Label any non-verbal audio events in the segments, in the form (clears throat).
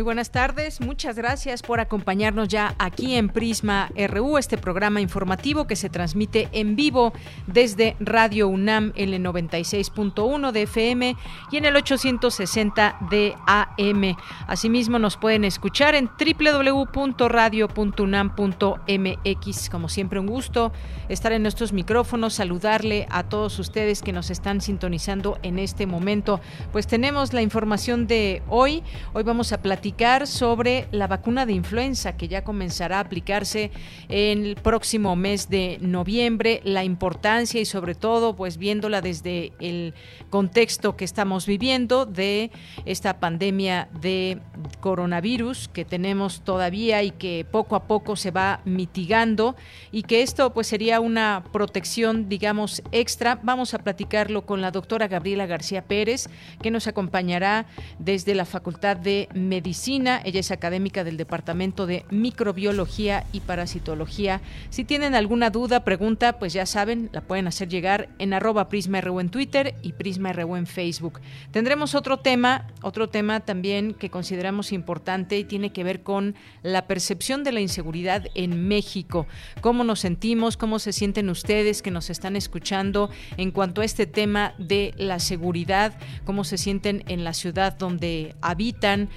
Muy buenas tardes, muchas gracias por acompañarnos ya aquí en Prisma RU, este programa informativo que se transmite en vivo desde Radio UNAM en el 96.1 de FM y en el 860 de AM. Asimismo nos pueden escuchar en www.radio.unam.mx. Como siempre un gusto estar en nuestros micrófonos, saludarle a todos ustedes que nos están sintonizando en este momento. Pues tenemos la información de hoy. Hoy vamos a platicar sobre la vacuna de influenza que ya comenzará a aplicarse en el próximo mes de noviembre, la importancia y sobre todo pues viéndola desde el contexto que estamos viviendo de esta pandemia de coronavirus que tenemos todavía y que poco a poco se va mitigando y que esto pues sería una protección digamos extra. Vamos a platicarlo con la doctora Gabriela García Pérez que nos acompañará desde la Facultad de Medicina ella es académica del Departamento de Microbiología y Parasitología. Si tienen alguna duda, pregunta, pues ya saben, la pueden hacer llegar en arroba PrismaRU en Twitter y PrismaRU en Facebook. Tendremos otro tema, otro tema también que consideramos importante y tiene que ver con la percepción de la inseguridad en México. ¿Cómo nos sentimos? ¿Cómo se sienten ustedes que nos están escuchando en cuanto a este tema de la seguridad? ¿Cómo se sienten en la ciudad donde habitan?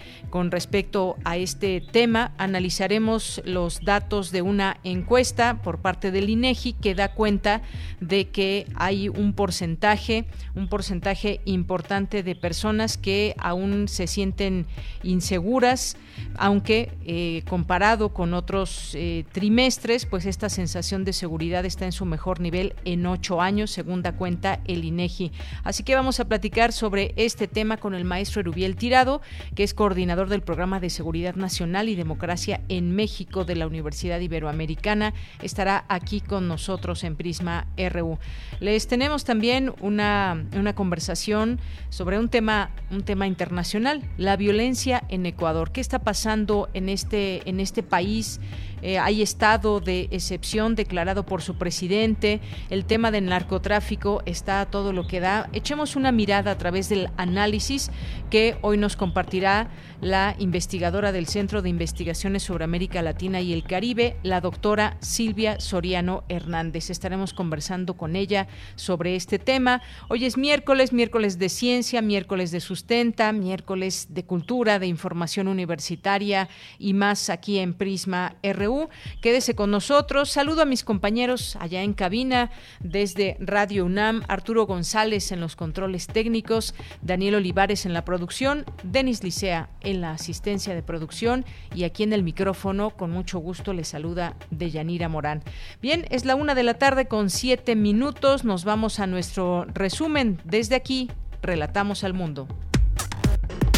Respecto a este tema. Analizaremos los datos de una encuesta por parte del INEGI que da cuenta de que hay un porcentaje, un porcentaje importante de personas que aún se sienten inseguras, aunque eh, comparado con otros eh, trimestres, pues esta sensación de seguridad está en su mejor nivel en ocho años, según da cuenta el INEGI. Así que vamos a platicar sobre este tema con el maestro Erubiel Tirado, que es coordinador del Programa de Seguridad Nacional y Democracia en México de la Universidad Iberoamericana. Estará aquí con nosotros en Prisma RU. Les tenemos también una, una conversación sobre un tema, un tema internacional, la violencia en Ecuador. ¿Qué está pasando en este, en este país? Eh, hay estado de excepción declarado por su presidente, el tema del narcotráfico está todo lo que da. Echemos una mirada a través del análisis que hoy nos compartirá la investigadora del Centro de Investigaciones sobre América Latina y el Caribe, la doctora Silvia Soriano Hernández. Estaremos conversando con ella sobre este tema. Hoy es miércoles, miércoles de ciencia, miércoles de sustenta, miércoles de cultura, de información universitaria y más aquí en Prisma RU Quédese con nosotros. Saludo a mis compañeros allá en cabina desde Radio UNAM, Arturo González en los controles técnicos, Daniel Olivares en la producción, Denis Licea en la asistencia de producción y aquí en el micrófono, con mucho gusto, le saluda Deyanira Morán. Bien, es la una de la tarde con siete minutos. Nos vamos a nuestro resumen. Desde aquí, relatamos al mundo.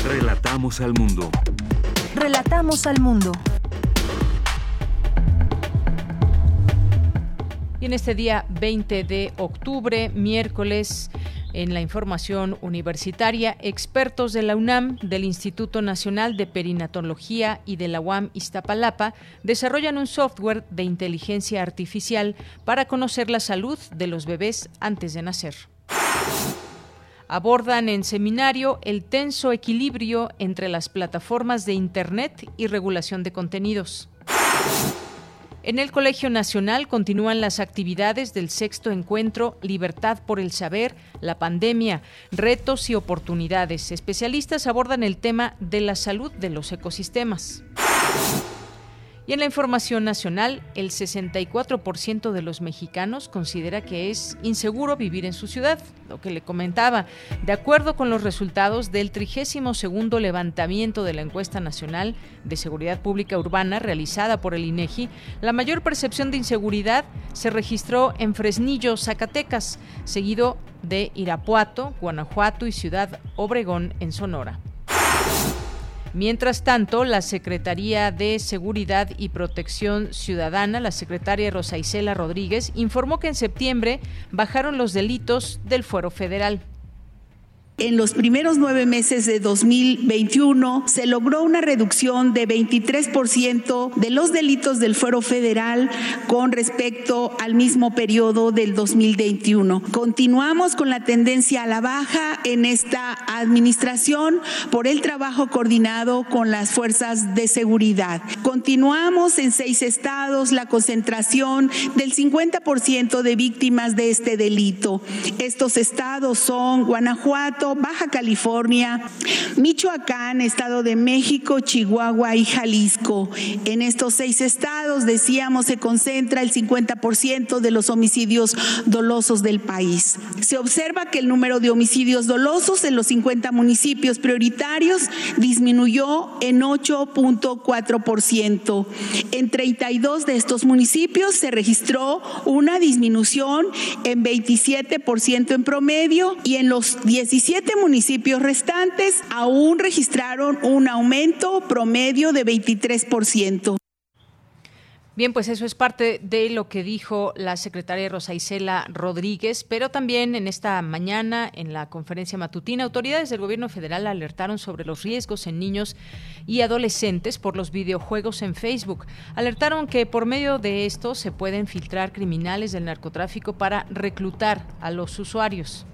Relatamos al mundo. Relatamos al mundo. En este día 20 de octubre, miércoles, en la información universitaria, expertos de la UNAM, del Instituto Nacional de Perinatología y de la UAM Iztapalapa desarrollan un software de inteligencia artificial para conocer la salud de los bebés antes de nacer abordan en seminario el tenso equilibrio entre las plataformas de Internet y regulación de contenidos. En el Colegio Nacional continúan las actividades del sexto encuentro Libertad por el Saber, la pandemia, retos y oportunidades. Especialistas abordan el tema de la salud de los ecosistemas. Y en la información nacional, el 64% de los mexicanos considera que es inseguro vivir en su ciudad, lo que le comentaba. De acuerdo con los resultados del 32 levantamiento de la encuesta nacional de seguridad pública urbana realizada por el INEGI, la mayor percepción de inseguridad se registró en Fresnillo, Zacatecas, seguido de Irapuato, Guanajuato y Ciudad Obregón en Sonora. Mientras tanto, la Secretaría de Seguridad y Protección Ciudadana, la secretaria Rosa Isela Rodríguez, informó que en septiembre bajaron los delitos del fuero federal. En los primeros nueve meses de 2021 se logró una reducción de 23% de los delitos del fuero federal con respecto al mismo periodo del 2021. Continuamos con la tendencia a la baja en esta administración por el trabajo coordinado con las fuerzas de seguridad. Continuamos en seis estados la concentración del 50% de víctimas de este delito. Estos estados son Guanajuato, Baja California, Michoacán, Estado de México, Chihuahua y Jalisco. En estos seis estados, decíamos, se concentra el 50% de los homicidios dolosos del país. Se observa que el número de homicidios dolosos en los 50 municipios prioritarios disminuyó en 8.4%. En 32 de estos municipios se registró una disminución en 27% en promedio y en los 17 siete municipios restantes aún registraron un aumento promedio de 23%. Bien, pues eso es parte de lo que dijo la secretaria Rosa Isela Rodríguez, pero también en esta mañana, en la conferencia matutina, autoridades del gobierno federal alertaron sobre los riesgos en niños y adolescentes por los videojuegos en Facebook. Alertaron que por medio de esto se pueden filtrar criminales del narcotráfico para reclutar a los usuarios.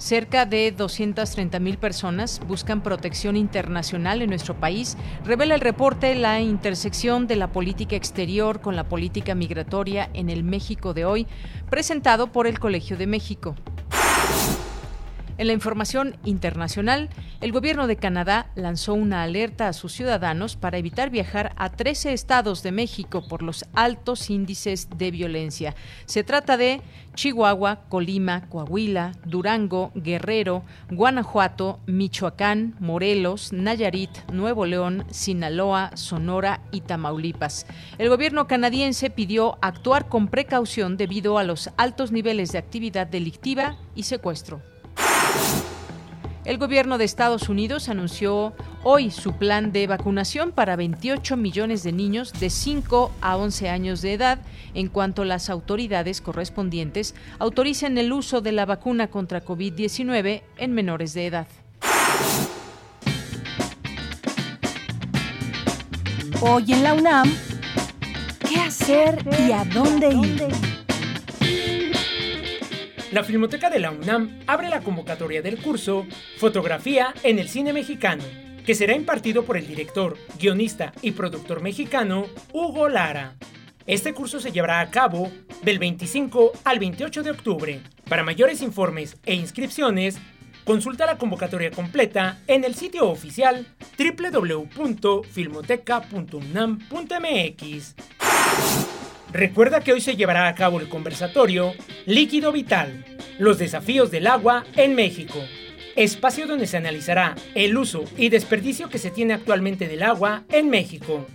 Cerca de 230 mil personas buscan protección internacional en nuestro país, revela el reporte la intersección de la política exterior con la política migratoria en el México de hoy, presentado por el Colegio de México. En la información internacional, el gobierno de Canadá lanzó una alerta a sus ciudadanos para evitar viajar a 13 estados de México por los altos índices de violencia. Se trata de Chihuahua, Colima, Coahuila, Durango, Guerrero, Guanajuato, Michoacán, Morelos, Nayarit, Nuevo León, Sinaloa, Sonora y Tamaulipas. El gobierno canadiense pidió actuar con precaución debido a los altos niveles de actividad delictiva y secuestro. El gobierno de Estados Unidos anunció hoy su plan de vacunación para 28 millones de niños de 5 a 11 años de edad, en cuanto las autoridades correspondientes autoricen el uso de la vacuna contra COVID-19 en menores de edad. Hoy en la UNAM, ¿qué hacer y a dónde ir? La Filmoteca de la UNAM abre la convocatoria del curso Fotografía en el Cine Mexicano, que será impartido por el director, guionista y productor mexicano Hugo Lara. Este curso se llevará a cabo del 25 al 28 de octubre. Para mayores informes e inscripciones, consulta la convocatoria completa en el sitio oficial www.filmoteca.unam.mx. Recuerda que hoy se llevará a cabo el conversatorio Líquido Vital, los desafíos del agua en México, espacio donde se analizará el uso y desperdicio que se tiene actualmente del agua en México,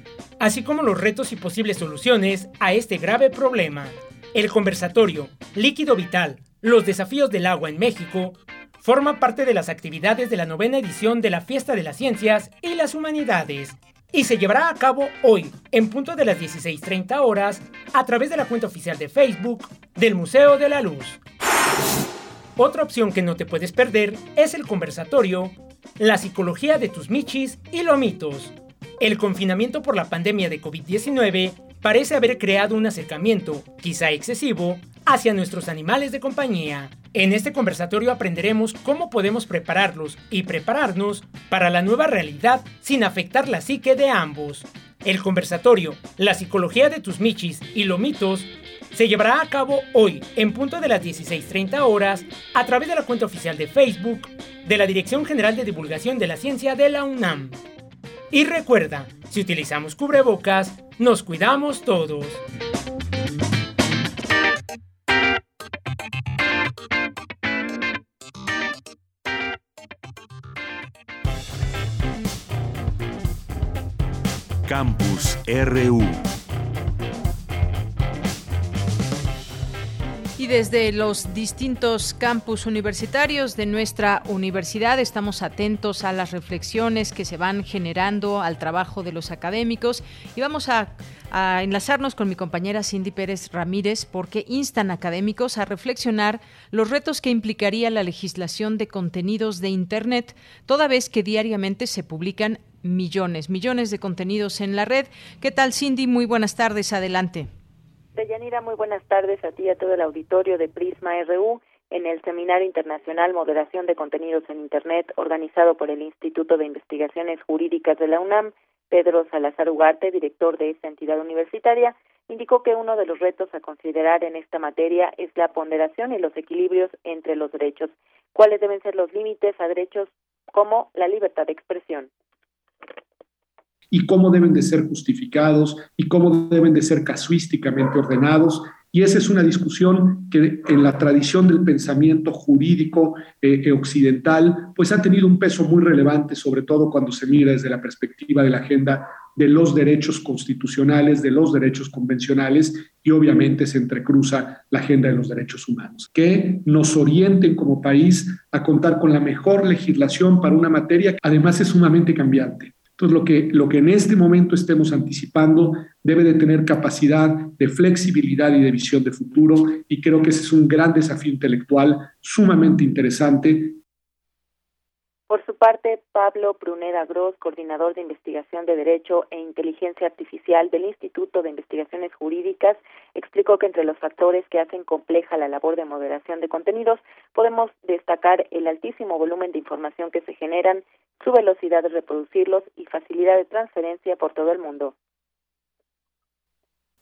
así como los retos y posibles soluciones a este grave problema. El conversatorio Líquido Vital, los desafíos del agua en México, forma parte de las actividades de la novena edición de la Fiesta de las Ciencias y las Humanidades y se llevará a cabo hoy, en punto de las 16.30 horas, a través de la cuenta oficial de Facebook del Museo de la Luz. Otra opción que no te puedes perder es el conversatorio La psicología de tus michis y lomitos. El confinamiento por la pandemia de COVID-19 parece haber creado un acercamiento, quizá excesivo, hacia nuestros animales de compañía. En este conversatorio aprenderemos cómo podemos prepararlos y prepararnos para la nueva realidad sin afectar la psique de ambos. El conversatorio, la psicología de tus michis y lomitos, se llevará a cabo hoy en punto de las 16.30 horas a través de la cuenta oficial de Facebook de la Dirección General de Divulgación de la Ciencia de la UNAM. Y recuerda, Si utilizamos cubrebocas, nos cuidamos todos. Campus RU. Y desde los distintos campus universitarios de nuestra universidad estamos atentos a las reflexiones que se van generando al trabajo de los académicos y vamos a, enlazarnos con mi compañera Cindy Pérez Ramírez porque instan académicos a reflexionar los retos que implicaría la legislación de contenidos de Internet, toda vez que diariamente se publican millones, millones de contenidos en la red. ¿Qué tal Cindy? Muy buenas tardes, adelante. Deyanira, muy buenas tardes a ti y a todo el auditorio de Prisma RU en el Seminario Internacional Moderación de Contenidos en Internet organizado por el Instituto de Investigaciones Jurídicas de la UNAM. Pedro Salazar Ugarte, director de esta entidad universitaria, indicó que uno de los retos a considerar en esta materia es la ponderación y los equilibrios entre los derechos. ¿Cuáles deben ser los límites a derechos como la libertad de expresión? Y cómo deben de ser justificados y cómo deben de ser casuísticamente ordenados. Y esa es una discusión que en la tradición del pensamiento jurídico eh, occidental, pues ha tenido un peso muy relevante, sobre todo cuando se mira desde la perspectiva de la agenda de los derechos constitucionales, de los derechos convencionales y obviamente se entrecruza la agenda de los derechos humanos, que nos orienten como país a contar con la mejor legislación para una materia que además es sumamente cambiante. Entonces, lo que, lo que en este momento estemos anticipando debe de tener capacidad de flexibilidad y de visión de futuro y creo que ese es un gran desafío intelectual sumamente interesante por su parte, Pablo Pruneda Gross, coordinador de investigación de Derecho e Inteligencia Artificial del Instituto de Investigaciones Jurídicas, explicó que entre los factores que hacen compleja la labor de moderación de contenidos podemos destacar el altísimo volumen de información que se generan, su velocidad de reproducirlos y facilidad de transferencia por todo el mundo.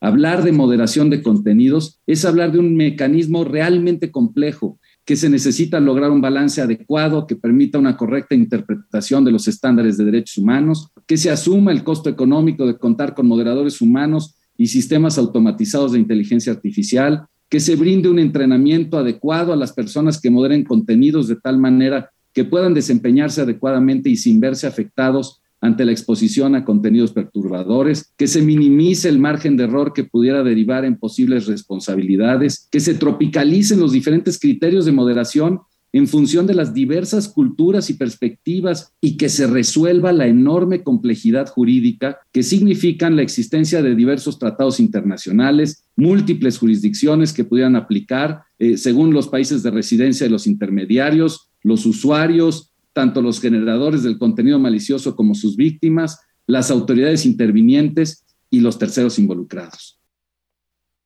Hablar de moderación de contenidos es hablar de un mecanismo realmente complejo que se necesita lograr un balance adecuado que permita una correcta interpretación de los estándares de derechos humanos, que se asuma el costo económico de contar con moderadores humanos y sistemas automatizados de inteligencia artificial, que se brinde un entrenamiento adecuado a las personas que moderen contenidos de tal manera que puedan desempeñarse adecuadamente y sin verse afectados ante la exposición a contenidos perturbadores, que se minimice el margen de error que pudiera derivar en posibles responsabilidades, que se tropicalicen los diferentes criterios de moderación en función de las diversas culturas y perspectivas y que se resuelva la enorme complejidad jurídica que significan la existencia de diversos tratados internacionales, múltiples jurisdicciones que pudieran aplicar eh, según los países de residencia de los intermediarios, los usuarios, tanto los generadores del contenido malicioso como sus víctimas, las autoridades intervinientes y los terceros involucrados.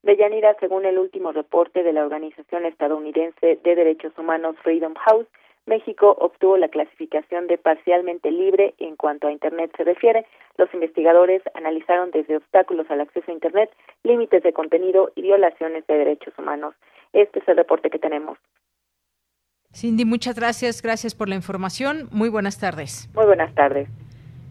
Deyanira, según el último reporte de la organización estadounidense de derechos humanos Freedom House, México obtuvo la clasificación de parcialmente libre en cuanto a Internet se refiere. Los investigadores analizaron desde obstáculos al acceso a Internet, límites de contenido y violaciones de derechos humanos. Este es el reporte que tenemos. Cindy, muchas gracias. Gracias por la información. Muy buenas tardes. Muy buenas tardes.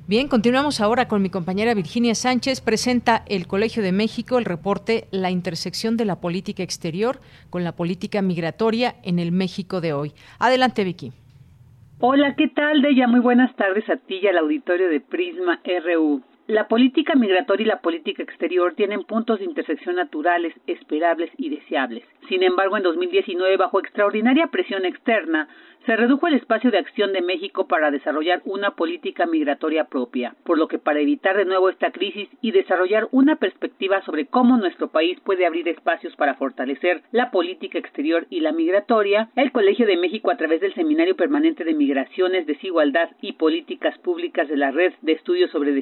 Bien, continuamos ahora con mi compañera Virginia Sánchez. Presenta el Colegio de México el reporte La intersección de la política exterior con la política migratoria en el México de hoy. Adelante, Vicky. Hola, ¿qué tal, Deya? Muy buenas tardes a ti y al auditorio de Prisma RU. La política migratoria y la política exterior tienen puntos de intersección naturales, esperables y deseables. Sin embargo, en 2019, bajo extraordinaria presión externa, se redujo el espacio de acción de México para desarrollar una política migratoria propia, por lo que para evitar de nuevo esta crisis y desarrollar una perspectiva sobre cómo nuestro país puede abrir espacios para fortalecer la política exterior y la migratoria, el Colegio de México a través del Seminario Permanente de Migraciones, Desigualdad y Políticas Públicas de la Red de Estudios sobre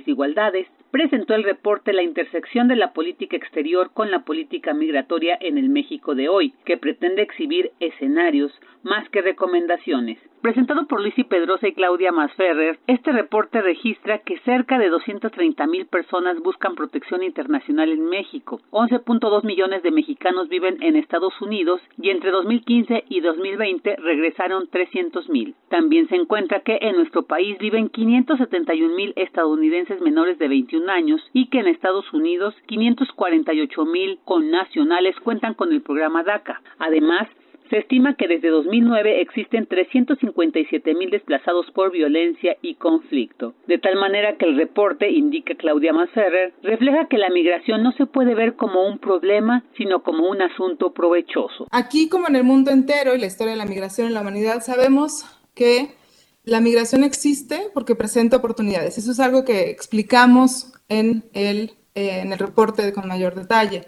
Presentó el reporte La intersección de la política exterior con la política migratoria en el México de hoy, que pretende exhibir escenarios más que recomendaciones Presentado por Lucy Pedrosa y Claudia Masferrer, este reporte registra que cerca de 230 mil personas buscan protección internacional en México. 11.2 millones de mexicanos viven en Estados Unidos y entre 2015 y 2020 regresaron 300 mil. También se encuentra que en nuestro país viven 571 mil estadounidenses menores de 21 años y que en Estados Unidos 548 mil connacionales cuentan con el programa DACA. Además, se estima que desde 2009 existen 357 mil desplazados por violencia y conflicto, de tal manera que el reporte, indica Claudia Masferrer, refleja que la migración no se puede ver como un problema, sino como un asunto provechoso. Aquí, como en el mundo entero y la historia de la migración en la humanidad, sabemos que la migración existe porque presenta oportunidades. Eso es algo que explicamos en el, eh, en el reporte con mayor detalle.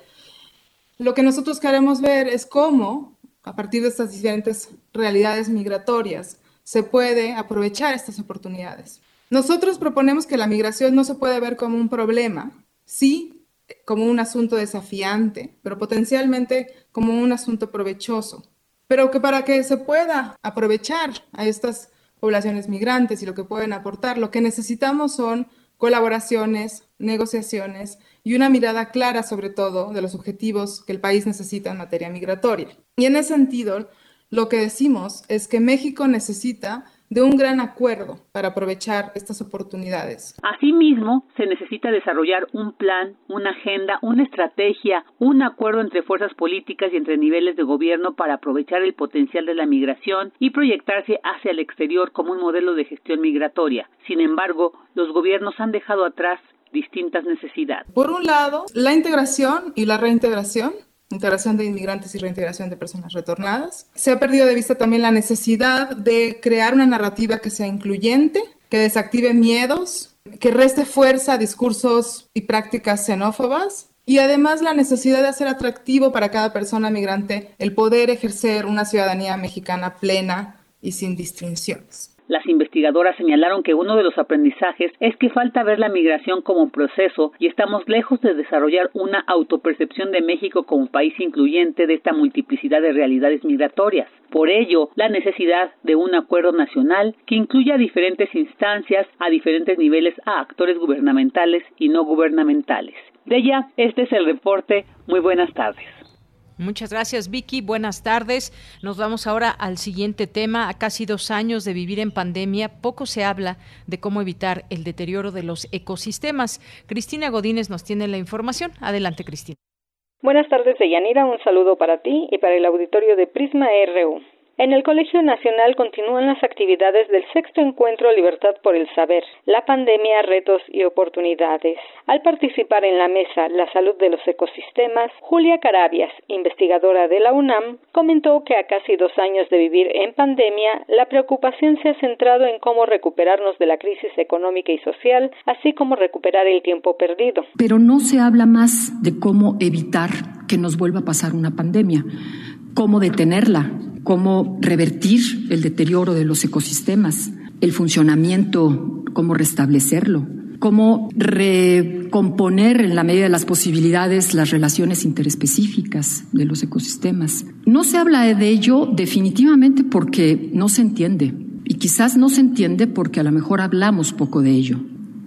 Lo que nosotros queremos ver es cómo a partir de estas diferentes realidades migratorias, se puede aprovechar estas oportunidades. Nosotros proponemos que la migración no se puede ver como un problema, sí como un asunto desafiante, pero potencialmente como un asunto provechoso. Pero que para que se pueda aprovechar a estas poblaciones migrantes y lo que pueden aportar, lo que necesitamos son colaboraciones, negociaciones y una mirada clara sobre todo de los objetivos que el país necesita en materia migratoria. Y en ese sentido, lo que decimos es que México necesita de un gran acuerdo para aprovechar estas oportunidades. Asimismo, se necesita desarrollar un plan, una agenda, una estrategia, un acuerdo entre fuerzas políticas y entre niveles de gobierno para aprovechar el potencial de la migración y proyectarse hacia el exterior como un modelo de gestión migratoria. Sin embargo, los gobiernos han dejado atrás distintas necesidades. Por un lado, la integración y la reintegración integración de inmigrantes y reintegración de personas retornadas. Se ha perdido de vista también la necesidad de crear una narrativa que sea incluyente, que desactive miedos, que reste fuerza a discursos y prácticas xenófobas y además la necesidad de hacer atractivo para cada persona migrante el poder ejercer una ciudadanía mexicana plena y sin distinciones. Las investigadoras señalaron que uno de los aprendizajes es que falta ver la migración como proceso y estamos lejos de desarrollar una autopercepción de México como país incluyente de esta multiplicidad de realidades migratorias. Por ello, la necesidad de un acuerdo nacional que incluya a diferentes instancias, a diferentes niveles, a actores gubernamentales y no gubernamentales. De ella, este es el reporte. Muy buenas tardes. Muchas gracias, Vicky. Buenas tardes. Nos vamos ahora al siguiente tema. A casi dos años de vivir en pandemia, poco se habla de cómo evitar el deterioro de los ecosistemas. Cristina Godínez nos tiene la información. Adelante, Cristina. Buenas tardes, Deyanira. Un saludo para ti y para el auditorio de Prisma RU. En el Colegio Nacional continúan las actividades del sexto encuentro Libertad por el Saber, la pandemia, retos y oportunidades. Al participar en la mesa La salud de los ecosistemas, Julia Carabias, investigadora de la UNAM, comentó que a casi dos años de vivir en pandemia, la preocupación se ha centrado en cómo recuperarnos de la crisis económica y social, así como recuperar el tiempo perdido. Pero no se habla más de cómo evitar que nos vuelva a pasar una pandemia, cómo detenerla cómo revertir el deterioro de los ecosistemas, el funcionamiento, cómo restablecerlo, cómo recomponer en la medida de las posibilidades las relaciones interespecíficas de los ecosistemas. No se habla de ello definitivamente porque no se entiende y quizás no se entiende porque a lo mejor hablamos poco de ello.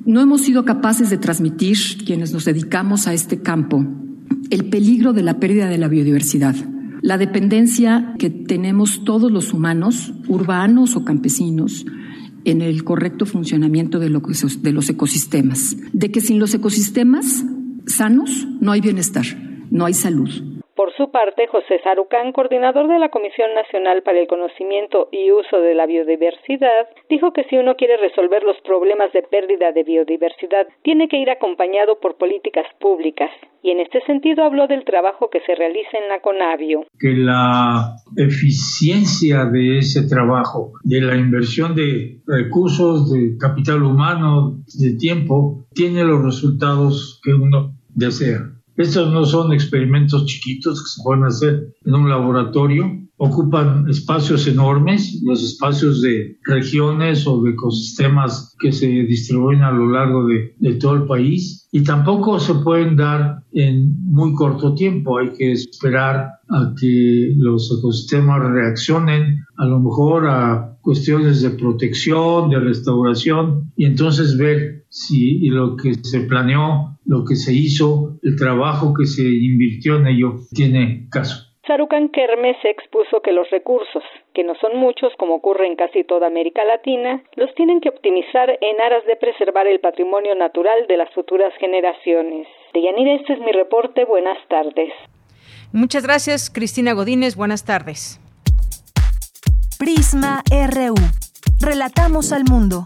No hemos sido capaces de transmitir, quienes nos dedicamos a este campo, el peligro de la pérdida de la biodiversidad la dependencia que tenemos todos los humanos, urbanos o campesinos, en el correcto funcionamiento de, de los ecosistemas, de que sin los ecosistemas sanos no hay bienestar, no hay salud. Por su parte, José Sarucán, coordinador de la Comisión Nacional para el Conocimiento y Uso de la Biodiversidad, dijo que si uno quiere resolver los problemas de pérdida de biodiversidad, tiene que ir acompañado por políticas públicas. Y en este sentido habló del trabajo que se realiza en la CONAVIO. Que la eficiencia de ese trabajo, de la inversión de recursos, de capital humano, de tiempo, tiene los resultados que uno desea. Estos no son experimentos chiquitos que se pueden hacer en un laboratorio, ocupan espacios enormes, los espacios de regiones o de ecosistemas que se distribuyen a lo largo de, todo el país. Y tampoco se pueden dar en muy corto tiempo, hay que esperar a que los ecosistemas reaccionen a lo mejor a cuestiones de protección, de restauración, y entonces ver si lo que se planeó, lo que se hizo, el trabajo que se invirtió en ello tiene caso. Sarukan Kermes expuso que los recursos, que no son muchos como ocurre en casi toda América Latina, los tienen que optimizar en aras de preservar el patrimonio natural de las futuras generaciones. De Yanira, este es mi reporte. Buenas tardes. Muchas gracias, Cristina Godínez. Buenas tardes. Prisma RU. Relatamos al mundo.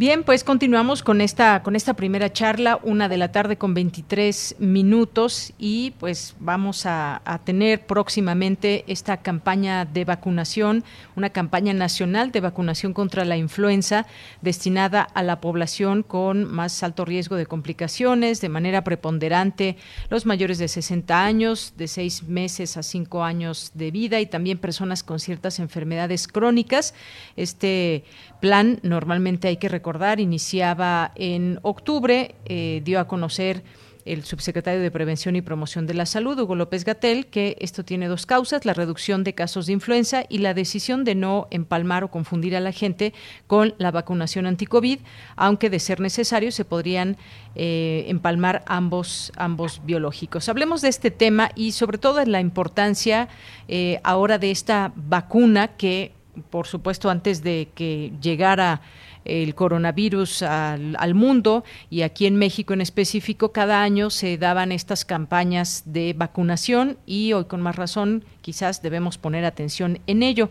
Bien, pues continuamos con esta, con esta primera charla, una de la tarde con 23 minutos y pues vamos a, tener próximamente esta campaña de vacunación, una campaña nacional de vacunación contra la influenza destinada a la población con más alto riesgo de complicaciones, de manera preponderante los mayores de 60 años, de 6 meses a 5 años de vida y también personas con ciertas enfermedades crónicas. Este plan normalmente hay que recordar iniciaba en octubre, eh, dio a conocer el subsecretario de Prevención y Promoción de la Salud, Hugo López Gatel, que esto tiene dos causas, la reducción de casos de influenza y la decisión de no empalmar o confundir a la gente con la vacunación anti-COVID, aunque de ser necesario se podrían eh, empalmar ambos, ambos biológicos. Hablemos de este tema y sobre todo de la importancia eh, ahora de esta vacuna que por supuesto, antes de que llegara el coronavirus al, mundo y aquí en México en específico, cada año se daban estas campañas de vacunación y hoy con más razón quizás debemos poner atención en ello.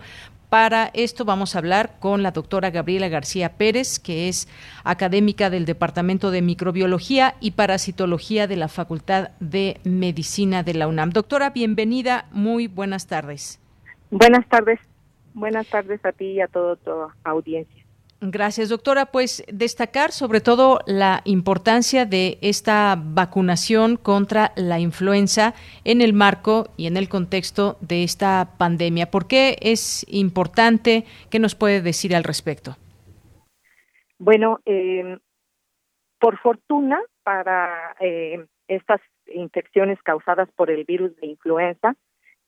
Para esto vamos a hablar con la doctora Gabriela García Pérez, que es académica del Departamento de Microbiología y Parasitología de la Facultad de Medicina de la UNAM. Doctora, bienvenida, muy buenas tardes. Buenas tardes. Buenas tardes a ti y a toda tu audiencia. Gracias, doctora. Pues destacar sobre todo la importancia de esta vacunación contra la influenza en el marco y en el contexto de esta pandemia. ¿Por qué es importante? ¿Qué nos puede decir al respecto? Bueno, eh, por fortuna para eh, estas infecciones causadas por el virus de influenza,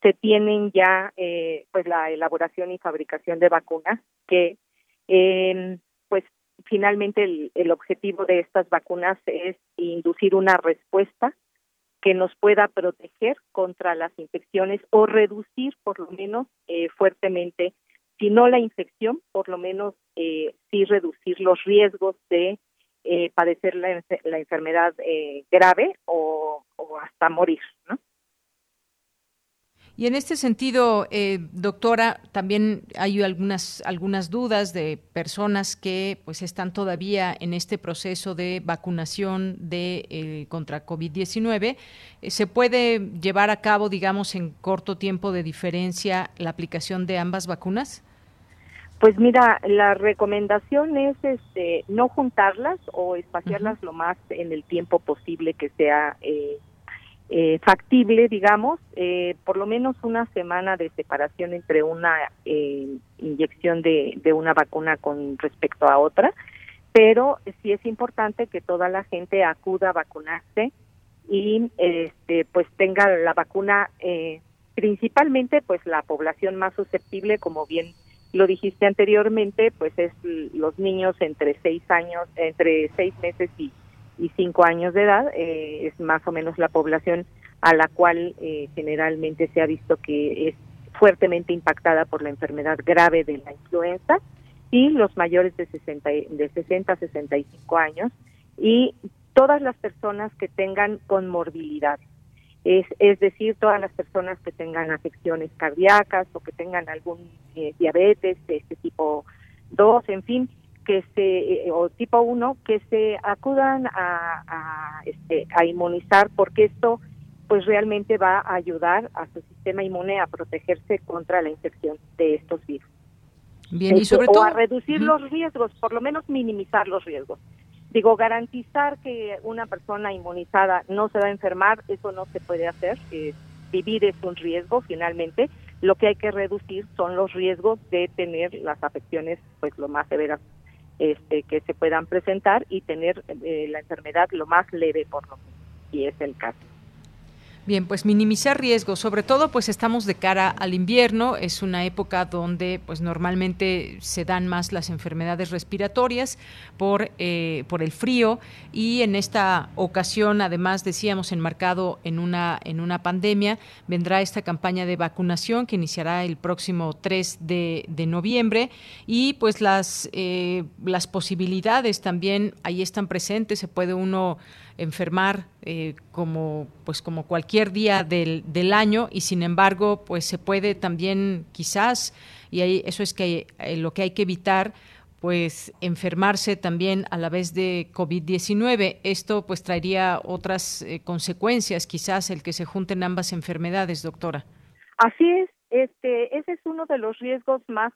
se tienen ya eh, pues la elaboración y fabricación de vacunas que eh, pues finalmente el, el, objetivo de estas vacunas es inducir una respuesta que nos pueda proteger contra las infecciones o reducir por lo menos eh, fuertemente si no la infección por lo menos eh, sí reducir los riesgos de eh, padecer la, la enfermedad eh, grave o, o hasta morir no y en este sentido, eh, doctora, también hay algunas algunas dudas de personas que pues están todavía en este proceso de vacunación de eh, contra COVID-19. Eh, ¿Se puede llevar a cabo, digamos, en corto tiempo de diferencia la aplicación de ambas vacunas? Pues mira, la recomendación es este, no juntarlas o espaciarlas lo más en el tiempo posible que sea eh, eh, factible, digamos, eh, por lo menos una semana de separación entre una eh, inyección de, de una vacuna con respecto a otra, pero sí es importante que toda la gente acuda a vacunarse y este pues tenga la vacuna eh, principalmente pues la población más susceptible como bien lo dijiste anteriormente pues es los niños entre seis años entre seis meses y y cinco años de edad, eh, es más o menos la población a la cual eh, generalmente se ha visto que es fuertemente impactada por la enfermedad grave de la influenza y los mayores de 60 de 60 a 65 años y todas las personas que tengan conmorbilidad es, es decir, todas las personas que tengan afecciones cardíacas o que tengan algún eh, diabetes de este tipo 2, en fin, que se eh, o tipo 1 que se acudan a, a, este, a inmunizar porque esto pues realmente va a ayudar a su sistema inmune a protegerse contra la infección de estos virus. Bien, y sobre todo o a reducir los riesgos, por lo menos minimizar los riesgos. Digo, garantizar que una persona inmunizada no se va a enfermar, eso no se puede hacer. Eh, vivir es un riesgo finalmente, lo que hay que reducir son los riesgos de tener las afecciones pues lo más severas este, que se puedan presentar y tener eh, la enfermedad lo más leve por lo menos, y es el caso. Bien, pues minimizar riesgos, sobre todo pues estamos de cara al invierno, es una época donde pues normalmente se dan más las enfermedades respiratorias por, eh, por el frío y en esta ocasión además decíamos enmarcado en una, en una pandemia, vendrá esta campaña de vacunación que iniciará el próximo 3 de, de noviembre y pues las, eh, las posibilidades también ahí están presentes, se puede uno enfermar eh, como pues como cualquier día del, del, año y sin embargo pues se puede también quizás y ahí eso es que eh, lo que hay que evitar pues enfermarse también a la vez de COVID-19. Esto pues traería otras eh, consecuencias, quizás el que se junten ambas enfermedades, doctora. Así es, este, ese es uno de los riesgos más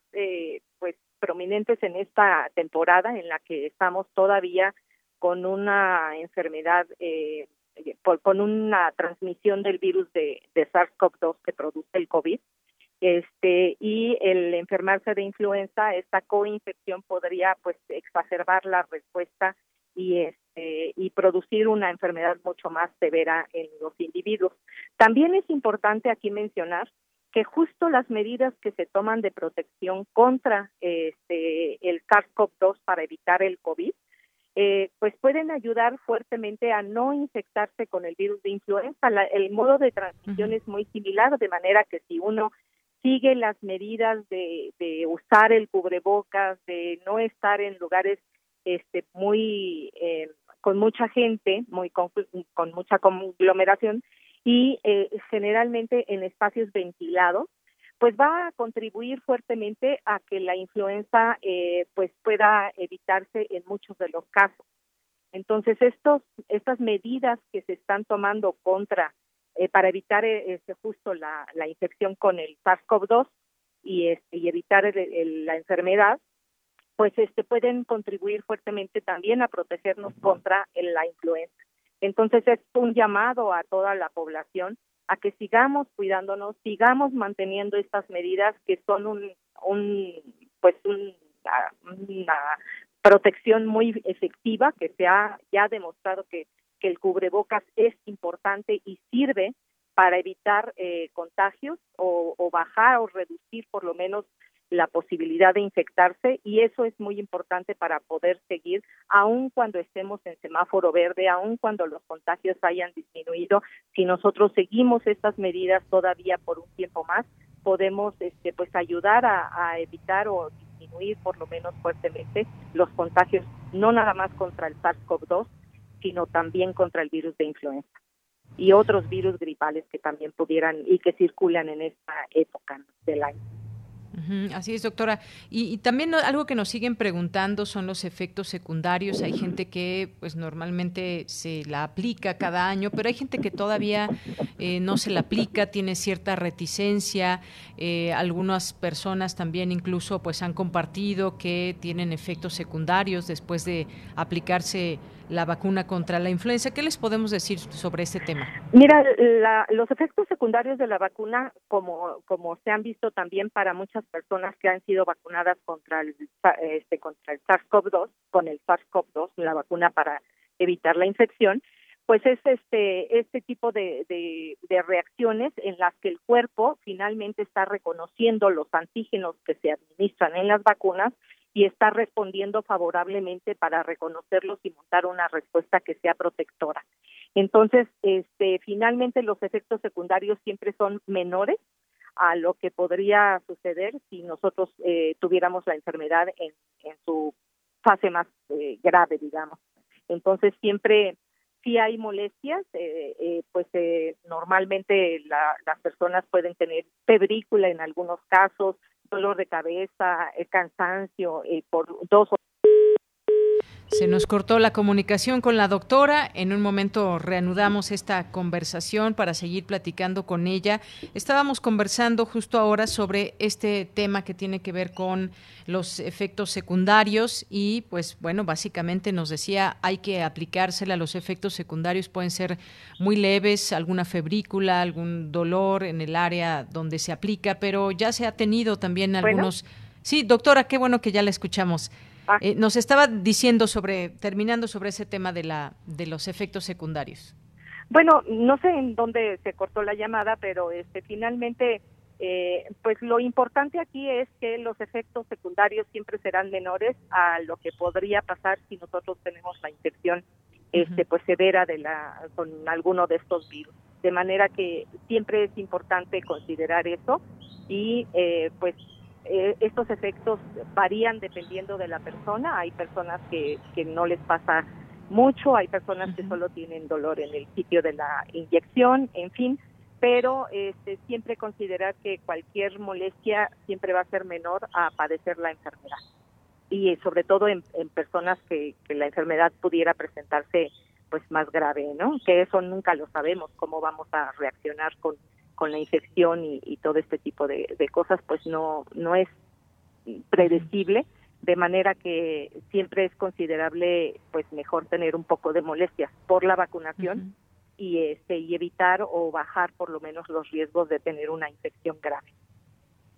pues prominentes en esta temporada en la que estamos todavía con una enfermedad, eh, con una transmisión del virus de, SARS-CoV-2 que produce el COVID, este y el enfermarse de influenza, esta coinfección podría pues exacerbar la respuesta y este y producir una enfermedad mucho más severa en los individuos. También es importante aquí mencionar que justo las medidas que se toman de protección contra este el SARS-CoV-2 para evitar el COVID eh, pues pueden ayudar fuertemente a no infectarse con el virus de influenza. el modo de transmisión es muy similar, de manera que si uno sigue las medidas de, usar el cubrebocas, de no estar en lugares este, muy eh, con mucha gente, muy con, mucha conglomeración y eh, generalmente en espacios ventilados, pues va a contribuir fuertemente a que la influenza eh, pues pueda evitarse en muchos de los casos. Entonces estos estas medidas que se están tomando contra eh, para evitar eh, este, justo la, la, infección con el SARS-CoV-2 y, este, y evitar la enfermedad, pues este pueden contribuir fuertemente también a protegernos contra la influenza. Entonces es un llamado a toda la población a que sigamos cuidándonos, sigamos manteniendo estas medidas que son un, un pues una protección muy efectiva que se ha ya demostrado que, el cubrebocas es importante y sirve para evitar eh, contagios o bajar o reducir por lo menos la posibilidad de infectarse y eso es muy importante para poder seguir, aun cuando estemos en semáforo verde, aun cuando los contagios hayan disminuido, si nosotros seguimos estas medidas todavía por un tiempo más, podemos este, pues ayudar a, evitar o disminuir por lo menos fuertemente los contagios, no nada más contra el SARS-CoV-2, sino también contra el virus de influenza y otros virus gripales que también pudieran y que circulan en esta época del año así es, doctora. Y, también algo que nos siguen preguntando son los efectos secundarios. Hay gente que, pues, normalmente se la aplica cada año, pero hay gente que todavía eh, no se la aplica, tiene cierta reticencia. Eh, algunas personas también, incluso, pues, han compartido que tienen efectos secundarios después de aplicarse la vacuna contra la influenza. ¿Qué les podemos decir sobre este tema? Mira, los efectos secundarios de la vacuna, como, se han visto también para muchas personas que han sido vacunadas contra el, este, contra el SARS-CoV-2, con el SARS-CoV-2, la vacuna para evitar la infección, pues es este este tipo de, reacciones en las que el cuerpo finalmente está reconociendo los antígenos que se administran en las vacunas y está respondiendo favorablemente para reconocerlos y montar una respuesta que sea protectora. Entonces, este, finalmente los efectos secundarios siempre son menores a lo que podría suceder si nosotros eh, tuviéramos la enfermedad en, su fase más eh, grave, digamos. Entonces, siempre si hay molestias, eh, eh pues eh, normalmente las personas pueden tener febrícula en algunos casos, dolor de cabeza, eh, cansancio eh, por dos Se nos cortó la comunicación con la doctora. En un momento reanudamos esta conversación para seguir platicando con ella. Estábamos conversando justo ahora sobre este tema que tiene que ver con los efectos secundarios y pues bueno, básicamente nos decía hay que aplicársela. Los efectos secundarios pueden ser muy leves, alguna febrícula, algún dolor en el área donde se aplica, pero ya se ha tenido también algunos... Sí, doctora, qué bueno que ya la escuchamos. Ah. Eh, nos estaba diciendo sobre, terminando sobre ese tema de, la, de los efectos secundarios. Bueno, no sé en dónde se cortó la llamada, pero este, finalmente, eh, pues lo importante aquí es que los efectos secundarios siempre serán menores a lo que podría pasar si nosotros tenemos la infección este, pues severa de la, con alguno de estos virus. De manera que siempre es importante considerar eso y eh, pues eh, estos efectos varían dependiendo de la persona. Hay personas que, que no les pasa mucho, hay personas que solo tienen dolor en el sitio de la inyección, en fin, pero este, siempre considerar que cualquier molestia siempre va a ser menor a padecer la enfermedad. Y eh, sobre todo en, personas que, que, la enfermedad pudiera presentarse pues más grave, ¿no? Que eso nunca lo sabemos, cómo vamos a reaccionar con con la infección y, todo este tipo de, cosas, pues no, no es predecible, de manera que siempre es considerable pues mejor tener un poco de molestias por la vacunación y este y evitar o bajar por lo menos los riesgos de tener una infección grave.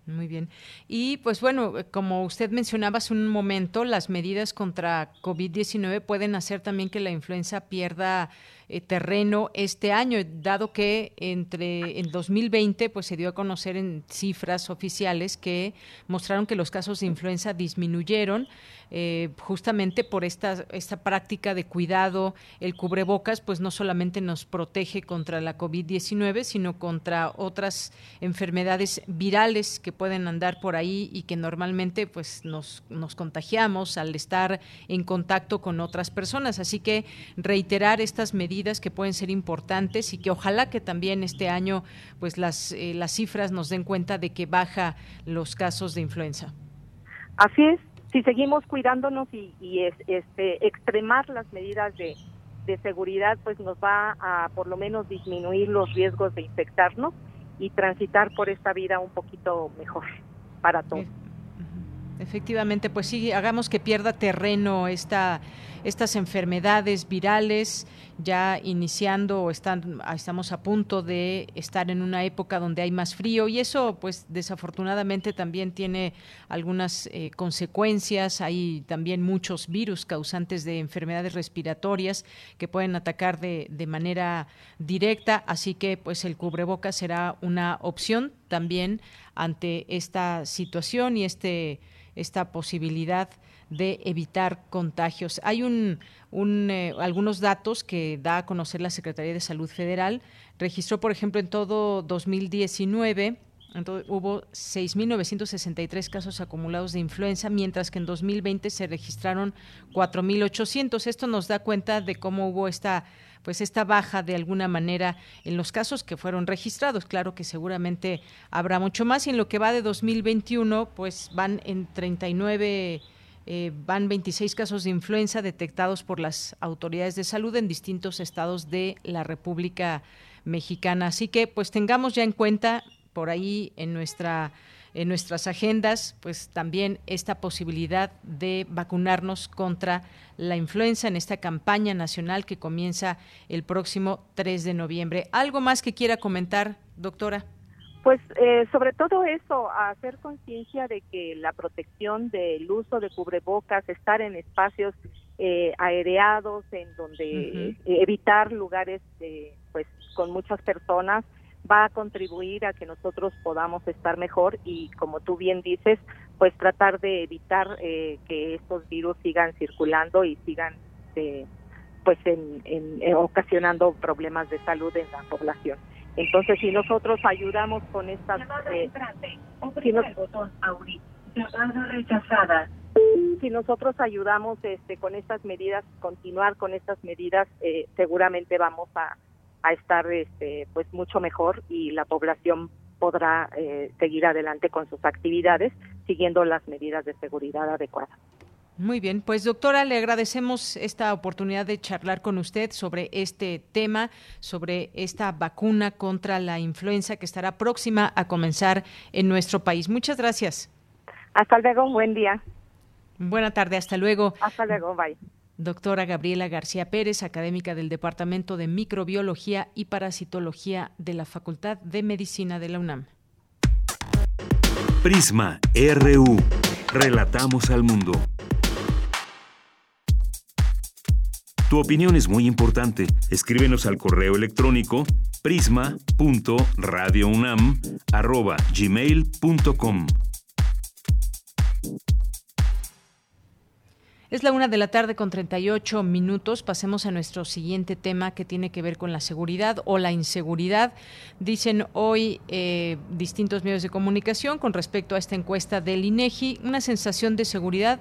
Muy bien. Y pues bueno, como usted mencionaba hace un momento, las medidas contra COVID-19 pueden hacer también que la influenza pierda eh, terreno este año, dado que entre en 2020 pues se dio a conocer en cifras oficiales que mostraron que los casos de influenza disminuyeron eh, justamente por esta esta práctica de cuidado, el cubrebocas pues no solamente nos protege contra la COVID-19, sino contra otras enfermedades virales que pueden andar por ahí y que normalmente pues nos nos contagiamos al estar en contacto con otras personas, así que reiterar estas medidas que pueden ser importantes y que ojalá que también este año pues las, eh, las cifras nos den cuenta de que baja los casos de influenza. Así es, si seguimos cuidándonos y, este, extremar las medidas de, seguridad, pues nos va a por lo menos disminuir los riesgos de infectarnos y transitar por esta vida un poquito mejor para todos. Efectivamente, pues sí, hagamos que pierda terreno esta, estas enfermedades virales, ya iniciando están, estamos a punto de estar en una época donde hay más frío y eso pues desafortunadamente también tiene algunas eh, consecuencias. Hay también muchos virus causantes de enfermedades respiratorias que pueden atacar de, de manera directa, así que pues el cubreboca será una opción también ante esta situación y este esta posibilidad de evitar contagios. Hay un, eh, algunos datos que da a conocer la Secretaría de Salud Federal. Registró, por ejemplo, en todo 2019 entonces, hubo 6.963 casos acumulados de influenza, mientras que en 2020 se registraron 4.800. Esto nos da cuenta de cómo hubo esta pues esta baja de alguna manera en los casos que fueron registrados. Claro que seguramente habrá mucho más y en lo que va de 2021 pues van en 39 eh, van 26 casos de influenza detectados por las autoridades de salud en distintos estados de la República Mexicana. Así que pues tengamos ya en cuenta por ahí en nuestra en nuestras agendas, pues también esta posibilidad de vacunarnos contra la influenza en esta campaña nacional que comienza el próximo 3 de noviembre. ¿Algo más que quiera comentar, doctora? Pues eh, sobre todo eso, hacer conciencia de que la protección del uso de cubrebocas, estar en espacios eh, aereados, en donde evitar lugares pues con muchas personas, va a contribuir a que nosotros podamos estar mejor y como tú bien dices, pues tratar de evitar eh, que estos virus sigan circulando y sigan eh, pues en, en, ocasionando problemas de salud en la población. Entonces, si nosotros ayudamos con estas... Eh, si, si nosotros ayudamos este, con estas medidas, continuar con estas medidas, eh, seguramente vamos a, a estar este, pues mucho mejor y la población podrá eh, seguir adelante con sus actividades siguiendo las medidas de seguridad adecuadas. Muy bien, pues doctora, le agradecemos esta oportunidad de charlar con usted sobre este tema, sobre esta vacuna contra la influenza que estará próxima a comenzar en nuestro país. Muchas gracias. Hasta luego, buen día. Buena tarde, hasta luego. Hasta luego, bye. Doctora Gabriela García Pérez, académica del Departamento de Microbiología y Parasitología de la Facultad de Medicina de la UNAM. Prisma RU. Relatamos al mundo. Tu opinión es muy importante. Escríbenos al correo electrónico prisma.radiounam@gmail.com. Es la una de la tarde con 38 minutos. Pasemos a nuestro siguiente tema que tiene que ver con la seguridad o la inseguridad. Dicen hoy eh, distintos medios de comunicación con respecto a esta encuesta del INEGI, una sensación de seguridad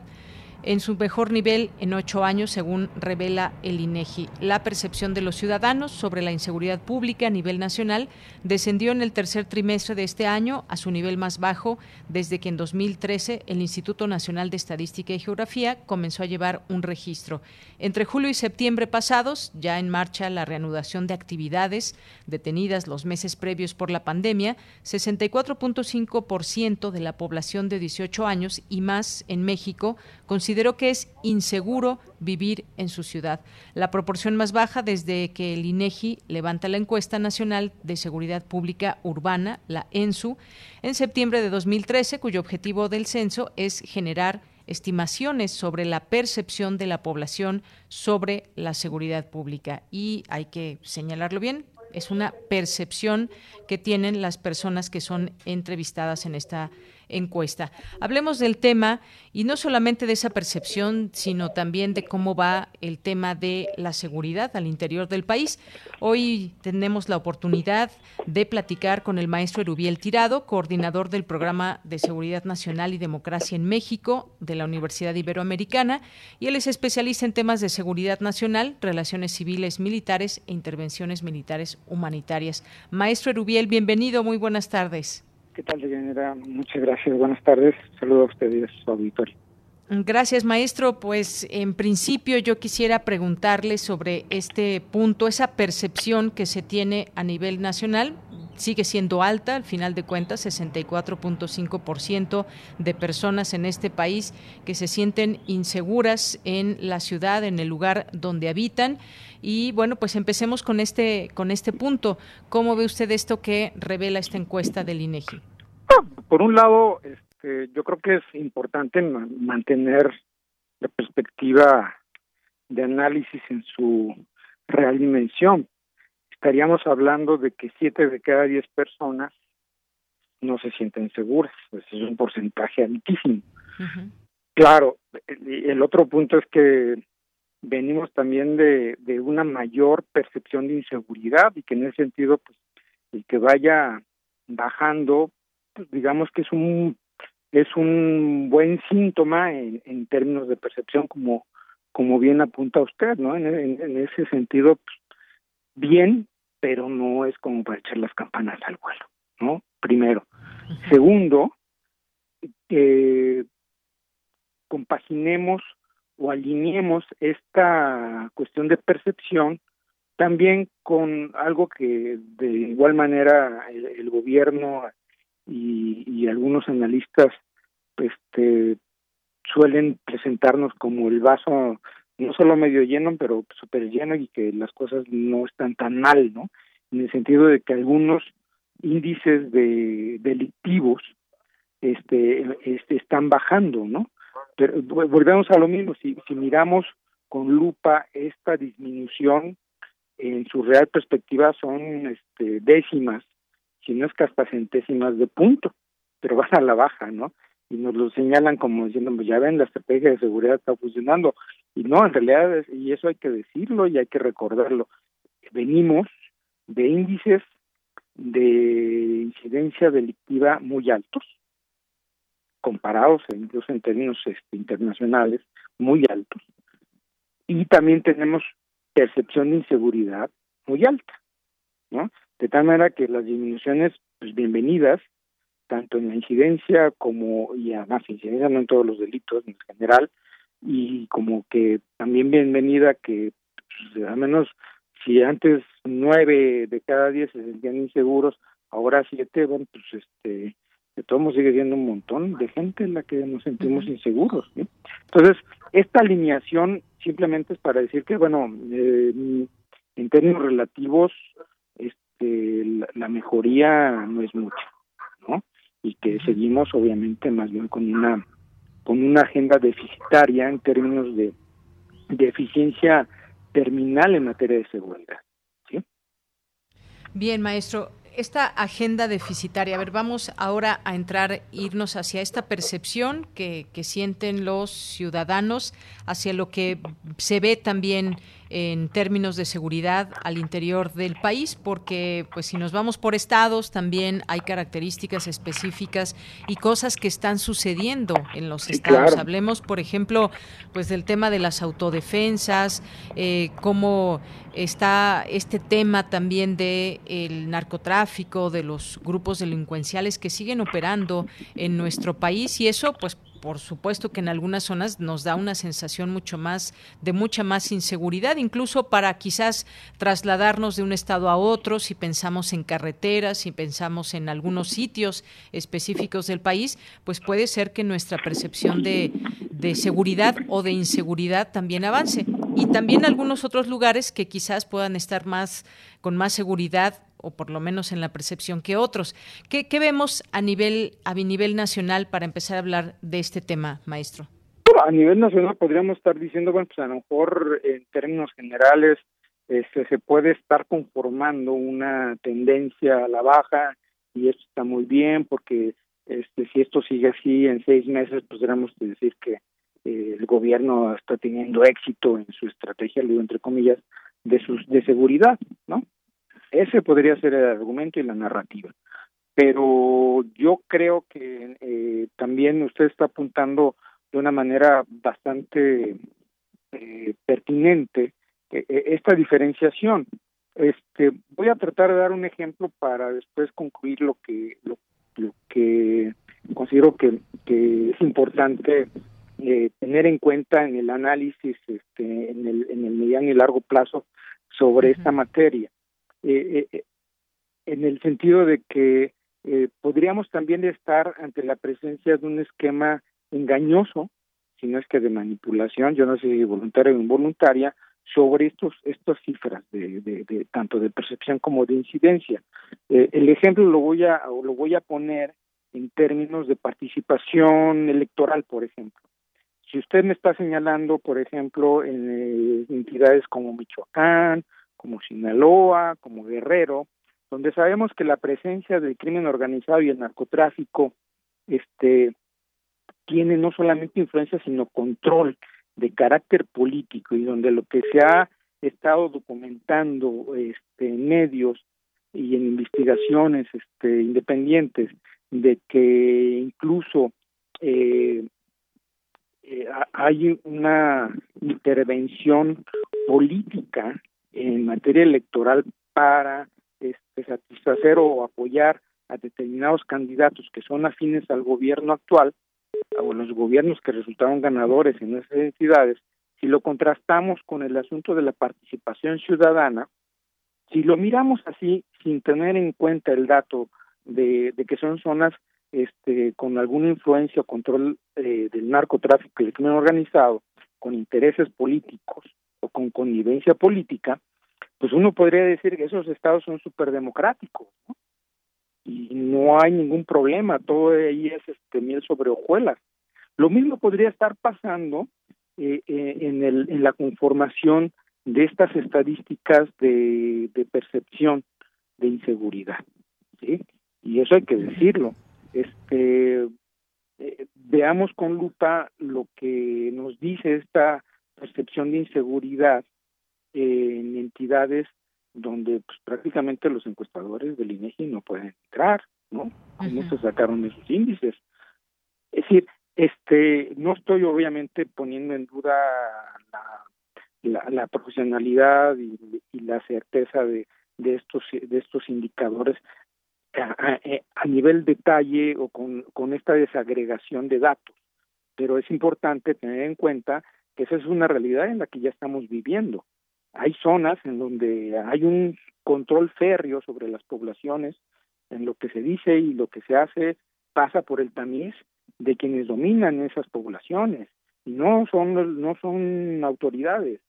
en su mejor nivel en ocho años, según revela el INEGI. La percepción de los ciudadanos sobre la inseguridad pública a nivel nacional descendió en el tercer trimestre de este año a su nivel más bajo desde que en 2013 el Instituto Nacional de Estadística y Geografía comenzó a llevar un registro. Entre julio y septiembre pasados, ya en marcha la reanudación de actividades detenidas los meses previos por la pandemia, 64.5% de la población de 18 años y más en México consideró que es inseguro vivir en su ciudad. La proporción más baja desde que el INEGI levanta la encuesta nacional de seguridad pública urbana, la ENSU, en septiembre de 2013, cuyo objetivo del censo es generar estimaciones sobre la percepción de la población sobre la seguridad pública. Y hay que señalarlo bien, es una percepción que tienen las personas que son entrevistadas en esta encuesta. Hablemos del tema y no solamente de esa percepción, sino también de cómo va el tema de la seguridad al interior del país. Hoy tenemos la oportunidad de platicar con el maestro Erubiel Tirado, coordinador del Programa de Seguridad Nacional y Democracia en México de la Universidad Iberoamericana, y él es especialista en temas de seguridad nacional, relaciones civiles militares e intervenciones militares humanitarias. Maestro Erubiel, bienvenido, muy buenas tardes. ¿Qué tal, Deyanira? Muchas gracias. Buenas tardes. Saludo a ustedes, su auditorio. Gracias, maestro. Pues en principio yo quisiera preguntarle sobre este punto, esa percepción que se tiene a nivel nacional. Sigue siendo alta, al final de cuentas, 64.5% de personas en este país que se sienten inseguras en la ciudad, en el lugar donde habitan. Y bueno, pues empecemos con este, con este punto. ¿Cómo ve usted esto que revela esta encuesta del INEGI? Por un lado, este, yo creo que es importante mantener la perspectiva de análisis en su real dimensión. Estaríamos hablando de que siete de cada diez personas no se sienten seguras. Pues es un porcentaje altísimo. Claro, el otro punto es que venimos también de, de una mayor percepción de inseguridad y que en ese sentido, pues, el que vaya bajando, pues, digamos que es un es un buen síntoma en, en términos de percepción como como bien apunta usted, ¿no? En, en, ese sentido, pues, bien, pero no es como para echar las campanas al vuelo, ¿no? Primero. Segundo, eh, compaginemos o alineemos esta cuestión de percepción también con algo que de igual manera el, gobierno y, y, algunos analistas este suelen presentarnos como el vaso no solo medio lleno pero súper lleno y que las cosas no están tan mal no en el sentido de que algunos índices de delictivos este, este están bajando no pero volvemos a lo mismo, si, si miramos con lupa esta disminución, en su real perspectiva son este, décimas, si no es que hasta centésimas de punto, pero (laughs) van a la baja, ¿no? Y nos lo señalan como diciendo, pues ya ven, la estrategia de seguridad está funcionando. Y no, en realidad, y eso hay que decirlo y hay que recordarlo, venimos de índices de incidencia delictiva muy altos, comparados incluso en términos este, internacionales muy altos. Y también tenemos percepción de inseguridad muy alta, ¿no? De tal manera que las disminuciones, pues bienvenidas, tanto en la incidencia como, y además incidencia no en todos los delitos en general, y como que también bienvenida que pues, al menos si antes nueve de cada diez se sentían inseguros, ahora siete, bueno, pues este, de todos sigue siendo un montón de gente en la que nos sentimos inseguros. Entonces, esta alineación simplemente es para decir que, bueno, eh, en términos relativos, este, la, mejoría no es mucha, ¿no? Y que seguimos, obviamente, más bien con una con una agenda deficitaria en términos de, de eficiencia terminal en materia de seguridad. ¿sí? Bien, maestro esta agenda deficitaria, a ver, vamos ahora a entrar, irnos hacia esta percepción que, que, sienten los ciudadanos, hacia lo que se ve también en términos de seguridad al interior del país, porque pues si nos vamos por estados también hay características específicas y cosas que están sucediendo en los estados. Hablemos, por ejemplo, pues del tema de las autodefensas, eh, cómo está este tema también de el narcotráfico, de los grupos delincuenciales que siguen operando en nuestro país y eso pues por supuesto que en algunas zonas nos da una sensación mucho más de mucha más inseguridad, incluso para quizás trasladarnos de un estado a otro, si pensamos en carreteras, si pensamos en algunos sitios específicos del país, pues puede ser que nuestra percepción de, de seguridad o de inseguridad también avance. Y también algunos otros lugares que quizás puedan estar más con más seguridad o por lo menos en la percepción que otros. ¿Qué, vemos a nivel, a nivel nacional para empezar a hablar de este tema, maestro? A nivel nacional podríamos estar diciendo, bueno, pues a lo mejor en términos generales este, se puede estar conformando una tendencia a la baja y esto está muy bien porque este, si esto sigue así en seis meses, pues podríamos decir que eh, el gobierno está teniendo éxito en su estrategia, digo entre comillas, de sus de seguridad, ¿no? Ese podría ser el argumento y la narrativa. Pero yo creo que eh, también usted está apuntando de una manera bastante eh, pertinente eh, esta diferenciación. Este, voy a tratar de dar un ejemplo para después concluir lo que lo, que considero que, que es importante tener en cuenta en el análisis este, en, el, en el mediano y largo plazo sobre esta materia. Eh, eh, eh, en el sentido de que podríamos también estar ante la presencia de un esquema engañoso, si no es que de manipulación, yo no sé si voluntaria o involuntaria, sobre estos estas cifras de, de, tanto de percepción como de incidencia. el ejemplo lo voy a lo voy a poner en términos de participación electoral, por ejemplo. Si usted me está señalando, por ejemplo, en entidades como Michoacán como Sinaloa, como Guerrero, donde sabemos que la presencia del crimen organizado y el narcotráfico este tiene no solamente influencia sino control de carácter político y donde lo que se ha estado documentando este en medios y en investigaciones este independientes de que incluso eh, eh, hay una intervención política en materia electoral para este, satisfacer o apoyar a determinados candidatos que son afines al gobierno actual o los gobiernos que resultaron ganadores en esas entidades, si lo contrastamos con el asunto de la participación ciudadana, si lo miramos así sin tener en cuenta el dato de, que son zonas este, con alguna influencia o control eh, del narcotráfico y del crimen organizado, con intereses políticos, con connivencia política, pues uno podría decir que esos estados son súper democráticos, ¿no? Y no hay ningún problema, todo ahí es este miel sobre hojuelas. Lo mismo podría estar pasando eh, eh, en, la conformación de estas estadísticas de, de percepción de inseguridad, ¿sí? Y eso hay que decirlo. Este, eh, veamos con lupa lo que nos dice esta percepción de inseguridad en entidades donde pues, prácticamente los encuestadores del INEGI no pueden entrar, ¿no? ¿Cómo se sacaron esos índices? Es decir, este, no estoy obviamente poniendo en duda la, la, profesionalidad y, la certeza de, de estos de estos indicadores a, a, a, nivel detalle o con, con esta desagregación de datos pero es importante tener en cuenta esa es una realidad en la que ya estamos viviendo. Hay zonas en donde hay un control férreo sobre las poblaciones, en lo que se dice y lo que se hace pasa por el tamiz de quienes dominan esas poblaciones y no son no son autoridades.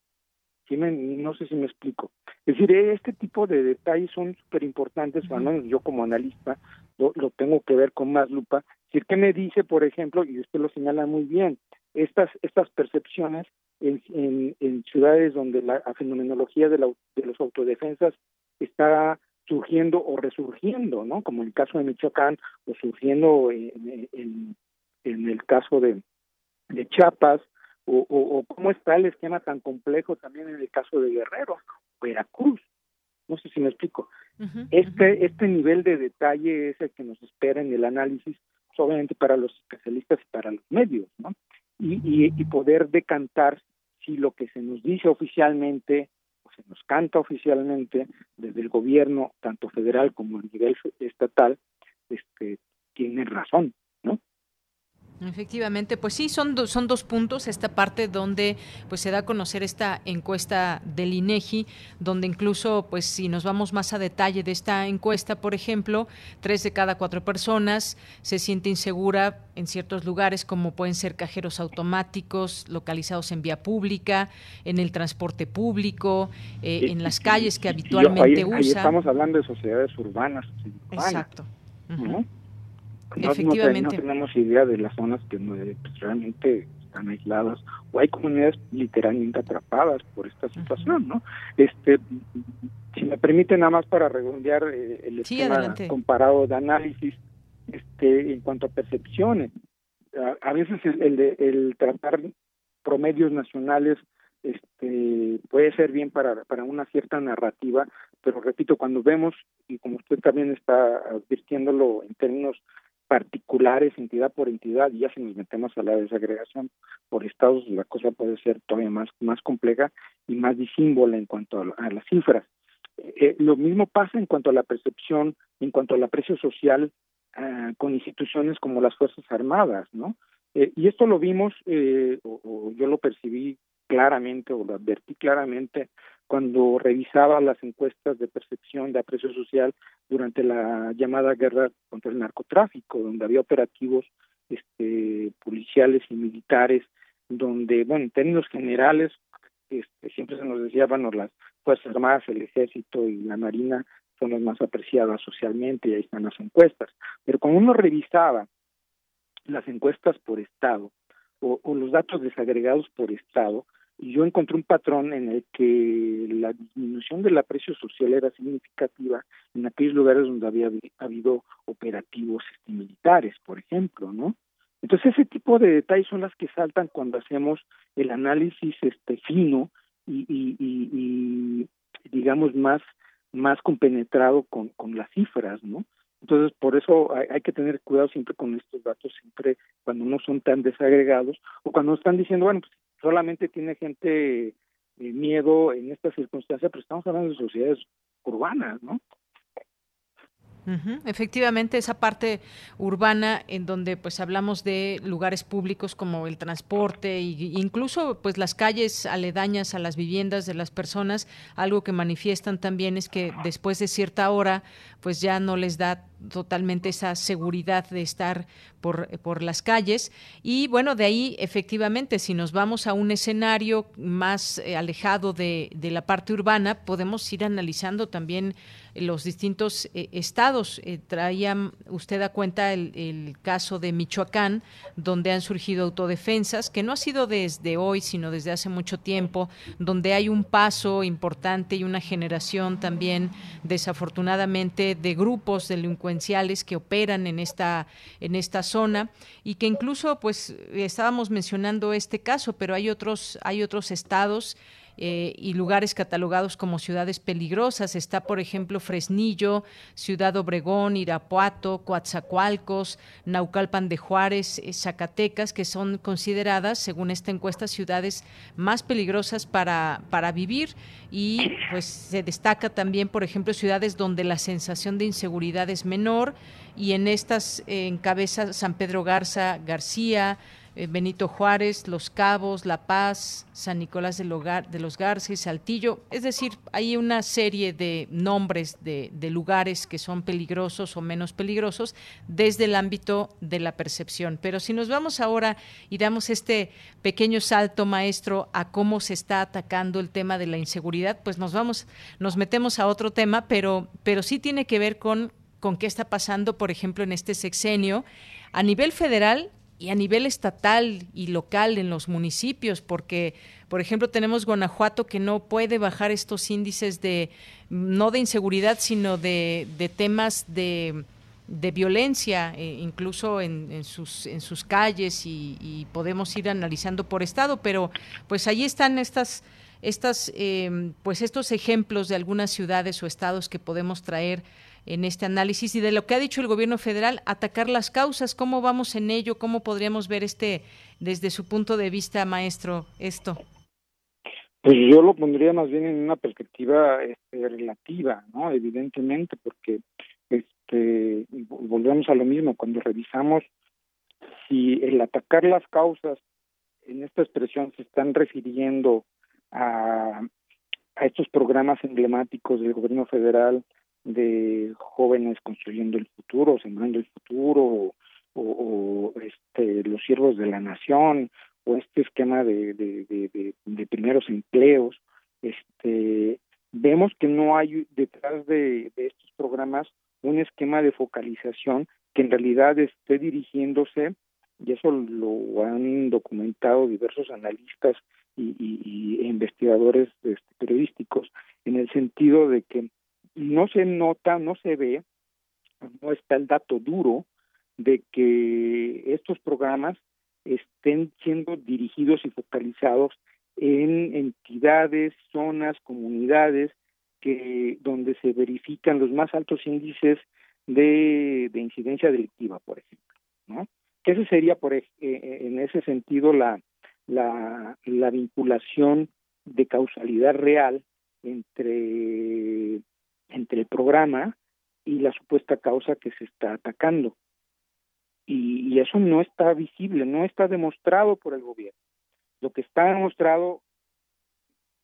No sé si me explico es decir este tipo de detalles son súper importantes yo como analista lo, tengo que ver con más lupa. Es decir qué me dice por ejemplo y usted lo señala muy bien estas estas percepciones en, en, ciudades donde la fenomenología de, la, de los autodefensas está surgiendo o resurgiendo, ¿no? Como en el caso de Michoacán o surgiendo en, en, en el caso de, de Chiapas o, o, cómo está el esquema tan complejo también en el caso de Guerrero, Veracruz. No sé si me explico. este este nivel de detalle es el que nos espera en el análisis, obviamente para los especialistas y para los medios, ¿no? Y, y, y poder decantar si lo que se nos dice oficialmente se nos canta oficialmente desde el gobierno, tanto federal como a nivel estatal, este, tiene razón. Efectivamente, pues sí, son, son dos puntos, esta parte donde pues se da a conocer esta encuesta del INEGI, donde incluso pues si nos vamos más a detalle de esta encuesta, por ejemplo, tres de cada cuatro personas se siente insegura en ciertos lugares como pueden ser cajeros automáticos localizados en vía pública, en el transporte público, eh, en las calles que habitualmente usan. Ahí estamos hablando de sociedades urbanas. Exacto. No, Efectivamente. No, tenemos idea de las zonas que pues, realmente están aisladas o hay comunidades literalmente atrapadas por esta situación, ¿no? Este, si me permite nada más para redondear eh, el esquema comparado de análisis, este, en cuanto a percepciones, a, veces el, de, el tratar promedios nacionales este puede ser bien para, para una cierta narrativa, pero repito, cuando vemos, y como usted también está advirtiéndolo en términos particulares, entidad por entidad, y ya si nos metemos a la desagregación por estados, la cosa puede ser todavía más, más compleja y más disímbola en cuanto a, las cifras. Eh, lo mismo pasa en cuanto a la percepción, en cuanto al aprecio social ah, con instituciones como las Fuerzas Armadas, ¿no? Eh, y esto lo vimos, eh, o, yo lo percibí claramente, o lo advertí claramente cuando revisaba las encuestas de percepción de aprecio social durante la llamada guerra contra el narcotráfico, donde había operativos este, policiales y militares, donde, bueno, en términos generales, este, siempre se nos decía, bueno, las Fuerzas Armadas, el Ejército y la Marina son las más apreciadas socialmente y ahí están las encuestas. Pero cuando uno revisaba las encuestas por Estado o, o los datos desagregados por Estado, y yo encontré un patrón en el que la disminución del aprecio social era significativa en aquellos lugares donde había habido operativos este, militares, por ejemplo, ¿no? Entonces ese tipo de detalles son las que saltan cuando hacemos el análisis este fino y, y, y, digamos más más compenetrado con, con las cifras, ¿no? Entonces, por eso hay, hay, que tener cuidado siempre con estos datos, siempre cuando no son tan desagregados o cuando están diciendo, bueno, pues solamente tiene gente eh, miedo en esta circunstancia, pero estamos hablando de sociedades urbanas, ¿no? Efectivamente, esa parte urbana en donde pues hablamos de lugares públicos como el transporte e incluso pues las calles aledañas a las viviendas de las personas, algo que manifiestan también es que después de cierta hora pues ya no les da totalmente esa seguridad de estar por, por, las calles. Y bueno, de ahí efectivamente, si nos vamos a un escenario más eh, alejado de, de, la parte urbana, podemos ir analizando también los distintos eh, estados. Eh, traía usted a cuenta el, el, caso de Michoacán, donde han surgido autodefensas, que no ha sido desde hoy, sino desde hace mucho tiempo, donde hay un paso importante y una generación también, desafortunadamente, de grupos que operan en esta, en esta zona y que incluso, pues, estábamos mencionando este caso, pero hay otros, hay otros estados eh, y lugares catalogados como ciudades peligrosas. Está, por ejemplo, Fresnillo, Ciudad Obregón, Irapuato, Coatzacoalcos, Naucalpan de Juárez, eh, Zacatecas, que son consideradas, según esta encuesta, ciudades más peligrosas para, para vivir. Y pues se destaca también, por ejemplo, ciudades donde la sensación de inseguridad es menor y en estas encabeza San Pedro Garza García, eh, Benito Juárez, Los Cabos, La Paz, San Nicolás de, los Garces, Saltillo. Es decir, hay una serie de nombres de, lugares que son peligrosos o menos peligrosos desde el ámbito de la percepción. Pero si nos vamos ahora y damos este pequeño salto, maestro, a cómo se está atacando el tema de la inseguridad, pues nos vamos, nos metemos a otro tema, pero, pero sí tiene que ver con, con qué está pasando, por ejemplo, en este sexenio. A nivel federal, y a nivel estatal y local en los municipios, porque, por ejemplo, tenemos Guanajuato que no puede bajar estos índices de, no de inseguridad, sino de, de temas de, de violencia, eh, incluso en, sus, en sus calles, y, podemos ir analizando por estado, pero pues ahí están estas estas eh, pues estos ejemplos de algunas ciudades o estados que podemos traer en este análisis y de lo que ha dicho el gobierno federal, atacar las causas, cómo vamos en ello, cómo podríamos ver este desde su punto de vista, maestro, esto. Pues yo lo pondría más bien en una perspectiva este, relativa, ¿no? Evidentemente, porque este volvemos a lo mismo cuando revisamos si el atacar las causas en esta expresión se están refiriendo a, a estos programas emblemáticos del gobierno federal de jóvenes construyendo el futuro, sembrando el futuro, o, este, los siervos de la nación, o este esquema de, de, primeros empleos, este, vemos que no hay detrás de, estos programas un esquema de focalización que en realidad esté dirigiéndose, y eso lo han documentado diversos analistas y, y, e investigadores este, periodísticos, en el sentido de que no se nota, no se ve, no está el dato duro de que estos programas estén siendo dirigidos y focalizados en entidades, zonas, comunidades que donde se verifican los más altos índices de, de incidencia delictiva, por ejemplo, ¿no? Ese sería, por eh, eh, en ese sentido, la, la, la vinculación de causalidad real entre entre el programa y la supuesta causa que se está atacando. Y, eso no está visible, no está demostrado por el gobierno. Lo que está demostrado,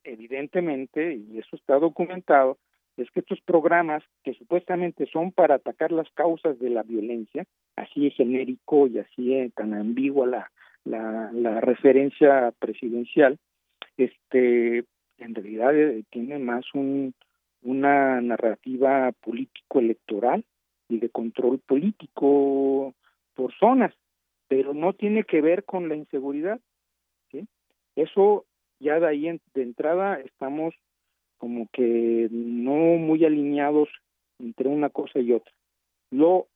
evidentemente, y eso está documentado, es que estos programas que supuestamente son para atacar las causas de la violencia, así es genérico y así es tan ambigua la, la, la referencia presidencial, este en realidad eh, tiene más un, una narrativa político-electoral y de control político por zonas, pero no tiene que ver con la inseguridad. ¿sí? Eso ya de ahí de entrada estamos como que no muy alineados entre una cosa y otra. Lo,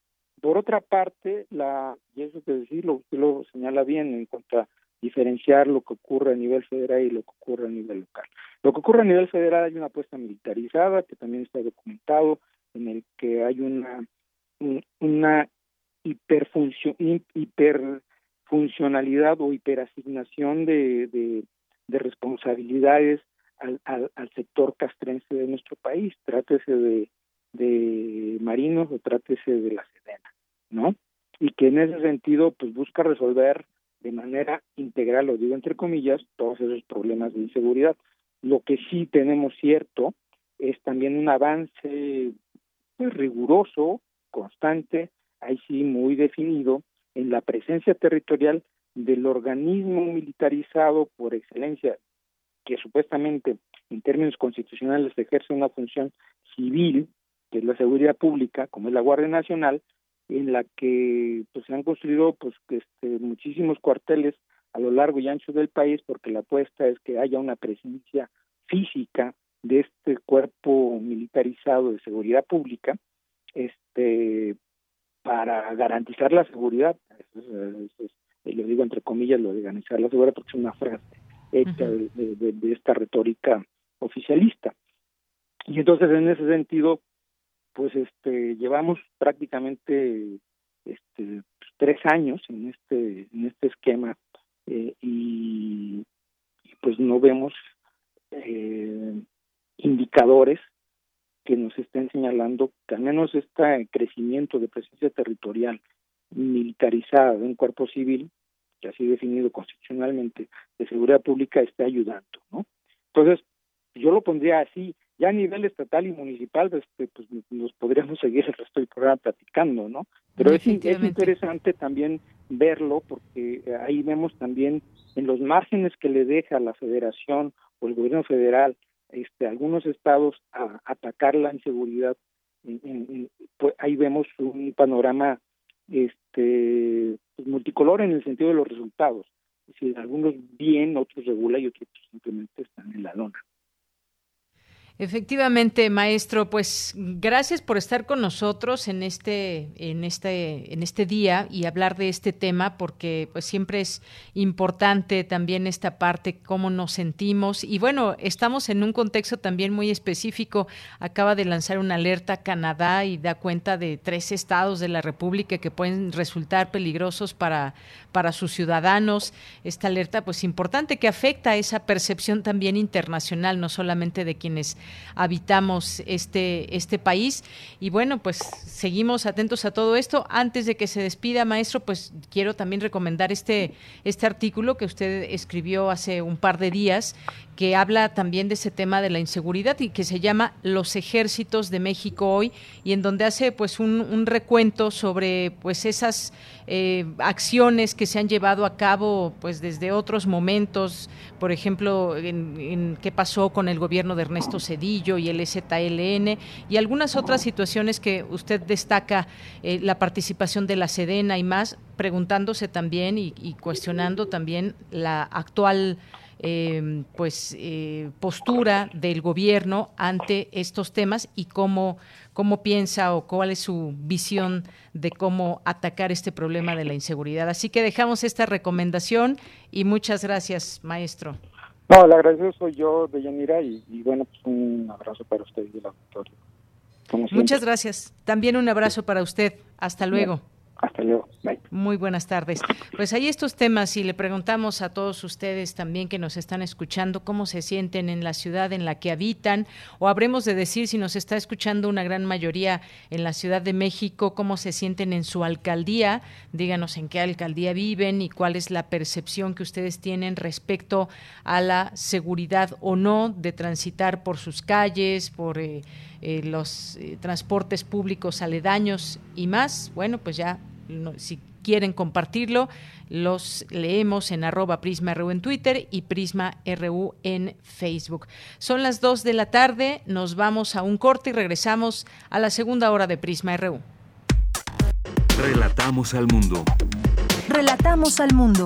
por otra parte, la, y eso que decir, lo, lo señala bien en cuanto a diferenciar lo que ocurre a nivel federal y lo que ocurre a nivel local. Lo que ocurre a nivel federal hay una apuesta militarizada que también está documentado, en el que hay una una hiperfuncionalidad o hiperasignación de, de, de responsabilidades al, al, al, sector castrense de nuestro país, trátese de, de marinos o trátese de la Sedena, ¿no? Y que en ese sentido pues busca resolver de manera integral, lo digo entre comillas, todos esos problemas de inseguridad. Lo que sí tenemos cierto es también un avance pues, riguroso, constante, ahí sí muy definido, en la presencia territorial del organismo militarizado por excelencia, que supuestamente en términos constitucionales ejerce una función civil, que es la seguridad pública, como es la Guardia Nacional, en la que pues se han construido pues este muchísimos cuarteles a lo largo y ancho del país porque la apuesta es que haya una presencia física de este cuerpo militarizado de seguridad pública este para garantizar la seguridad. Y lo digo entre comillas lo de garantizar la seguridad porque es una frase hecha de, de esta retórica oficialista. Y entonces en ese sentido pues este llevamos prácticamente este tres años en este en este esquema eh, y, pues no vemos eh, indicadores que nos estén señalando que al menos este crecimiento de presencia territorial militarizada de un cuerpo civil así definido constitucionalmente de seguridad pública esté ayudando, ¿no? Entonces, yo lo pondría así, ya a nivel estatal y municipal, este, pues nos podríamos seguir el resto del programa platicando, ¿no? Pero es, es interesante también verlo porque ahí vemos también en los márgenes que le deja la federación o el gobierno federal este, algunos estados a atacar la inseguridad, pues ahí vemos un panorama este pues, multicolor en el sentido de los resultados. Es decir, algunos bien, otros regular y otros simplemente están en la lona. Efectivamente, maestro, pues gracias por estar con nosotros en este, en este, en este día y hablar de este tema, porque pues siempre es importante también esta parte, cómo nos sentimos. Y bueno, estamos en un contexto también muy específico. Acaba de lanzar una alerta Canadá y da cuenta de tres estados de la República que pueden resultar peligrosos para, para sus ciudadanos. Esta alerta, pues importante, que afecta a esa percepción también internacional, no solamente de quienes habitamos este, este país. Y bueno, pues seguimos atentos a todo esto. Antes de que se despida, maestro, pues quiero también recomendar este, este artículo que usted escribió hace un par de días, que habla también de ese tema de la inseguridad y que se llama Los ejércitos de México hoy y en donde hace pues un, recuento sobre pues esas eh, acciones que se han llevado a cabo pues desde otros momentos, por ejemplo, en, qué pasó con el gobierno de Ernesto Cedillo y el ZLN y algunas otras situaciones que usted destaca, eh, la participación de la Sedena y más, preguntándose también y cuestionando también la actual eh, pues eh, postura del gobierno ante estos temas y cómo, cómo piensa o cuál es su visión de cómo atacar este problema de la inseguridad. Así que dejamos esta recomendación y muchas gracias, maestro. No, le agradezco soy yo, de y, y bueno, pues un abrazo para usted y el auditorio. Muchas gracias. También un abrazo para usted. Hasta luego. Hasta luego. Muy buenas tardes. Pues hay estos temas y le preguntamos a todos ustedes también que nos están escuchando cómo se sienten en la ciudad en la que habitan o habremos de decir si nos está escuchando una gran mayoría en la Ciudad de México, cómo se sienten en su alcaldía. Díganos en qué alcaldía viven y cuál es la percepción que ustedes tienen respecto a la seguridad o no de transitar por sus calles, por... Eh, eh, los eh, transportes públicos aledaños y más, bueno, pues ya si quieren compartirlo, los leemos en arroba Prisma RU en Twitter y Prisma RU en Facebook. Son las 2 de la tarde, nos vamos a un corte y regresamos a la segunda hora de Prisma RU. Relatamos al mundo. Relatamos al mundo.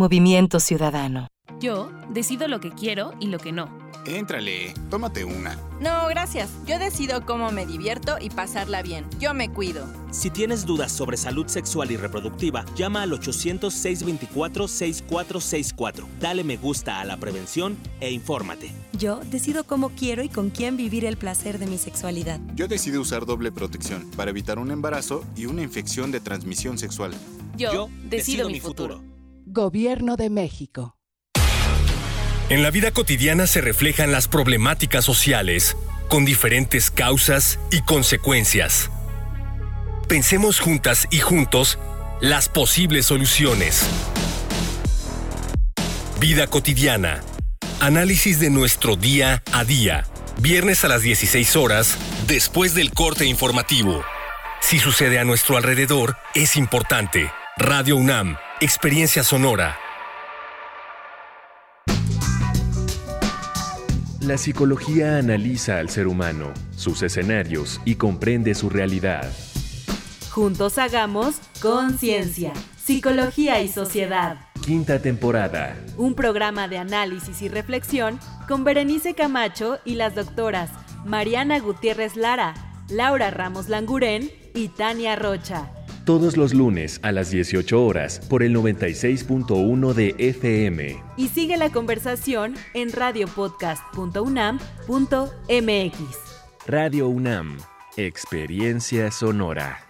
Movimiento Ciudadano. Yo decido lo que quiero y lo que no. Éntrale, tómate una. No, gracias. Yo decido cómo me divierto y pasarla bien. Yo me cuido. Si tienes dudas sobre salud sexual y reproductiva, llama al 800-624-6464. Dale me gusta a la prevención e infórmate. Yo decido cómo quiero y con quién vivir el placer de mi sexualidad. Yo decido usar doble protección para evitar un embarazo y una infección de transmisión sexual. Yo, decido, mi futuro. Gobierno de México. En la vida cotidiana se reflejan las problemáticas sociales, con diferentes causas y consecuencias. Pensemos juntas y juntos las posibles soluciones. Vida cotidiana. Análisis de nuestro día a día. Viernes a las 16 horas, después del corte informativo. Si sucede a nuestro alrededor, es importante. Radio UNAM, Experiencia Sonora. La psicología analiza al ser humano, sus escenarios y comprende su realidad. Juntos hagamos conciencia, psicología y sociedad. Quinta temporada. Un programa de análisis y reflexión con Berenice Camacho y las doctoras Mariana Gutiérrez Lara, Laura Ramos Langurén y Tania Rocha. Todos los lunes a las 18 horas por el 96.1 de FM. Y sigue la conversación en radiopodcast.unam.mx. Radio UNAM, Experiencia Sonora.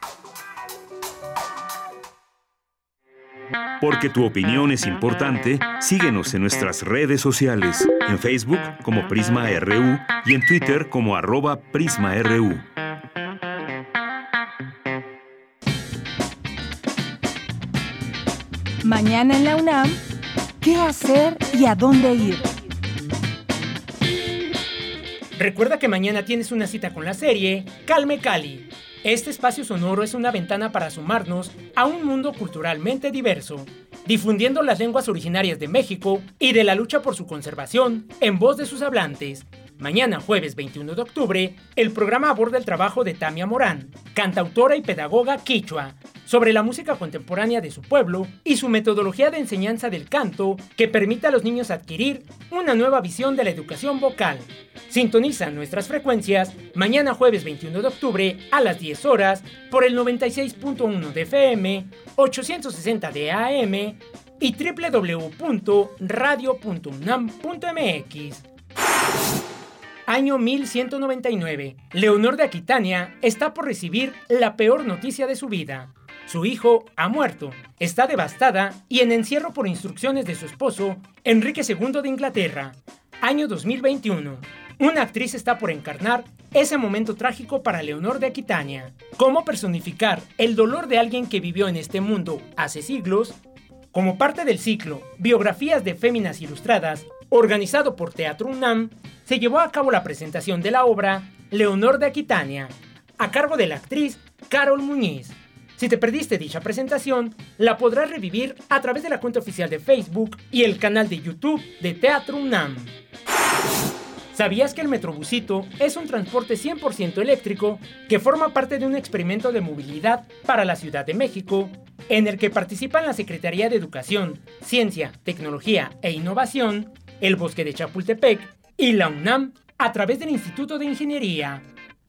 Porque tu opinión es importante, síguenos en nuestras redes sociales, en Facebook como Prisma RU y en Twitter como arroba PrismaRU. Mañana en la UNAM, ¿qué hacer y a dónde ir? Recuerda que mañana tienes una cita con la serie Calme Cali. Este espacio sonoro es una ventana para sumarnos a un mundo culturalmente diverso, difundiendo las lenguas originarias de México y de la lucha por su conservación en voz de sus hablantes. Mañana, jueves 21 de octubre, el programa aborda el trabajo de Tamia Morán, cantautora y pedagoga quichua, sobre la música contemporánea de su pueblo y su metodología de enseñanza del canto que permite a los niños adquirir una nueva visión de la educación vocal. Sintoniza nuestras frecuencias mañana jueves 21 de octubre a las 10 horas por el 96.1 de FM, 860 de AM y www.radio.unam.mx. Año 1199. Leonor de Aquitania está por recibir la peor noticia de su vida. Su hijo ha muerto, está devastada y en encierro por instrucciones de su esposo, Enrique II de Inglaterra. Año 2021. Una actriz está por encarnar ese momento trágico para Leonor de Aquitania. ¿Cómo personificar el dolor de alguien que vivió en este mundo hace siglos? Como parte del ciclo Biografías de Féminas Ilustradas, organizado por Teatro UNAM, se llevó a cabo la presentación de la obra Leonor de Aquitania, a cargo de la actriz Carol Muñiz. Si te perdiste dicha presentación, la podrás revivir a través de la cuenta oficial de Facebook y el canal de YouTube de Teatro UNAM. ¿Sabías que el Metrobusito es un transporte 100% eléctrico que forma parte de un experimento de movilidad para la Ciudad de México, en el que participan la Secretaría de Educación, Ciencia, Tecnología e Innovación, el Bosque de Chapultepec y la UNAM a través del Instituto de Ingeniería?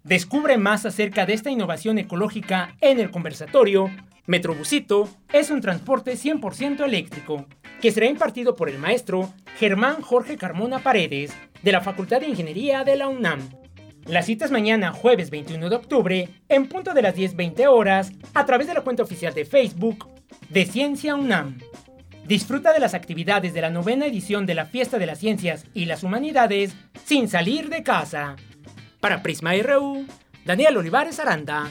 Descubre más acerca de esta innovación ecológica en el conversatorio Metrobusito es un transporte 100% eléctrico, que será impartido por el maestro Germán Jorge Carmona Paredes, de la Facultad de Ingeniería de la UNAM. La cita es mañana, jueves 21 de octubre, en punto de las 10.20 horas, a través de la cuenta oficial de Facebook de Ciencia UNAM. Disfruta de las actividades de la novena edición de la Fiesta de las Ciencias y las Humanidades sin salir de casa. Para Prisma RU, Daniel Olivares Aranda.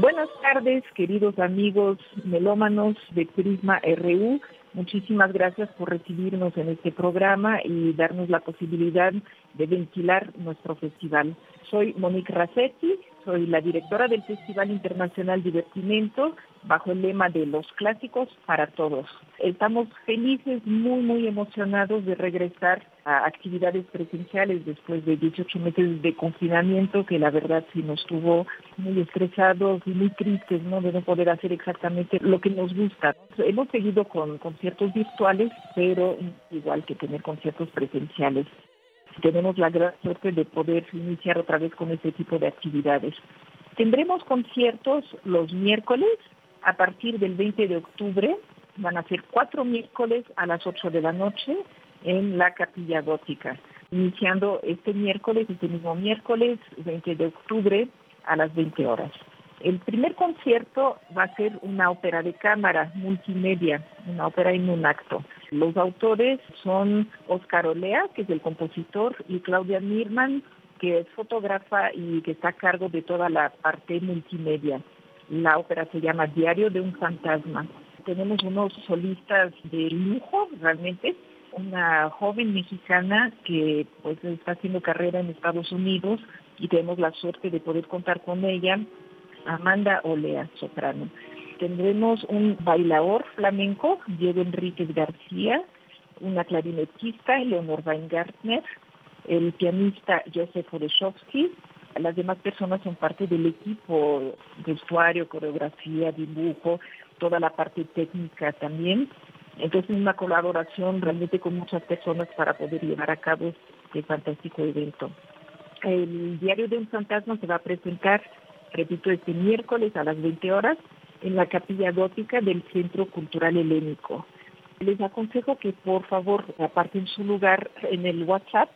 Buenas tardes, queridos amigos melómanos de Prisma RU. Muchísimas gracias por recibirnos en este programa y darnos la posibilidad de ventilar nuestro festival. Soy Monique Rassetti, soy la directora del Festival Internacional Divertimento bajo el lema de los clásicos para todos. Estamos felices, muy, muy emocionados de regresar a actividades presenciales después de 18 meses de confinamiento que la verdad sí nos tuvo muy estresados y muy tristes, ¿no? De no poder hacer exactamente lo que nos gusta. Hemos seguido con conciertos virtuales, pero igual que tener conciertos presenciales tenemos la gran suerte de poder iniciar otra vez con este tipo de actividades. Tendremos conciertos los miércoles a partir del 20 de octubre. Van a ser cuatro miércoles a las 8 de la noche en la Capilla Gótica. Iniciando este miércoles, este mismo miércoles 20 de octubre a las 20 horas. El primer concierto va a ser una ópera de cámara multimedia, una ópera en un acto. Los autores son Oscar Olea, que es el compositor, y Claudia Mirman, que es fotógrafa y que está a cargo de toda la parte multimedia. La ópera se llama Diario de un fantasma. Tenemos unos solistas de lujo, realmente, una joven mexicana que pues está haciendo carrera en Estados Unidos y tenemos la suerte de poder contar con ella Amanda Olea, soprano. Tendremos un bailador flamenco, Diego Enríquez García, una clarinetista, Leonor Weingartner, el pianista Joseph Oreshovsky. Las demás personas son parte del equipo, de vestuario, coreografía, dibujo, toda la parte técnica también. Entonces, una colaboración realmente con muchas personas para poder llevar a cabo este fantástico evento. El Diario de un Fantasma se va a presentar repito, este miércoles a las 20 horas en la capilla gótica del Centro Cultural Helénico. Les aconsejo que por favor aparten su lugar en el WhatsApp.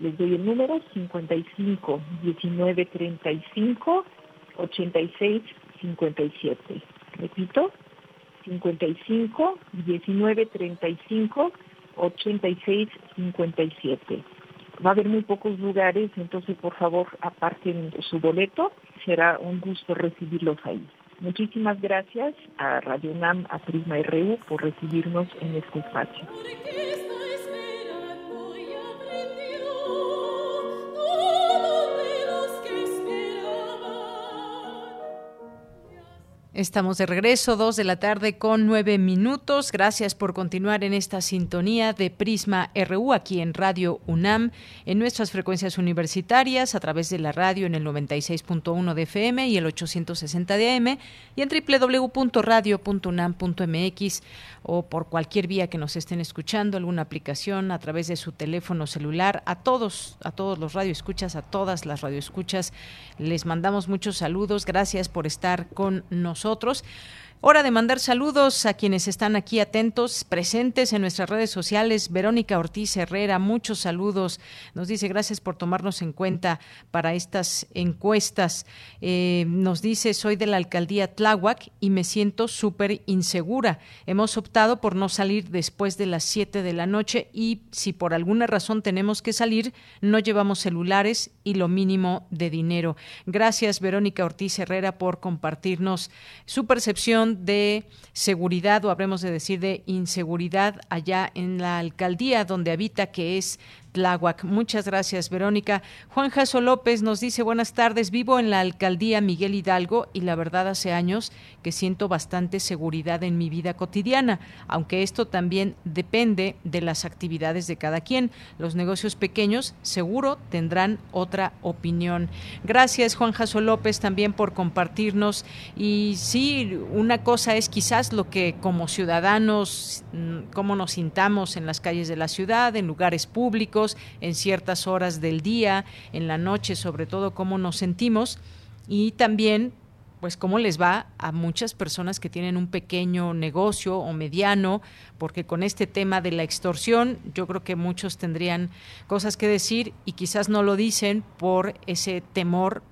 Les doy el número 55 19 35 86 57. Repito, 55 19 35 86 57. Va a haber muy pocos lugares, entonces por favor aparten su boleto será un gusto recibirlos ahí. Muchísimas gracias a Radio UNAM, a Prisma RU por recibirnos en este espacio. Estamos de regreso, dos de la tarde con nueve minutos. Gracias por continuar en esta sintonía de Prisma RU aquí en Radio UNAM, en nuestras frecuencias universitarias, a través de la radio en el 96.1 de FM y el 860 de AM, y en www.radio.unam.mx o por cualquier vía que nos estén escuchando, alguna aplicación a través de su teléfono celular. A todos, a todos los radioescuchas, a todas las radioescuchas, les mandamos muchos saludos. Gracias por estar con nosotros nosotros. Hora de mandar saludos a quienes están aquí atentos, presentes en nuestras redes sociales. Verónica Ortiz Herrera, muchos saludos. Nos dice gracias por tomarnos en cuenta para estas encuestas. Eh, nos dice soy de la alcaldía Tláhuac y me siento súper insegura. Hemos optado por no salir después de las 7 de la noche y si por alguna razón tenemos que salir, no llevamos celulares y lo mínimo de dinero. Gracias Verónica Ortiz Herrera por compartirnos su percepción de seguridad o habremos de decir de inseguridad allá en la alcaldía donde habita, que es Tláhuac. Muchas gracias, Verónica. Juan Jaso López nos dice, buenas tardes, vivo en la alcaldía Miguel Hidalgo y la verdad hace años que siento bastante seguridad en mi vida cotidiana, aunque esto también depende de las actividades de cada quien. Los negocios pequeños seguro tendrán otra opinión. Gracias, Juan Jaso López, también por compartirnos. Y sí, una cosa es quizás lo que como ciudadanos, mm, cómo nos sintamos en las calles de la ciudad, en lugares públicos, en ciertas horas del día, en la noche, sobre todo cómo nos sentimos. Y también pues cómo les va a muchas personas que tienen un pequeño negocio o mediano, porque con este tema de la extorsión yo creo que muchos tendrían cosas que decir y quizás no lo dicen por ese temor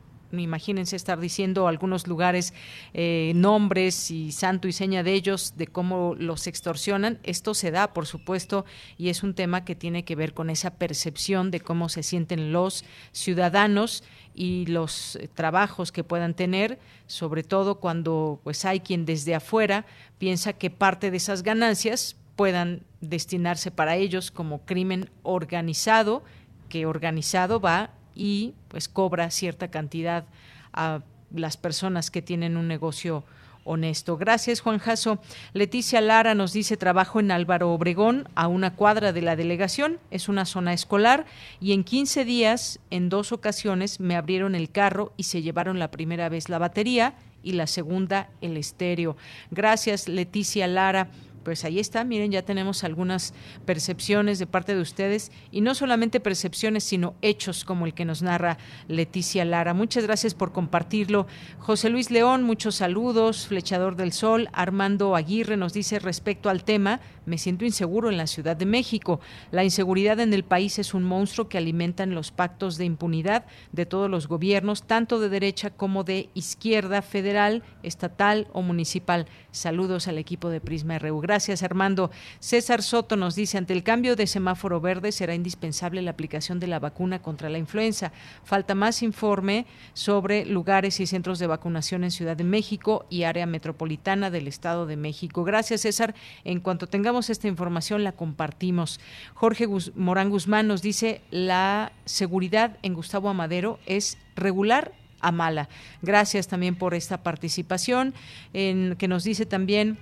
imagínense estar diciendo algunos lugares eh, nombres y santo y seña de ellos, de cómo los extorsionan. Esto se da, por supuesto, y es un tema que tiene que ver con esa percepción de cómo se sienten los ciudadanos y los eh, trabajos que puedan tener, sobre todo cuando pues hay quien desde afuera piensa que parte de esas ganancias puedan destinarse para ellos como crimen organizado, que organizado va y pues cobra cierta cantidad a las personas que tienen un negocio honesto. Gracias, Juan Jaso. Leticia Lara nos dice trabajo en Álvaro Obregón, a una cuadra de la delegación, es una zona escolar, y en 15 días, en dos ocasiones, me abrieron el carro y se llevaron la primera vez la batería y la segunda el estéreo. Gracias, Leticia Lara pues ahí está, miren, ya tenemos algunas percepciones de parte de ustedes y no solamente percepciones, sino hechos como el que nos narra Leticia Lara. Muchas gracias por compartirlo. José Luis León, muchos saludos. Flechador del Sol, Armando Aguirre nos dice respecto al tema, me siento inseguro en la Ciudad de México. La inseguridad en el país es un monstruo que alimentan los pactos de impunidad de todos los gobiernos, tanto de derecha como de izquierda, federal, estatal o municipal. Saludos al equipo de Prisma RU. Gracias, Armando. César Soto nos dice, ante el cambio de semáforo verde será indispensable la aplicación de la vacuna contra la influenza. Falta más informe sobre lugares y centros de vacunación en Ciudad de México y área metropolitana del Estado de México. Gracias, César. En cuanto tengamos esta información, la compartimos. Jorge Morán Guzmán nos dice, la seguridad en Gustavo Amadero es regular a mala. Gracias también por esta participación, en que nos dice también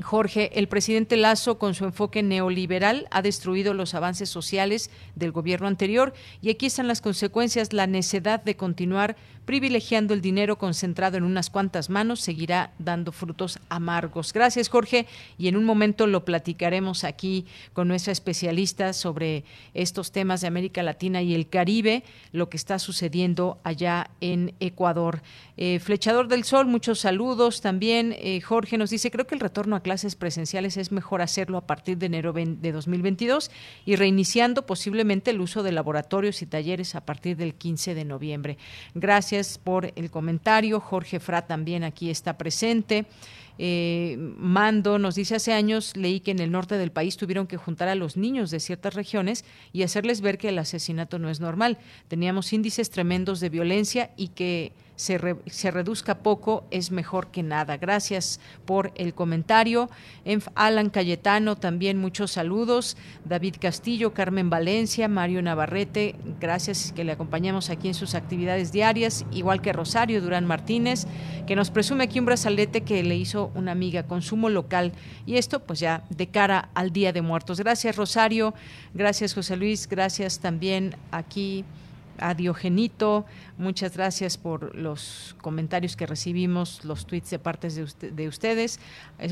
Jorge, el presidente Lazo, con su enfoque neoliberal, ha destruido los avances sociales del gobierno anterior y aquí están las consecuencias. La necedad de continuar privilegiando el dinero concentrado en unas cuantas manos seguirá dando frutos amargos. Gracias, Jorge. Y en un momento lo platicaremos aquí con nuestra especialista sobre estos temas de América Latina y el Caribe, lo que está sucediendo allá en Ecuador. Eh, Flechador del Sol, muchos saludos también. Eh, Jorge nos dice, creo que el retorno a clases presenciales es mejor hacerlo a partir de enero de 2022 y reiniciando posiblemente el uso de laboratorios y talleres a partir del 15 de noviembre. Gracias por el comentario. Jorge Fra también aquí está presente. Eh, Mando nos dice hace años leí que en el norte del país tuvieron que juntar a los niños de ciertas regiones y hacerles ver que el asesinato no es normal. Teníamos índices tremendos de violencia y que se, se, reduzca poco es mejor que nada. Gracias por el comentario. Alan Cayetano, también muchos saludos. David Castillo, Carmen Valencia, Mario Navarrete, gracias que le acompañamos aquí en sus actividades diarias, igual que Rosario Durán Martínez, que nos presume aquí un brazalete que le hizo una amiga, consumo local. Y esto pues ya de cara al Día de Muertos. Gracias Rosario, gracias José Luis, gracias también aquí a Diogenito. Muchas gracias por los comentarios que recibimos, los tweets de partes de, ustedes.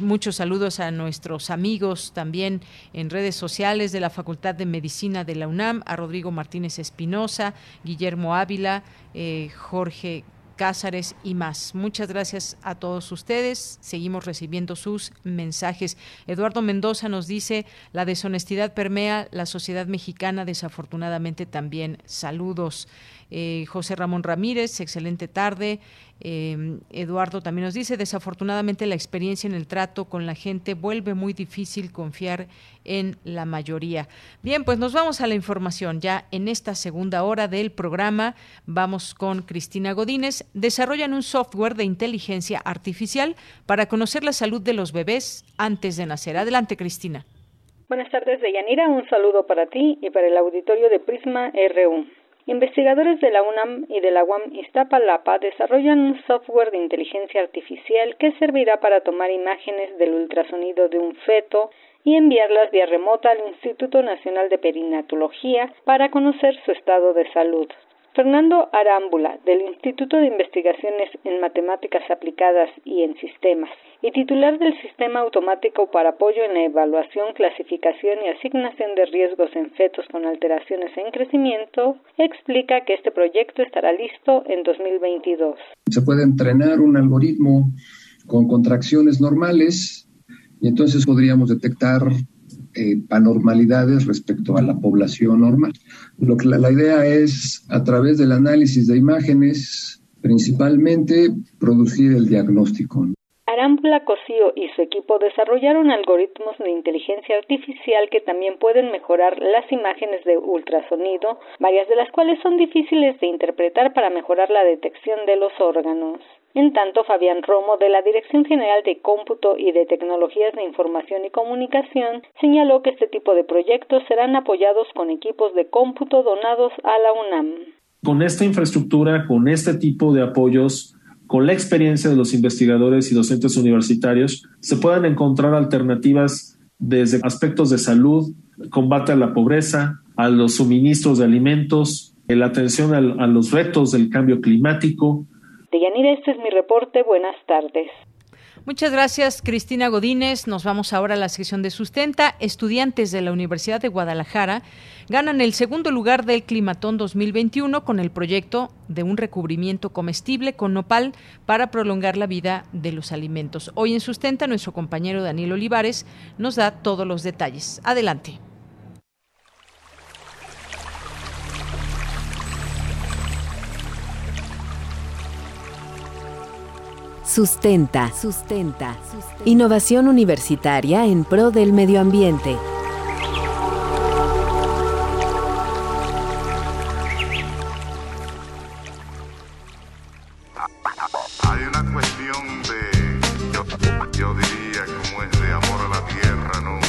muchos saludos a nuestros amigos también en redes sociales de la Facultad de Medicina de la UNAM, a Rodrigo Martínez Espinosa, Guillermo Ávila, eh, Jorge Cázares y más. Muchas gracias a todos ustedes. Seguimos recibiendo sus mensajes. Eduardo Mendoza nos dice, la deshonestidad permea la sociedad mexicana, desafortunadamente también. Saludos. Eh, José Ramón Ramírez, excelente tarde. Eh, Eduardo también nos dice, desafortunadamente la experiencia en el trato con la gente vuelve muy difícil confiar en la mayoría. Bien, pues nos vamos a la información. Ya en esta segunda hora del programa vamos con Cristina Godínez. Desarrollan un software de inteligencia artificial para conocer la salud de los bebés antes de nacer. Adelante, Cristina. Buenas tardes, Deyanira. Un saludo para ti y para el auditorio de Prisma RU. Investigadores de la UNAM y de la UAM Iztapalapa desarrollan un software de inteligencia artificial que servirá para tomar imágenes del ultrasonido de un feto y enviarlas vía remota al Instituto Nacional de Perinatología para conocer su estado de salud. Fernando Arámbula, del Instituto de Investigaciones en Matemáticas Aplicadas y en Sistemas, y titular del Sistema Automático para Apoyo en la Evaluación, Clasificación y Asignación de Riesgos en Fetos con Alteraciones en Crecimiento, explica que este proyecto estará listo en 2022. Se puede entrenar un algoritmo con contracciones normales y entonces podríamos detectar eh, anormalidades respecto a la población normal. Lo que la, idea es, a través del análisis de imágenes, principalmente producir el diagnóstico. Arámbula Cosío y su equipo desarrollaron algoritmos de inteligencia artificial que también pueden mejorar las imágenes de ultrasonido, varias de las cuales son difíciles de interpretar para mejorar la detección de los órganos. En tanto, Fabián Romo, de la Dirección General de Cómputo y de Tecnologías de Información y Comunicación, señaló que este tipo de proyectos serán apoyados con equipos de cómputo donados a la UNAM. Con esta infraestructura, con este tipo de apoyos, con la experiencia de los investigadores y docentes universitarios, se puedan encontrar alternativas desde aspectos de salud, combate a la pobreza, a los suministros de alimentos, la atención a los retos del cambio climático, Deyanira, este es mi reporte. Buenas tardes. Muchas gracias, Cristina Godínez. Nos vamos ahora a la sección de sustenta. Estudiantes de la Universidad de Guadalajara ganan el segundo lugar del Climatón 2021 con el proyecto de un recubrimiento comestible con nopal para prolongar la vida de los alimentos. Hoy en Sustenta, nuestro compañero Daniel Olivares nos da todos los detalles. Adelante. Sustenta. Sustenta. Innovación universitaria en pro del medio ambiente. Hay una cuestión de, yo, yo diría, como es de amor a la tierra, ¿no?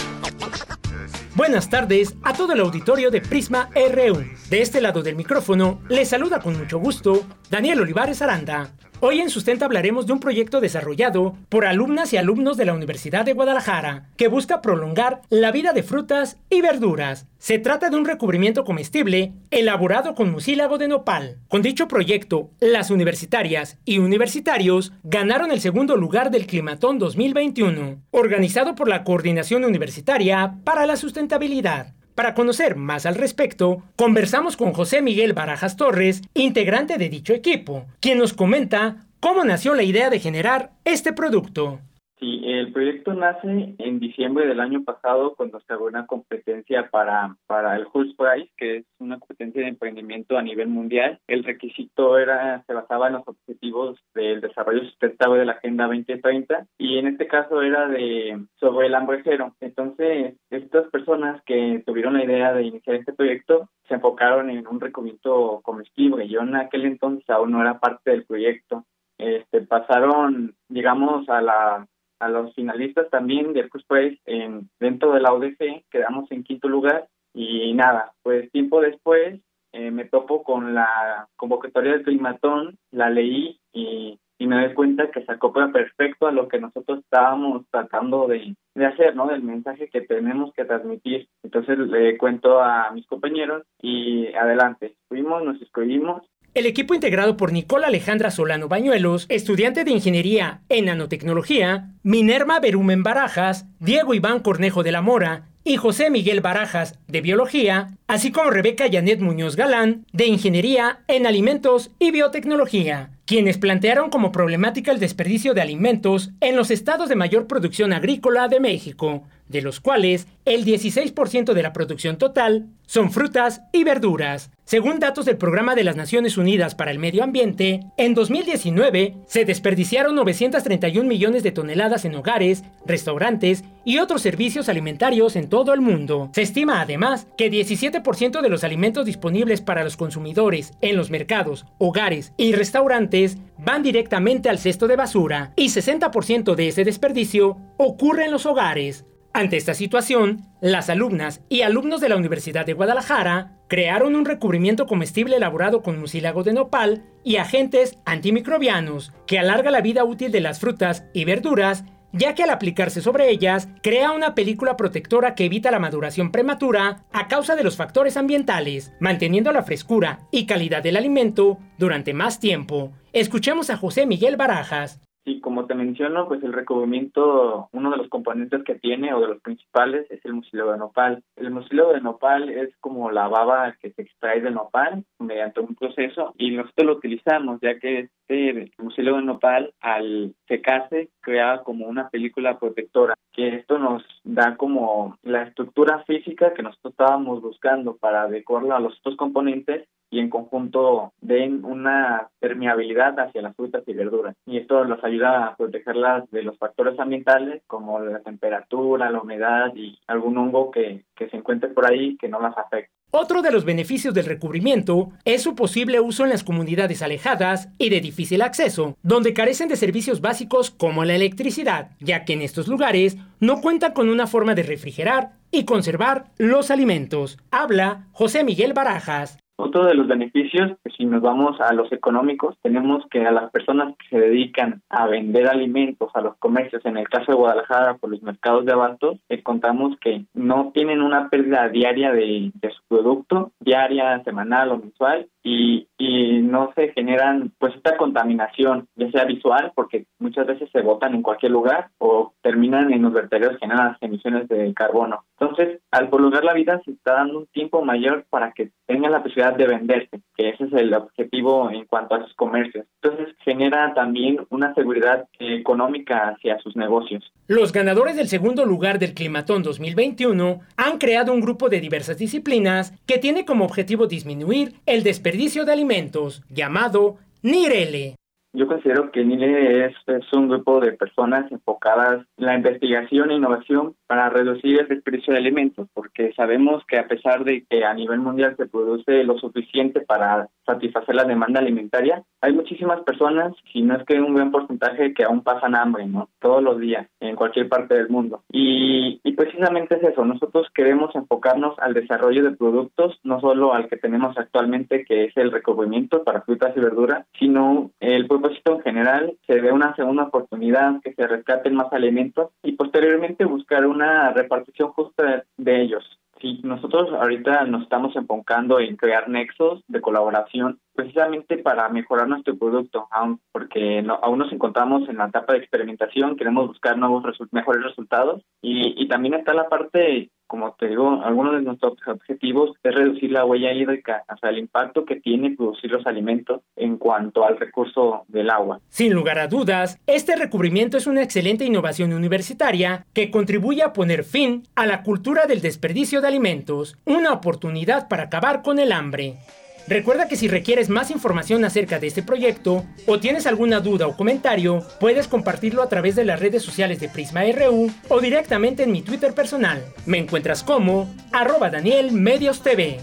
Buenas tardes a todo el auditorio de Prisma RU. De este lado del micrófono, les saluda con mucho gusto Daniel Olivares Aranda. Hoy en Sustenta hablaremos de un proyecto desarrollado por alumnas y alumnos de la Universidad de Guadalajara que busca prolongar la vida de frutas y verduras. Se trata de un recubrimiento comestible elaborado con mucílago de nopal. Con dicho proyecto, las universitarias y universitarios ganaron el segundo lugar del Climatón 2021, organizado por la Coordinación Universitaria para la Sustentabilidad. Para conocer más al respecto, conversamos con José Miguel Barajas Torres, integrante de dicho equipo, quien nos comenta cómo nació la idea de generar este producto. Sí, el proyecto nace en diciembre del año pasado cuando se abrió una competencia para, para el Hulse Prize, que es una competencia de emprendimiento a nivel mundial. El requisito era se basaba en los objetivos del desarrollo sustentable de la Agenda 2030 y en este caso era de sobre el hambre cero. Entonces, estas personas que tuvieron la idea de iniciar este proyecto se enfocaron en un recubrimiento comestible. Yo en aquel entonces aún no era parte del proyecto. Este, pasaron, digamos, a la a los finalistas también del pues en dentro de la UDC quedamos en quinto lugar y nada pues tiempo después eh, me topo con la convocatoria del climatón la leí y, me doy cuenta que se acopla perfecto a lo que nosotros estábamos tratando de, de hacer, ¿no? Del mensaje que tenemos que transmitir. Entonces le cuento a mis compañeros y adelante. Fuimos, nos inscribimos el equipo integrado por Nicola Alejandra Solano Bañuelos, estudiante de Ingeniería en Nanotecnología, Minerva Berumen Barajas, Diego Iván Cornejo de la Mora y José Miguel Barajas de Biología, así como Rebeca Janet Muñoz Galán de Ingeniería en Alimentos y Biotecnología, quienes plantearon como problemática el desperdicio de alimentos en los estados de mayor producción agrícola de México, de los cuales el 16% de la producción total son frutas y verduras. Según datos del Programa de las Naciones Unidas para el Medio Ambiente, en 2019 se desperdiciaron 931 millones de toneladas en hogares, restaurantes y otros servicios alimentarios en todo el mundo. Se estima además que 17% de los alimentos disponibles para los consumidores en los mercados, hogares y restaurantes van directamente al cesto de basura y 60% de ese desperdicio ocurre en los hogares. Ante esta situación, las alumnas y alumnos de la Universidad de Guadalajara crearon un recubrimiento comestible elaborado con mucílago de nopal y agentes antimicrobianos que alarga la vida útil de las frutas y verduras, ya que al aplicarse sobre ellas crea una película protectora que evita la maduración prematura a causa de los factores ambientales, manteniendo la frescura y calidad del alimento durante más tiempo. Escuchemos a José Miguel Barajas. Sí, como te menciono, pues el recubrimiento, uno de los componentes que tiene o de los principales es el mucílago de nopal. El mucílago de nopal es como la baba que se extrae del nopal mediante un proceso y nosotros lo utilizamos ya que este mucílago de nopal al secarse crea como una película protectora que esto nos da como la estructura física que nosotros estábamos buscando para adecuarlo a los otros componentes y en conjunto den una permeabilidad hacia las frutas y verduras. Y esto nos ayuda a protegerlas de los factores ambientales como la temperatura, la humedad y algún hongo que, que se encuentre por ahí que no las afecte. Otro de los beneficios del recubrimiento es su posible uso en las comunidades alejadas y de difícil acceso, donde carecen de servicios básicos como la electricidad, ya que en estos lugares no cuentan con una forma de refrigerar y conservar los alimentos. Habla José Miguel Barajas. Otro de los beneficios, pues, si nos vamos a los económicos, tenemos que a las personas que se dedican a vender alimentos a los comercios, en el caso de Guadalajara, por los mercados de abastos, encontramos que no tienen una pérdida diaria de, de su producto, diaria, semanal o mensual, y, y no se generan pues esta contaminación, ya sea visual, porque muchas veces se botan en cualquier lugar o terminan en los vertederos generan las emisiones de carbono. Entonces, al prolongar la vida se está dando un tiempo mayor para que tengan la posibilidad de venderse, que ese es el objetivo en cuanto a sus comercios. Entonces, genera también una seguridad económica hacia sus negocios. Los ganadores del segundo lugar del Climatón 2021 han creado un grupo de diversas disciplinas que tiene como objetivo disminuir el desperdicio de alimentos, llamado NIRELE. Yo considero que NILE es, un grupo de personas enfocadas en la investigación e innovación para reducir el desperdicio de alimentos, porque sabemos que a pesar de que a nivel mundial se produce lo suficiente para satisfacer la demanda alimentaria, hay muchísimas personas, si no es que un buen porcentaje, que aún pasan hambre, ¿no? Todos los días, en cualquier parte del mundo. Y, y precisamente es eso, nosotros queremos enfocarnos al desarrollo de productos, no solo al que tenemos actualmente, que es el recubrimiento para frutas y verduras, sino el en general, se dé una segunda oportunidad, que se rescaten más alimentos y posteriormente buscar una repartición justa de ellos. Sí, nosotros ahorita nos estamos enfocando en crear nexos de colaboración precisamente para mejorar nuestro producto, aún porque no, aún nos encontramos en la etapa de experimentación, queremos buscar nuevos resu mejores resultados y, y también está la parte como te digo, algunos de nuestros objetivos es reducir la huella hídrica, o sea, el impacto que tiene producir los alimentos en cuanto al recurso del agua. Sin lugar a dudas, este recubrimiento es una excelente innovación universitaria que contribuye a poner fin a la cultura del desperdicio de alimentos, una oportunidad para acabar con el hambre. Recuerda que si requieres más información acerca de este proyecto o tienes alguna duda o comentario, puedes compartirlo a través de las redes sociales de Prisma RU o directamente en mi Twitter personal. Me encuentras como arroba Daniel Medios TV.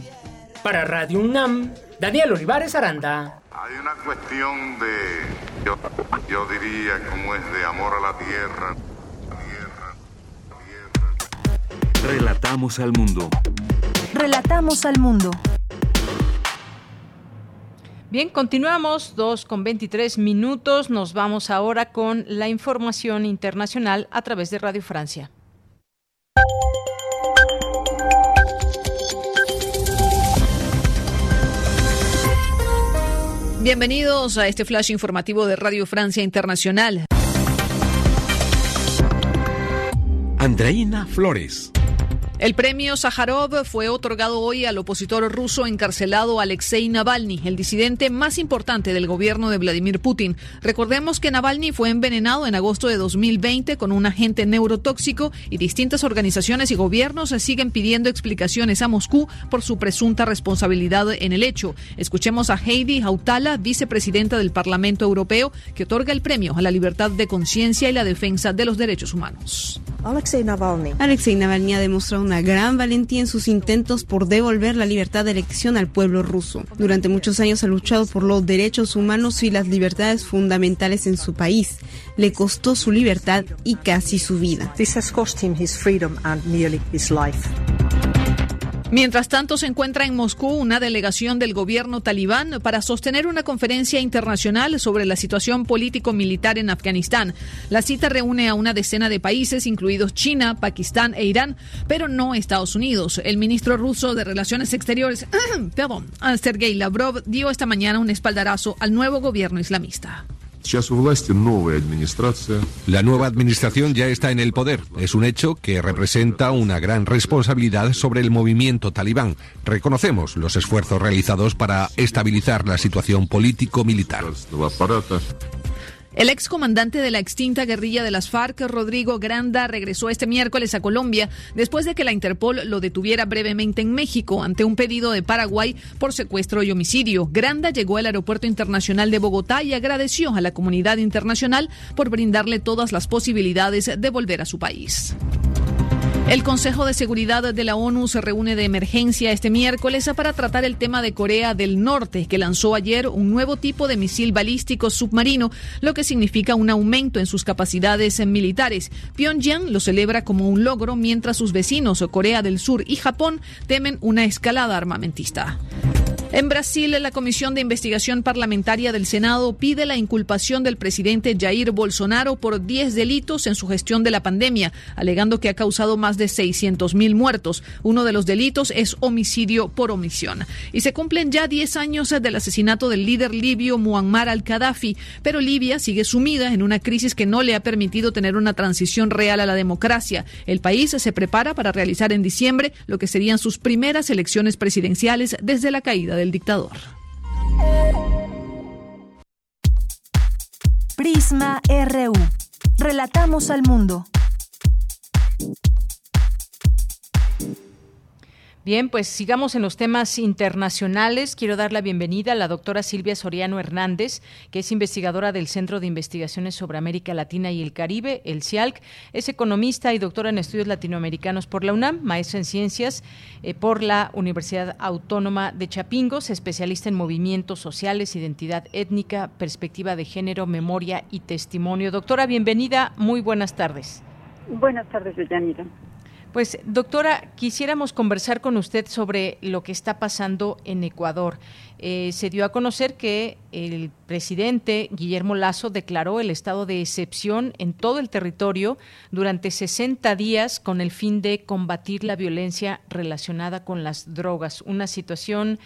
Para Radio UNAM, Daniel Olivares Aranda. Hay una cuestión de, yo, yo diría, como es de amor a la tierra. Relatamos al mundo. Relatamos al mundo. Bien, continuamos, 2 con 23 minutos. Nos vamos ahora con la información internacional a través de Radio Francia. Bienvenidos a este flash informativo de Radio Francia Internacional. Andreina Flores. El premio Sájarov fue otorgado hoy al opositor ruso encarcelado Alexei Navalny, el disidente más importante del gobierno de Vladimir Putin. Recordemos que Navalny fue envenenado en agosto de 2020 con un agente neurotóxico y distintas organizaciones y gobiernos siguen pidiendo explicaciones a Moscú por su presunta responsabilidad en el hecho. Escuchemos a Heidi Hautala, vicepresidenta del Parlamento Europeo, que otorga el premio a la libertad de conciencia y la defensa de los derechos humanos. Alexei Navalny. Alexei Navalny ha demostrado una gran valentía en sus intentos por devolver la libertad de elección al pueblo ruso. Durante muchos años ha luchado por los derechos humanos y las libertades fundamentales en su país. Le costó su libertad y casi su vida. Mientras tanto, se encuentra en Moscú una delegación del gobierno talibán para sostener una conferencia internacional sobre la situación político-militar en Afganistán. La cita reúne a una decena de países, incluidos China, Pakistán e Irán, pero no Estados Unidos. El ministro ruso de Relaciones Exteriores, (clears throat) perdón, Sergei Lavrov, dio esta mañana un espaldarazo al nuevo gobierno islamista. La nueva administración ya está en el poder. Es un hecho que representa una gran responsabilidad sobre el movimiento talibán. Reconocemos los esfuerzos realizados para estabilizar la situación político-militar. El excomandante de la extinta guerrilla de las FARC, Rodrigo Granda, regresó este miércoles a Colombia después de que la Interpol lo detuviera brevemente en México ante un pedido de Paraguay por secuestro y homicidio. Granda llegó al Aeropuerto Internacional de Bogotá y agradeció a la comunidad internacional por brindarle todas las posibilidades de volver a su país. El Consejo de Seguridad de la ONU se reúne de emergencia este miércoles para tratar el tema de Corea del Norte, que lanzó ayer un nuevo tipo de misil balístico submarino, lo que significa un aumento en sus capacidades militares. Pyongyang lo celebra como un logro, mientras sus vecinos Corea del Sur y Japón temen una escalada armamentista. En Brasil, la Comisión de Investigación Parlamentaria del Senado pide la inculpación del presidente Jair Bolsonaro por 10 delitos en su gestión de la pandemia, alegando que ha causado más de 600.000 muertos. Uno de los delitos es homicidio por omisión. Y se cumplen ya 10 años del asesinato del líder libio Muammar al-Gaddafi, pero Libia sigue sumida en una crisis que no le ha permitido tener una transición real a la democracia. El país se prepara para realizar en diciembre lo que serían sus primeras elecciones presidenciales desde la caída del dictador. Prisma RU. Relatamos al mundo. Bien, pues sigamos en los temas internacionales. Quiero dar la bienvenida a la doctora Silvia Soriano Hernández, que es investigadora del Centro de Investigaciones sobre América Latina y el Caribe, el CIALC. Es economista y doctora en estudios latinoamericanos por la UNAM, maestra en ciencias eh, por la Universidad Autónoma de Chapingos, especialista en movimientos sociales, identidad étnica, perspectiva de género, memoria y testimonio. Doctora, bienvenida. Muy buenas tardes. Buenas tardes, Yanira. Pues, doctora, quisiéramos conversar con usted sobre lo que está pasando en Ecuador. Eh, se dio a conocer que el presidente Guillermo Lazo declaró el estado de excepción en todo el territorio durante 60 días con el fin de combatir la violencia relacionada con las drogas. Una situación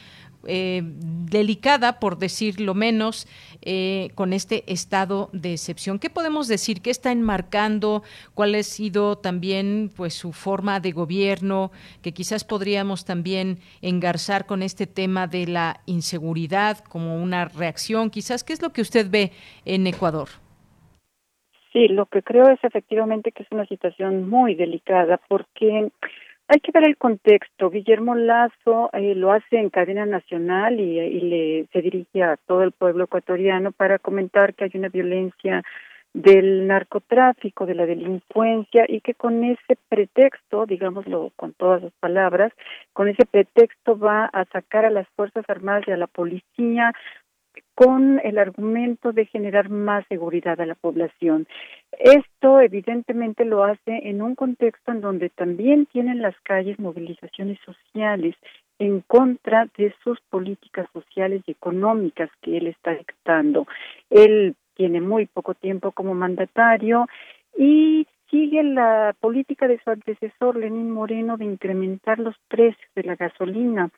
eh, delicada, por decirlo menos, eh, con este estado de excepción. ¿Qué podemos decir? ¿Qué está enmarcando? ¿Cuál ha sido también pues su forma de gobierno? Que quizás podríamos también engarzar con este tema de la inseguridad como una reacción. Quizás, ¿qué es lo que usted ve en Ecuador? Sí, lo que creo es efectivamente que es una situación muy delicada porque hay que ver el contexto. Guillermo Lazo eh, lo hace en cadena nacional y, y, le se dirige a todo el pueblo ecuatoriano para comentar que hay una violencia del narcotráfico, de la delincuencia y que con ese pretexto, digámoslo con todas las palabras, con ese pretexto va a sacar a las Fuerzas Armadas y a la policía con el argumento de generar más seguridad a la población. Esto evidentemente lo hace en un contexto en donde también tienen las calles movilizaciones sociales en contra de sus políticas sociales y económicas que él está dictando. Él tiene muy poco tiempo como mandatario y sigue la política de su antecesor Lenín Moreno de incrementar los precios de la gasolina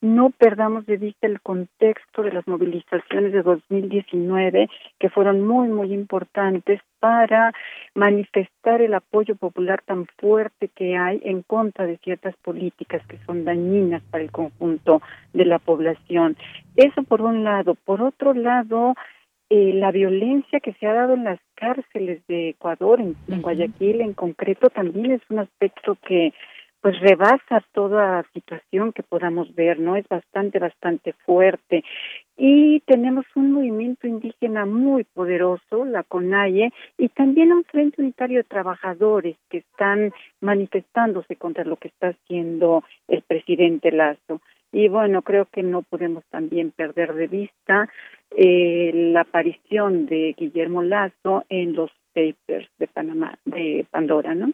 no perdamos de vista el contexto de las movilizaciones de 2019 que fueron muy muy importantes para manifestar el apoyo popular tan fuerte que hay en contra de ciertas políticas que son dañinas para el conjunto de la población. Eso por un lado. Por otro lado, eh, la violencia que se ha dado en las cárceles de Ecuador, en Guayaquil en concreto, también es un aspecto que pues rebasa toda situación que podamos ver, ¿no? Es bastante, bastante fuerte. Y tenemos un movimiento indígena muy poderoso, la CONAIE, y también un Frente Unitario de Trabajadores que están manifestándose contra lo que está haciendo el presidente Lazo. Y bueno, creo que no podemos también perder de vista eh, la aparición de Guillermo Lazo en los papers de Panamá, de Pandora, ¿no?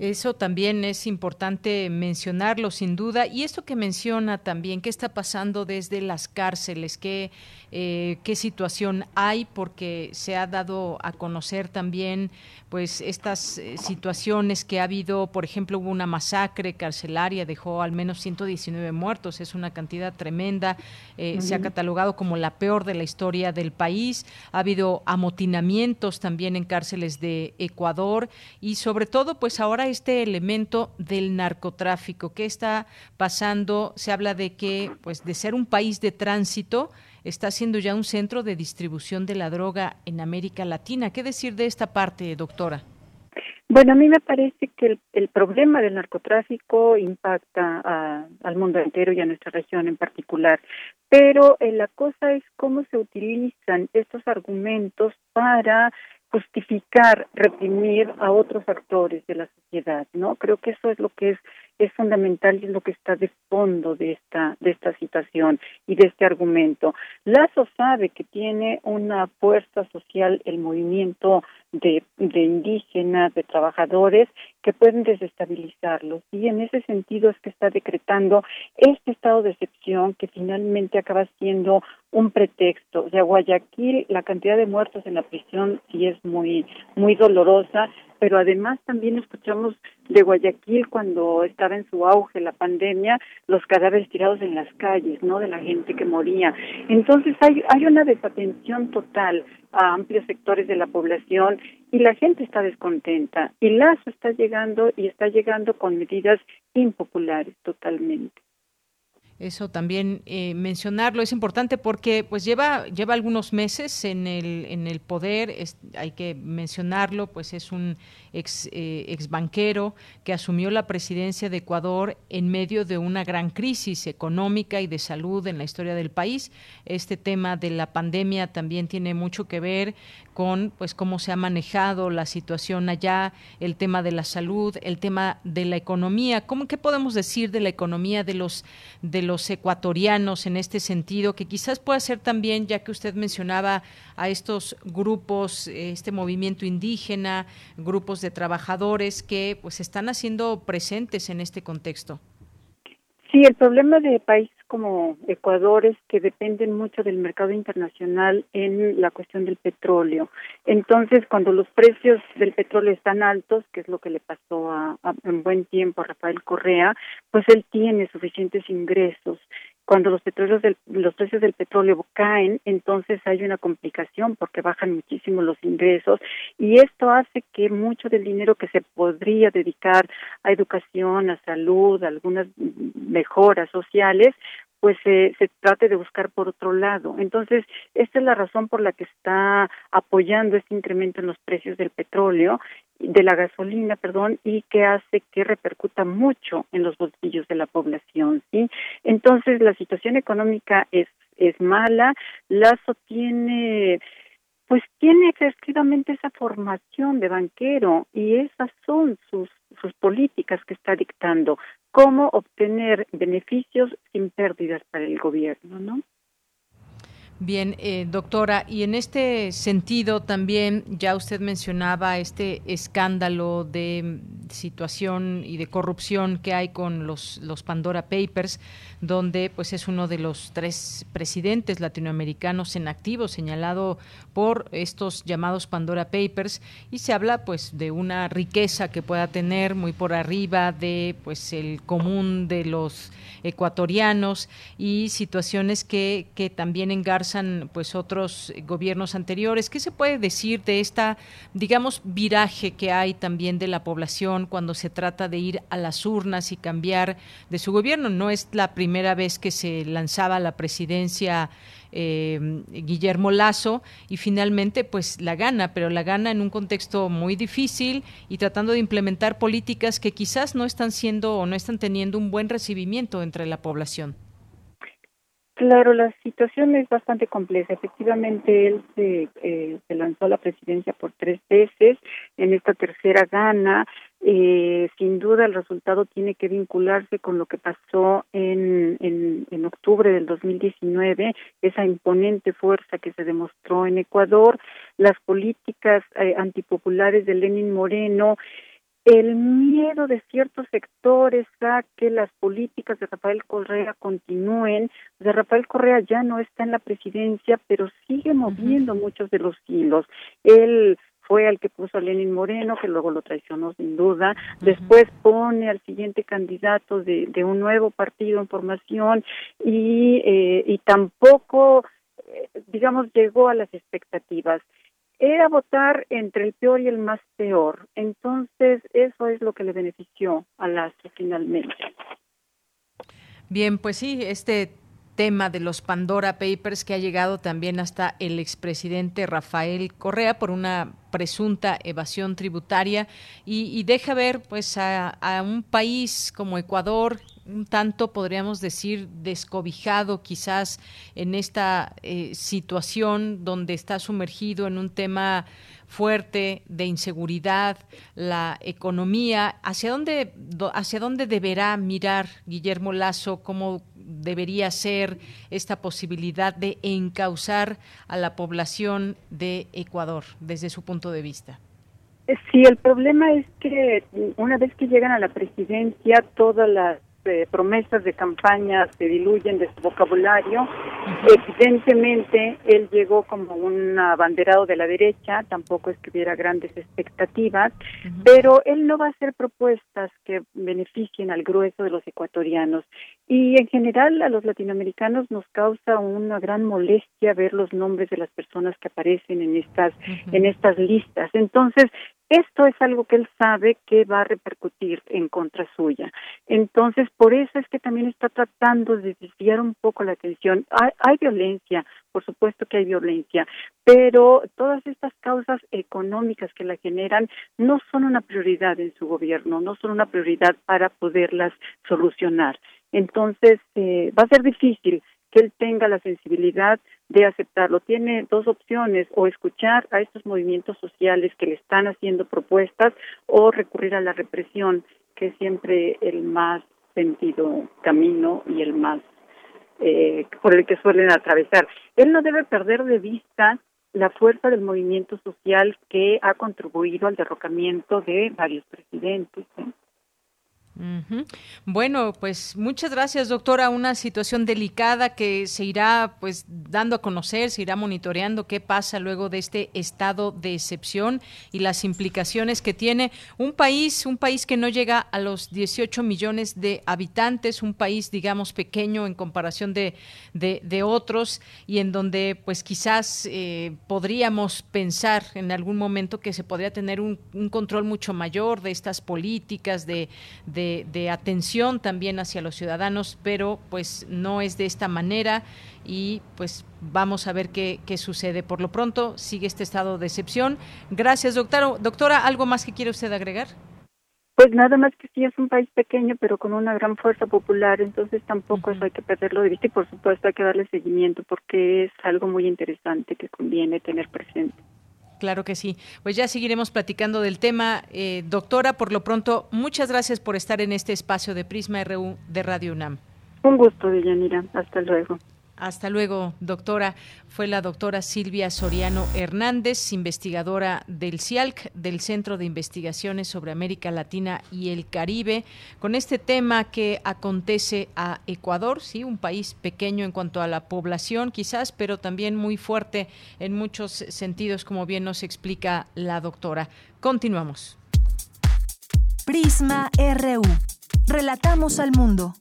Eso también es importante mencionarlo sin duda. Y esto que menciona también, ¿qué está pasando desde las cárceles? ¿Qué, eh, qué situación hay? Porque se ha dado a conocer también pues estas eh, situaciones que ha habido, por ejemplo, hubo una masacre carcelaria, dejó al menos 119 muertos, es una cantidad tremenda, eh, se ha catalogado como la peor de la historia del país, ha habido amotinamientos también en cárceles de Ecuador y sobre todo pues ahora este elemento del narcotráfico, ¿qué está pasando? Se habla de que pues de ser un país de tránsito, está siendo ya un centro de distribución de la droga en América Latina. ¿Qué decir de esta parte, doctora? Bueno, a mí me parece que el, problema del narcotráfico impacta al mundo entero y a nuestra región en particular, pero eh, la cosa es cómo se utilizan estos argumentos para justificar reprimir a otros actores de la sociedad, ¿no? Creo que eso es lo que es es fundamental y es lo que está de fondo de esta de esta situación y de este argumento. Lazo sabe que tiene una fuerza social el movimiento de, de indígenas, de trabajadores que pueden desestabilizarlos y en ese sentido es que está decretando este estado de excepción que finalmente acaba siendo un pretexto. O sea, Guayaquil, la cantidad de muertos en la prisión sí es muy muy dolorosa, pero además también escuchamos de Guayaquil cuando estaba en su auge la pandemia, los cadáveres tirados en las calles, ¿no? De la gente que moría. Entonces hay, hay una desatención total a amplios sectores de la población y la gente está descontenta. Y Lazo está llegando y está llegando con medidas impopulares totalmente. Eso también eh, mencionarlo es importante porque pues lleva lleva algunos meses en el en el poder hay que mencionarlo pues es un ex eh, ex banquero que asumió la presidencia de Ecuador en medio de una gran crisis económica y de salud en la historia del país. Este tema de la pandemia también tiene mucho que ver con pues cómo se ha manejado la situación allá el tema de la salud el tema de la economía cómo qué podemos decir de la economía de los de los ecuatorianos en este sentido, que quizás pueda ser también, ya que usted mencionaba a estos grupos, este movimiento indígena, grupos de trabajadores que pues están haciendo presentes en este contexto. Sí, el problema de países como Ecuador es que dependen mucho del mercado internacional en la cuestión del petróleo. Entonces, cuando los precios del petróleo están altos, que es lo que le pasó a, en buen tiempo a Rafael Correa, pues él tiene suficientes ingresos cuando los petróleos del, los precios del petróleo caen, entonces hay una complicación porque bajan muchísimo los ingresos y esto hace que mucho del dinero que se podría dedicar a educación, a salud, a algunas mejoras sociales, pues se trate de buscar por otro lado. Entonces, esta es la razón por la que está apoyando este incremento en los precios del petróleo, de la gasolina, perdón, y que hace que repercuta mucho en los bolsillos de la población. Entonces, la situación económica es es mala, Lazo tiene pues tiene efectivamente esa formación de banquero y esas son sus sus políticas que está dictando cómo obtener beneficios sin pérdidas para el gobierno, ¿no? Bien, eh, doctora, y en este sentido también ya usted mencionaba este escándalo de situación y de corrupción que hay con los, los Pandora Papers, donde pues es uno de los tres presidentes latinoamericanos en activo señalado por estos llamados Pandora Papers y se habla pues de una riqueza que pueda tener muy por arriba de pues el común de los ecuatorianos y situaciones que, que también engarzan pues otros gobiernos anteriores. ¿Qué se puede decir de esta digamos viraje que hay también de la población cuando se trata de ir a las urnas y cambiar de su gobierno? No es la primera vez que se lanzaba la presidencia eh, Guillermo Lazo y finalmente pues la gana, pero la gana en un contexto muy difícil y tratando de implementar políticas que quizás no están siendo o no están teniendo un buen recibimiento entre la población. Claro, la situación es bastante compleja. Efectivamente, él se, eh, se lanzó a la presidencia por tres veces. En esta tercera gana, eh, sin duda el resultado tiene que vincularse con lo que pasó en, en, en octubre del 2019, esa imponente fuerza que se demostró en Ecuador, las políticas eh, antipopulares de Lenin Moreno, el miedo de ciertos sectores a que las políticas de Rafael Correa continúen. De Rafael Correa ya no está en la presidencia, pero sigue moviendo muchos de los hilos. Él fue al que puso a Lenin Moreno, que luego lo traicionó sin duda. Después pone al siguiente candidato de, de un nuevo partido en formación y, eh, y tampoco, eh, digamos, llegó a las expectativas era votar entre el peor y el más peor. Entonces, eso es lo que le benefició a Lazo finalmente. Bien, pues sí, este tema de los Pandora Papers que ha llegado también hasta el expresidente Rafael Correa por una presunta evasión tributaria y, deja ver pues a, a un país como Ecuador un tanto, podríamos decir, descobijado quizás en esta eh, situación donde está sumergido en un tema fuerte de inseguridad, la economía, ¿hacia dónde, hacia dónde deberá mirar Guillermo Lazo? ¿Cómo debería ser esta posibilidad de encauzar a la población de Ecuador desde su punto de vista? Sí, el problema es que una vez que llegan a la presidencia, todas las eh, promesas de campaña se diluyen de su vocabulario. Evidentemente, él llegó como un abanderado de la derecha, tampoco es que hubiera grandes expectativas, pero él no va a hacer propuestas que beneficien al grueso de los ecuatorianos. Y en general a los latinoamericanos nos causa una gran molestia ver los nombres de las personas que aparecen en estas, en estas listas. Entonces, esto es algo que él sabe que va a repercutir en contra suya. Entonces, por eso es que también está tratando de desviar un poco la atención. Hay, violencia, por supuesto que hay violencia, pero todas estas causas económicas que la generan no son una prioridad en su gobierno, no son una prioridad para poderlas solucionar. Entonces, eh, va a ser difícil que él tenga la sensibilidad de aceptarlo. Tiene dos opciones, o escuchar a estos movimientos sociales que le están haciendo propuestas o recurrir a la represión, que es siempre el más sentido camino y el más eh, por el que suelen atravesar. Él no debe perder de vista la fuerza del movimiento social que ha contribuido al derrocamiento de varios presidentes. Bueno, pues muchas gracias, doctora. Una situación delicada que se irá pues dando a conocer, se irá monitoreando qué pasa luego de este estado de excepción y las implicaciones que tiene un país, un país que no llega a los 18 millones de habitantes, un país, digamos, pequeño en comparación de, de, otros y en donde pues quizás eh, podríamos pensar en algún momento que se podría tener un, un control mucho mayor de estas políticas de de, atención también hacia los ciudadanos, pero pues no es de esta manera y pues vamos a ver qué, qué sucede. Por lo pronto sigue este estado de excepción. Gracias, doctora. Doctora, ¿algo más que quiere usted agregar? Pues nada más que sí es un país pequeño, pero con una gran fuerza popular, entonces tampoco eso hay que perderlo de vista y por supuesto hay que darle seguimiento porque es algo muy interesante que conviene tener presente. Claro que sí. Pues ya seguiremos platicando del tema. Eh, doctora, por lo pronto, muchas gracias por estar en este espacio de Prisma RU de Radio UNAM. Un gusto, Deyanira. Hasta luego. Hasta luego, doctora. Fue la doctora Silvia Soriano Hernández, investigadora del CIALC, del Centro de Investigaciones sobre América Latina y el Caribe, con este tema que acontece a Ecuador, sí, un país pequeño en cuanto a la población, quizás, pero también muy fuerte en muchos sentidos, como bien nos explica la doctora. Continuamos. Prisma RU. Relatamos al mundo.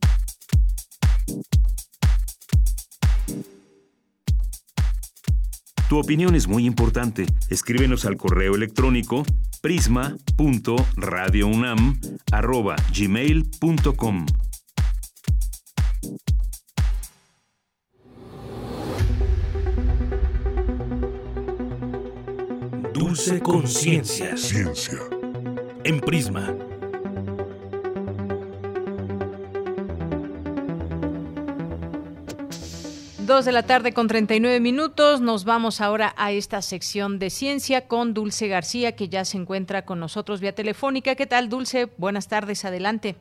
Tu opinión es muy importante. Escríbenos al correo electrónico prisma.radiounam@gmail.com. Dulce conciencia. Ciencia. En Prisma Dos de la tarde con 39 minutos. Nos vamos ahora a esta sección de ciencia con Dulce García, que ya se encuentra con nosotros vía telefónica. ¿Qué tal, Dulce? Buenas tardes, adelante.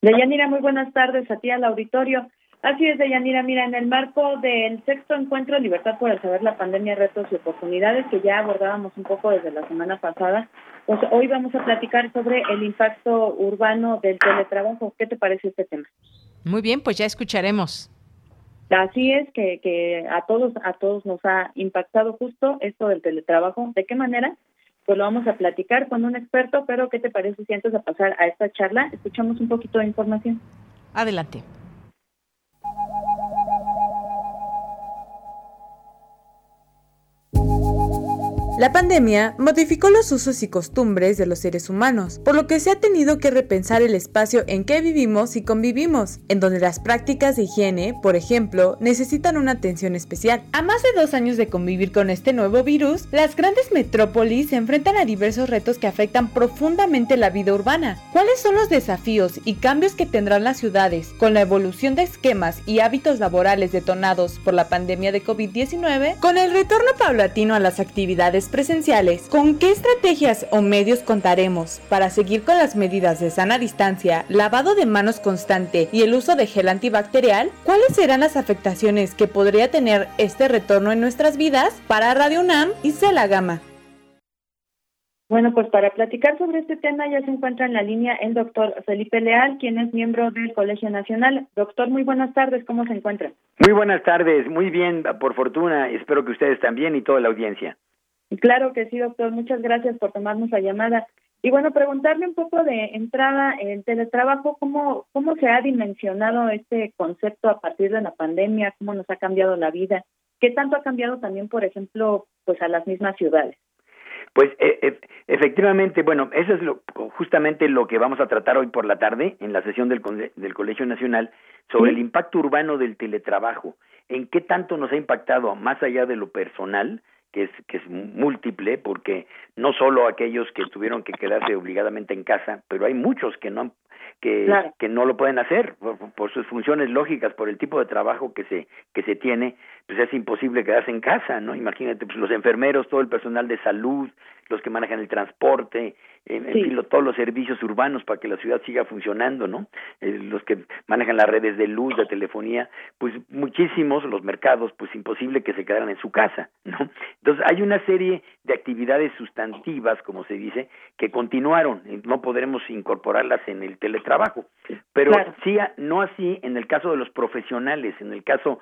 Deyanira, muy buenas tardes a ti al auditorio. Así es, Deyanira, mira, en el marco del sexto encuentro Libertad por el Saber, la pandemia, retos y oportunidades, que ya abordábamos un poco desde la semana pasada, pues hoy vamos a platicar sobre el impacto urbano del teletrabajo. ¿Qué te parece este tema? Muy bien, pues ya escucharemos. Así es que, que a todos a todos nos ha impactado justo esto del teletrabajo. ¿De qué manera? Pues lo vamos a platicar con un experto, pero ¿qué te parece si antes de pasar a esta charla escuchamos un poquito de información? Adelante. La pandemia modificó los usos y costumbres de los seres humanos, por lo que se ha tenido que repensar el espacio en que vivimos y convivimos, en donde las prácticas de higiene, por ejemplo, necesitan una atención especial. A más de dos años de convivir con este nuevo virus, las grandes metrópolis se enfrentan a diversos retos que afectan profundamente la vida urbana. ¿Cuáles son los desafíos y cambios que tendrán las ciudades con la evolución de esquemas y hábitos laborales detonados por la pandemia de COVID-19? Con el retorno paulatino a las actividades presenciales, ¿con qué estrategias o medios contaremos para seguir con las medidas de sana distancia, lavado de manos constante y el uso de gel antibacterial? ¿Cuáles serán las afectaciones que podría tener este retorno en nuestras vidas? Para Radio UNAM y la Gama. Bueno, pues para platicar sobre este tema ya se encuentra en la línea el doctor Felipe Leal, quien es miembro del Colegio Nacional. Doctor, muy buenas tardes, ¿cómo se encuentra? Muy buenas tardes, muy bien, por fortuna, espero que ustedes también y toda la audiencia. Claro que sí, doctor. Muchas gracias por tomarnos la llamada. Y bueno, preguntarle un poco de entrada, el teletrabajo, ¿cómo, ¿cómo se ha dimensionado este concepto a partir de la pandemia? ¿Cómo nos ha cambiado la vida? ¿Qué tanto ha cambiado también, por ejemplo, pues a las mismas ciudades? Pues e, e, efectivamente, bueno, eso es lo, justamente lo que vamos a tratar hoy por la tarde en la sesión del, del Colegio Nacional sobre el impacto urbano del teletrabajo. ¿En qué tanto nos ha impactado más allá de lo personal? Que es, que es múltiple, porque no solo aquellos que tuvieron que quedarse obligadamente en casa, pero hay muchos que no que, que no lo pueden hacer por, sus funciones lógicas, por el tipo de trabajo que se que se tiene, pues es imposible quedarse en casa, ¿no? Imagínate, pues los enfermeros, todo el personal de salud, los que manejan el transporte, en, fin, todos los servicios urbanos para que la ciudad siga funcionando, ¿no? Eh, los que manejan las redes de luz, de telefonía, pues muchísimos, los mercados, pues imposible que se quedaran en su casa, ¿no? Entonces hay una serie de actividades sustantivas, como se dice, que continuaron, no podremos incorporarlas en el teletrabajo, pero sí, no así en el caso de los profesionales, en el caso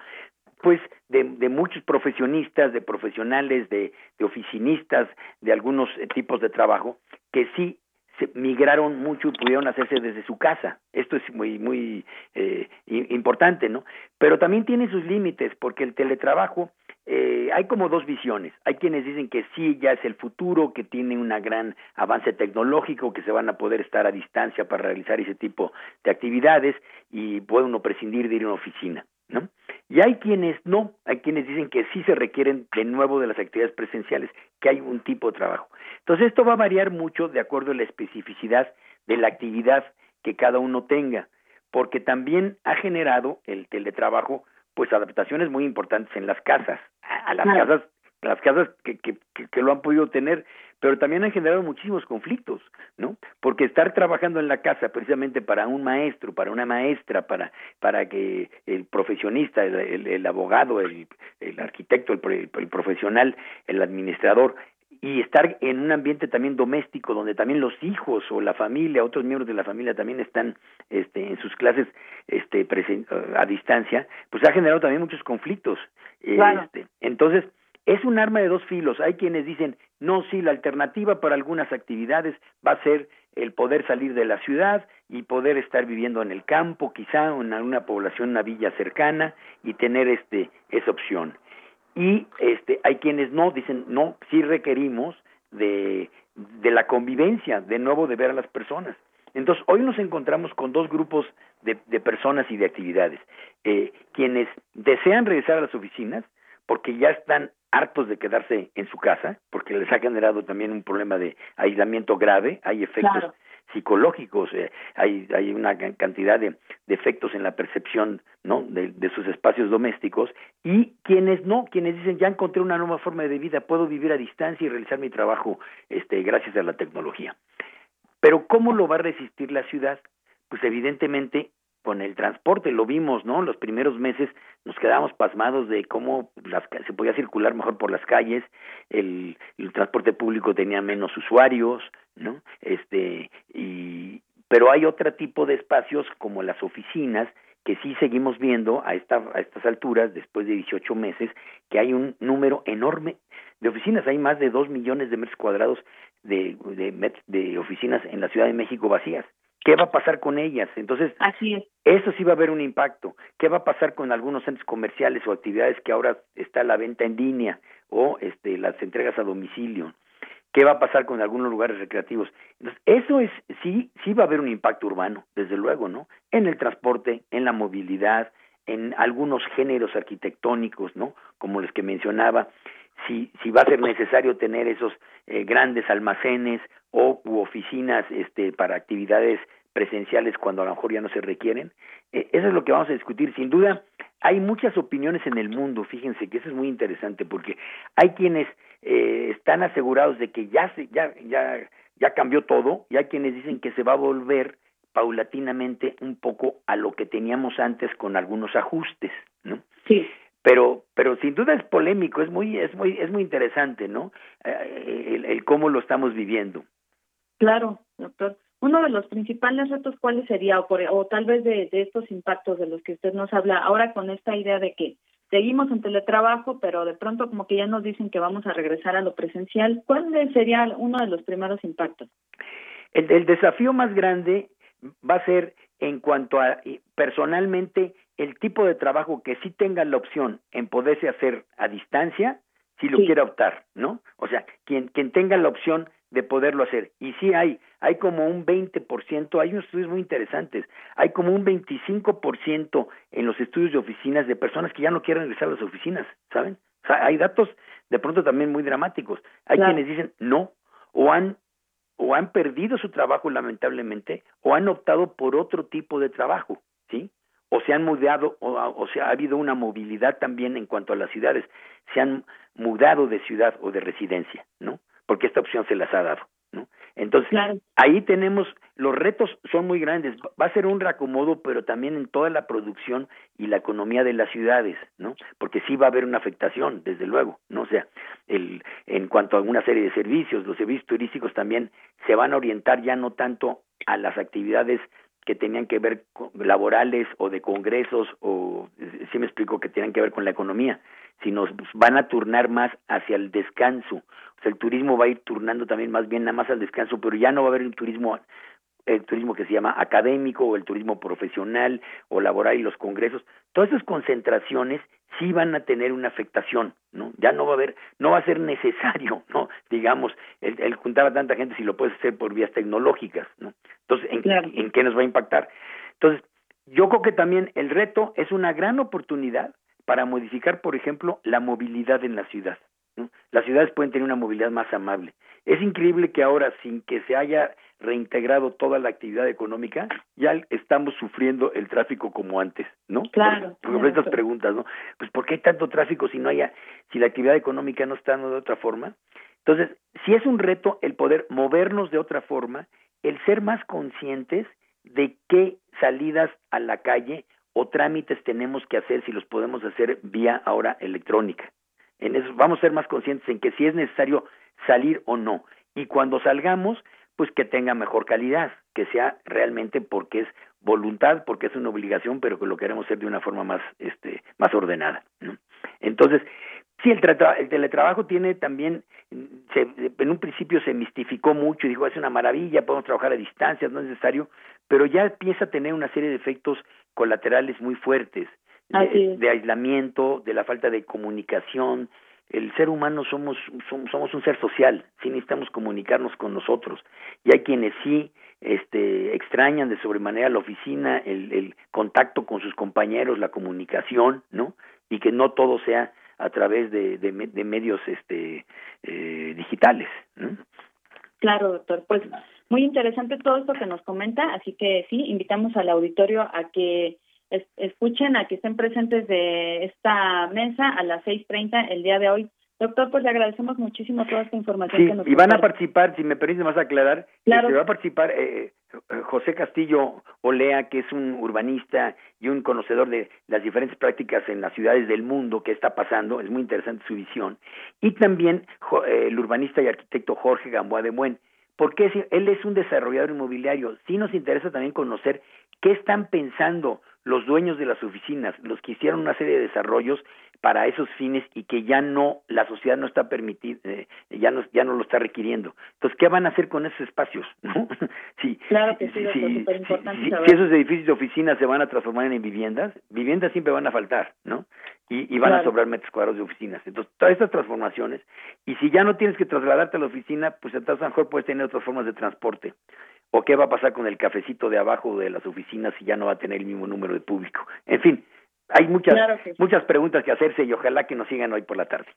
pues de, de, muchos profesionistas, de profesionales, de, oficinistas, de algunos eh, tipos de trabajo, que sí se migraron mucho y pudieron hacerse desde su casa. Esto es muy, muy eh, importante, ¿no? Pero también tiene sus límites, porque el teletrabajo, eh, hay como dos visiones. Hay quienes dicen que sí, ya es el futuro, que tiene un gran avance tecnológico, que se van a poder estar a distancia para realizar ese tipo de actividades y puede uno prescindir de ir a una oficina. ¿No? Y hay quienes no, hay quienes dicen que sí se requieren de nuevo de las actividades presenciales, que hay un tipo de trabajo. Entonces esto va a variar mucho de acuerdo a la especificidad de la actividad que cada uno tenga, porque también ha generado el teletrabajo pues adaptaciones muy importantes en las casas, a las casas las casas que, que, que, lo han podido tener, pero también han generado muchísimos conflictos, ¿no? Porque estar trabajando en la casa precisamente para un maestro, para una maestra, para, para que el profesionista, el, el, abogado, el, el arquitecto, el, el profesional, el administrador, y estar en un ambiente también doméstico donde también los hijos o la familia, otros miembros de la familia también están este, en sus clases este, a distancia, pues ha generado también muchos conflictos. Este, entonces, es un arma de dos filos. Hay quienes dicen, no, sí, la alternativa para algunas actividades va a ser el poder salir de la ciudad y poder estar viviendo en el campo, quizá en una población, una villa cercana y tener este esa opción. Y este hay quienes no dicen, no, sí requerimos de de la convivencia, de nuevo de ver a las personas. Entonces, hoy nos encontramos con dos grupos de, de personas y de actividades. Eh, quienes desean regresar a las oficinas porque ya están hartos de quedarse en su casa, porque les ha generado también un problema de aislamiento grave, hay efectos psicológicos, eh, hay, hay una cantidad de, de, efectos en la percepción ¿no? De, de, sus espacios domésticos, y quienes no, quienes dicen ya encontré una nueva forma de vida, puedo vivir a distancia y realizar mi trabajo este, gracias a la tecnología. Pero ¿cómo lo va a resistir la ciudad? Pues evidentemente con el transporte, lo vimos, ¿no? Los primeros meses nos quedamos pasmados de cómo las, se podía circular mejor por las calles, el, transporte público tenía menos usuarios, ¿no? Este, y, pero hay otro tipo de espacios como las oficinas que sí seguimos viendo a, esta, a estas alturas, después de 18 meses, que hay un número enorme de oficinas, hay más de dos millones de metros cuadrados de, de, de oficinas en la Ciudad de México vacías. ¿Qué va a pasar con ellas? Entonces, Así es. eso sí va a haber un impacto. ¿Qué va a pasar con algunos centros comerciales o actividades que ahora está la venta en línea o este las entregas a domicilio, qué va a pasar con algunos lugares recreativos. Entonces, eso es, sí, sí va a haber un impacto urbano, desde luego, ¿no? En el transporte, en la movilidad, en algunos géneros arquitectónicos, ¿no? Como los que mencionaba, si, si va a ser necesario tener esos eh, grandes almacenes o u oficinas este, para actividades presenciales cuando a lo mejor ya no se requieren. Eh, eso es lo que vamos a discutir. Sin duda, hay muchas opiniones en el mundo, fíjense que eso es muy interesante porque hay quienes eh, están asegurados de que ya, se, ya, ya, ya cambió todo y hay quienes dicen que se va a volver paulatinamente un poco a lo que teníamos antes con algunos ajustes, ¿no? Sí. Pero, pero sin duda es polémico, es muy, es muy, es muy interesante, ¿no? Eh, el, el cómo lo estamos viviendo. Claro, doctor. Uno de los principales retos, ¿cuáles sería? O, por, o tal vez de, estos impactos de los que usted nos habla ahora con esta idea de que seguimos en teletrabajo, pero de pronto como que ya nos dicen que vamos a regresar a lo presencial. ¿Cuál sería uno de los primeros impactos? El, el desafío más grande va a ser en cuanto a personalmente el tipo de trabajo que sí tenga la opción en poderse hacer a distancia, si lo sí. quiera optar, ¿no? O sea, quien, quien tenga la opción de poderlo hacer. Y sí hay, hay como un 20%, hay unos estudios muy interesantes, hay como un 25% en los estudios de oficinas de personas que ya no quieren regresar a las oficinas, ¿saben? O sea, hay datos de pronto también muy dramáticos. Hay claro. quienes dicen no, o han o han perdido su trabajo lamentablemente, o han optado por otro tipo de trabajo, ¿sí? O se han mudado, o, o sea, ha habido una movilidad también en cuanto a las ciudades, se han mudado de ciudad o de residencia, ¿no? porque esta opción se las ha dado. ¿no? Entonces, claro. ahí tenemos, los retos son muy grandes, va a ser un reacomodo, pero también en toda la producción y la economía de las ciudades, ¿no? Porque sí va a haber una afectación, desde luego, ¿no? O sea, el, en cuanto a una serie de servicios, los servicios turísticos también se van a orientar ya no tanto a las actividades que tenían que ver con laborales o de congresos o sí me explico que tienen que ver con la economía, sino van a turnar más hacia el descanso. O sea, el turismo va a ir turnando también más bien nada más al descanso, pero ya no va a haber un turismo el turismo que se llama académico o el turismo profesional o laboral y los congresos, todas esas concentraciones sí van a tener una afectación, ¿no? Ya no va a haber, no va a ser necesario, ¿no? Digamos, el, el juntar a tanta gente si lo puedes hacer por vías tecnológicas, ¿no? Entonces, ¿en, claro. ¿en qué nos va a impactar? Entonces, yo creo que también el reto es una gran oportunidad para modificar, por ejemplo, la movilidad en la ciudad. ¿no? Las ciudades pueden tener una movilidad más amable. Es increíble que ahora, sin que se haya reintegrado toda la actividad económica, ya estamos sufriendo el tráfico como antes, ¿no? Claro. Por, por estas preguntas, ¿no? Pues ¿por qué hay tanto tráfico si no haya, si la actividad económica no está dando de otra forma? Entonces, si es un reto el poder movernos de otra forma, el ser más conscientes de qué salidas a la calle o trámites tenemos que hacer si los podemos hacer vía ahora electrónica. En eso vamos a ser más conscientes en que si es necesario salir o no. Y cuando salgamos, pues que tenga mejor calidad, que sea realmente porque es voluntad, porque es una obligación, pero que lo queremos hacer de una forma más, este, más ordenada. ¿no? Entonces, sí, el, el teletrabajo tiene también, se, en un principio se mistificó mucho, dijo, es una maravilla, podemos trabajar a distancia, no es necesario, pero ya empieza a tener una serie de efectos colaterales muy fuertes, de, de aislamiento, de la falta de comunicación, el ser humano somos, somos, un ser social, sí necesitamos comunicarnos con nosotros. Y hay quienes sí este, extrañan de sobremanera la oficina, el, el contacto con sus compañeros, la comunicación, ¿no? Y que no todo sea a través de, de, de medios este, eh, digitales. ¿no? Claro, doctor. Pues muy interesante todo esto que nos comenta, así que sí, invitamos al auditorio a que escuchen, a que estén presentes de esta mesa a las 6.30 el día de hoy. Doctor, pues le agradecemos muchísimo toda esta información sí, que nos y van comparte. a participar, si me permite más aclarar, claro. este, va a participar eh, José Castillo Olea, que es un urbanista y un conocedor de las diferentes prácticas en las ciudades del mundo que está pasando, es muy interesante su visión, y también eh, el urbanista y arquitecto Jorge Gamboa de Buen, porque él es un desarrollador inmobiliario, sí nos interesa también conocer qué están pensando los dueños de las oficinas, los que hicieron una serie de desarrollos para esos fines y que ya no la sociedad no está permitida, eh, ya no ya no lo está requiriendo. Entonces, ¿qué van a hacer con esos espacios? (laughs) ¿No? sí, claro que sí, si esos edificios de oficinas se van a transformar en viviendas, viviendas siempre van a faltar, ¿no? y, van a sobrar metros cuadrados de oficinas. Entonces, todas estas transformaciones, y si ya no tienes que trasladarte a la oficina, pues entonces a lo mejor puedes tener otras formas de transporte. ¿O qué va a pasar con el cafecito de abajo de las oficinas si ya no va a tener el mismo número de público? En fin, hay muchas, muchas preguntas que hacerse y ojalá que nos sigan hoy por la tarde.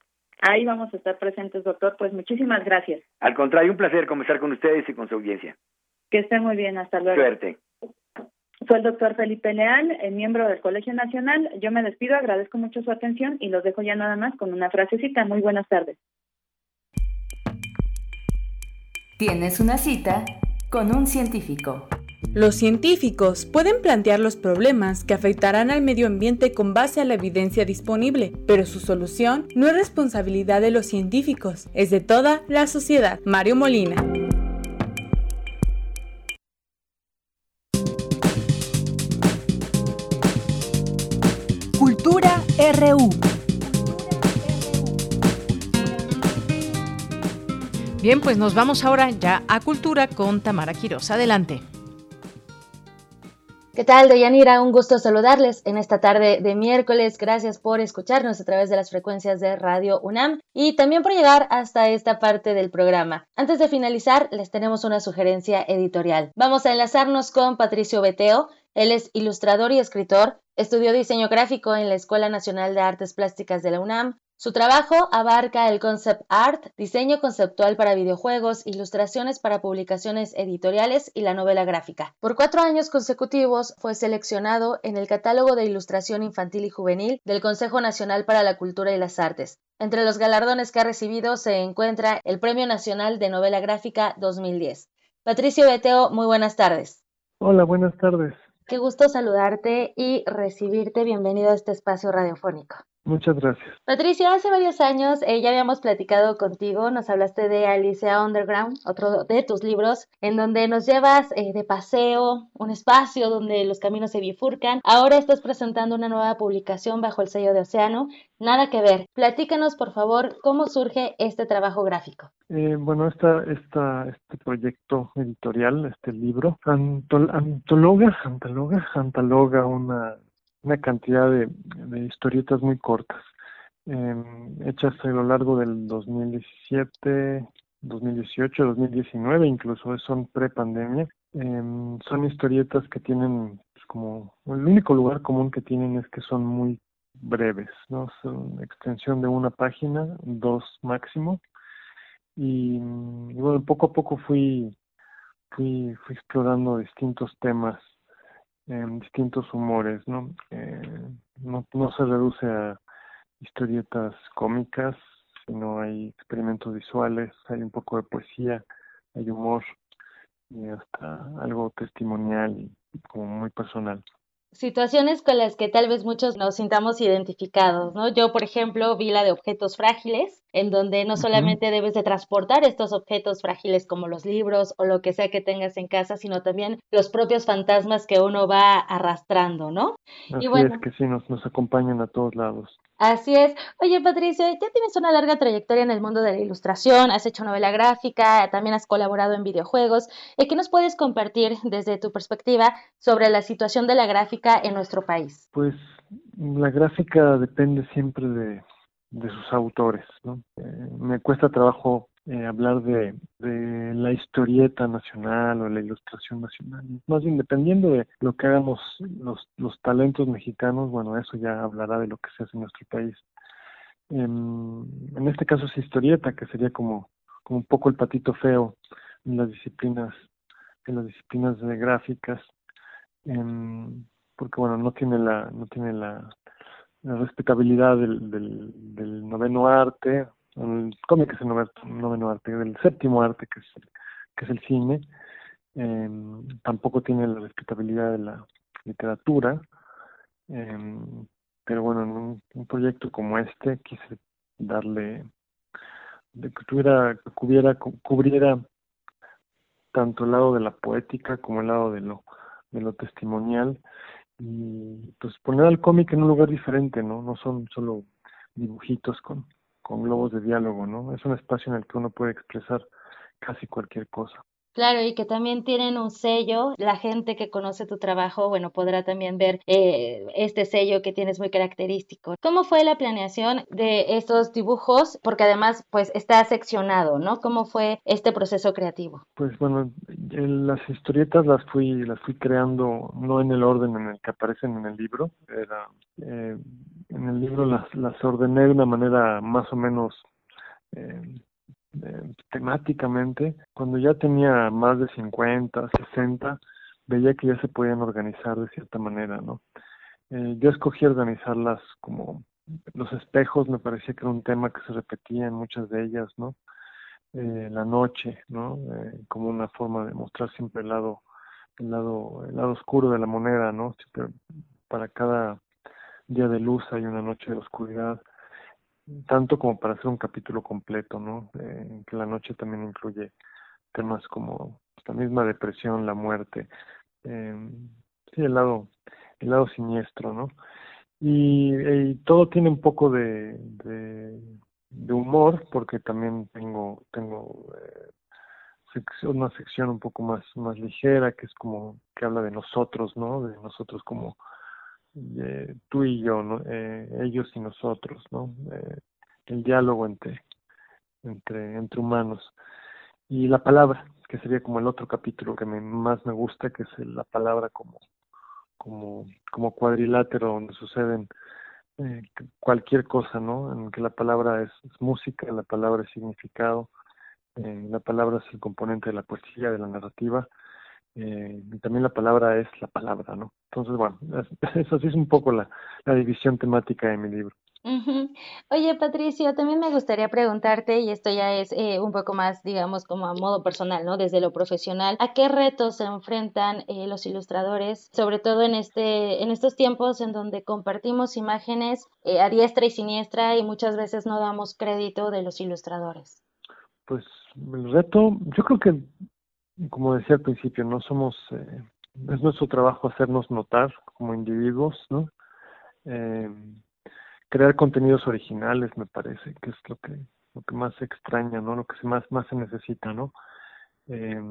Ahí vamos a estar presentes, doctor. Pues muchísimas gracias. Al contrario, un placer conversar con ustedes y con su audiencia. Que estén muy bien. Hasta luego. Suerte. Fue el doctor Felipe Leal, el miembro del Colegio Nacional. Yo me despido, agradezco mucho su atención y los dejo ya nada más con una frasecita. Muy buenas tardes. Tienes una cita con un científico. Los científicos pueden plantear los problemas que afectarán al medio ambiente con base a la evidencia disponible, pero su solución no es responsabilidad de los científicos, es de toda la sociedad. Mario Molina. Cultura RU. Bien, pues nos vamos ahora ya a Cultura con Tamara Quiroz. Adelante. ¿Qué tal, Deyanira? Un gusto saludarles en esta tarde de miércoles. Gracias por escucharnos a través de las frecuencias de Radio UNAM y también por llegar hasta esta parte del programa. Antes de finalizar, les tenemos una sugerencia editorial. Vamos a enlazarnos con Patricio Beteo. Él es ilustrador y escritor, estudió diseño gráfico en la Escuela Nacional de Artes Plásticas de la UNAM, su trabajo abarca el concept art, diseño conceptual para videojuegos, ilustraciones para publicaciones editoriales y la novela gráfica. Por cuatro años consecutivos fue seleccionado en el catálogo de ilustración infantil y juvenil del Consejo Nacional para la Cultura y las Artes. Entre los galardones que ha recibido se encuentra el Premio Nacional de Novela Gráfica 2010. Patricio Beteo, muy buenas tardes. Hola, buenas tardes. Qué gusto saludarte y recibirte. Bienvenido a este espacio radiofónico. Muchas gracias. Patricia, hace varios años eh, ya habíamos platicado contigo, nos hablaste de Alicia Underground, otro de tus libros, en donde nos llevas eh, de paseo, un espacio donde los caminos se bifurcan. Ahora estás presentando una nueva publicación bajo el sello de Océano, Nada que ver. Platícanos, por favor, cómo surge este trabajo gráfico. Eh, bueno, esta, esta, este proyecto editorial, este libro, antologa, antologa, antologa una una cantidad de, historietas muy cortas, em, hechas a lo largo del 2017, 2018, 2019, incluso son pre-pandemia. Em, son historietas que tienen pues, como el único lugar común que tienen es que son muy breves, ¿no? Son extensión de una página, dos máximo. Y, y bueno, poco a poco fui, fui, fui explorando distintos temas en distintos humores, ¿no? Eh, ¿no? No se reduce a historietas cómicas, sino hay experimentos visuales, hay un poco de poesía, hay humor y hasta algo testimonial y como muy personal situaciones con las que tal vez muchos nos sintamos identificados, ¿no? Yo, por ejemplo, vi la de objetos frágiles, en donde no solamente debes de transportar estos objetos frágiles como los libros o lo que sea que tengas en casa, sino también los propios fantasmas que uno va arrastrando, ¿no? Así y bueno, es que sí, nos, nos acompañan a todos lados. Así es. Oye, Patricia, ya tienes una larga trayectoria en el mundo de la ilustración, has hecho novela gráfica, también has colaborado en videojuegos. Eh, ¿Qué nos puedes compartir desde tu perspectiva sobre la situación de la gráfica en nuestro país? Pues la gráfica depende siempre de, sus autores, ¿no? Eh, me cuesta trabajo eh, hablar de, la historieta nacional o la ilustración nacional. Más bien, dependiendo de lo que hagamos los, los talentos mexicanos, bueno, eso ya hablará de lo que se hace en nuestro país. En, en este caso es historieta, que sería como, como un poco el patito feo en las disciplinas, en las disciplinas de gráficas, porque bueno, no tiene la, no tiene la, respetabilidad del, del noveno arte el cómic es el noveno, arte, del séptimo arte que es, que es el cine, em, tampoco tiene la respetabilidad de la literatura, em, pero bueno, en un, proyecto como este quise darle, de que tuviera, que cubriera, cubriera tanto el lado de la poética como el lado de lo, de lo testimonial. Y pues poner al cómic en un lugar diferente, ¿no? No son solo dibujitos con, con globos de diálogo, ¿no? Es un espacio en el que uno puede expresar casi cualquier cosa. Claro, y que también tienen un sello. La gente que conoce tu trabajo, bueno, podrá también ver eh, este sello que tienes muy característico. ¿Cómo fue la planeación de estos dibujos? Porque además, pues, está seccionado, ¿no? ¿Cómo fue este proceso creativo? Pues bueno, las historietas las fui, las fui creando no en el orden en el que aparecen en el libro. Eh, en el libro las, las ordené de una manera más o menos eh, eh, temáticamente, cuando ya tenía más de 50, 60, veía que ya se podían organizar de cierta manera, ¿no? Eh, yo escogí organizarlas como los espejos, me parecía que era un tema que se repetía en muchas de ellas, ¿no? Eh, la noche, ¿no? como una forma de mostrar siempre el lado, el lado, el lado oscuro de la moneda, ¿no? Para cada día de luz hay una noche de oscuridad tanto como para hacer un capítulo completo, ¿no? Eh, que la noche también incluye temas como la misma depresión, la muerte, eh, sí, el lado, el lado siniestro, ¿no? Y, todo tiene un poco de, de, humor, porque también tengo, tengo eh, una sección un poco más, más ligera, que es como que habla de nosotros, ¿no? De nosotros como eh, tú y yo. Eh, ellos y nosotros, ¿no? Eh, el diálogo entre, entre, entre humanos. Y la palabra, que sería como el otro capítulo que me, más me gusta, que es la palabra como, como, como cuadrilátero donde suceden cualquier cosa, ¿no? En que la palabra es, música, la palabra es significado, la palabra es el componente de la poesía, de la narrativa, eh, y también la palabra es la palabra, ¿no? Entonces, bueno, eso (laughs) sí es un poco la, la división temática de mi libro. Oye, Patricio, también me gustaría preguntarte, y esto ya es eh, un poco más, digamos, como a modo personal, ¿no? Desde lo profesional, ¿a qué retos se enfrentan eh, los ilustradores, sobre todo en, este, en estos tiempos en donde compartimos imágenes a diestra y siniestra y muchas veces no damos crédito de los ilustradores? Pues el reto, yo creo que como decía al principio, no somos, eh, es nuestro trabajo hacernos notar como individuos, ¿no? Eh, crear contenidos originales, me parece, que es lo que lo que más se extraña, ¿no? Lo que más más se necesita, ¿no? Eh,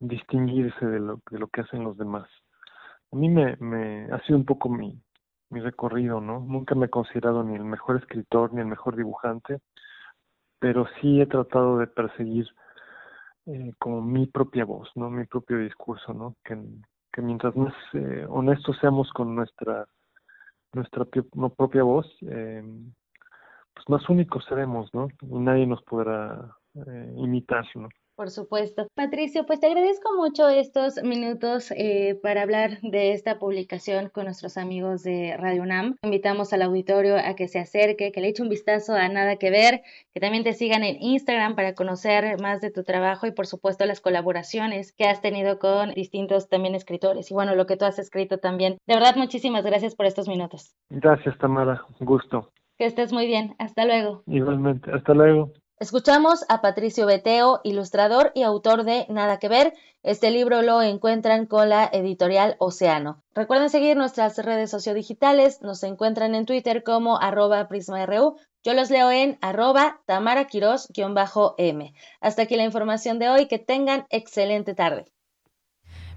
distinguirse de lo de lo que hacen los demás. A mí me, me ha sido un poco mi mi recorrido, ¿no? Nunca me he considerado ni el mejor escritor ni el mejor dibujante, pero sí he tratado de perseguir eh, como mi propia voz, ¿no? Mi propio discurso, ¿no? Que, que mientras más eh, honestos seamos con nuestra nuestra propia voz, eh, pues más únicos seremos, ¿no? Y nadie nos podrá eh, imitar, ¿no? Por supuesto. Patricio, pues te agradezco mucho estos minutos eh, para hablar de esta publicación con nuestros amigos de Radio UNAM. Invitamos al auditorio a que se acerque, que le eche un vistazo a Nada que Ver, que también te sigan en Instagram para conocer más de tu trabajo y por supuesto las colaboraciones que has tenido con distintos también escritores y bueno, lo que tú has escrito también. De verdad, muchísimas gracias por estos minutos. Gracias, Tamara. Un gusto. Que estés muy bien. Hasta luego. Igualmente. Hasta luego. Escuchamos a Patricio Beteo, ilustrador y autor de Nada que ver. Este libro lo encuentran con la editorial Océano. Recuerden seguir nuestras redes sociodigitales. Nos encuentran en Twitter como arroba prisma.ru. Yo los leo en arroba tamaraquiros-m. Hasta aquí la información de hoy. Que tengan excelente tarde.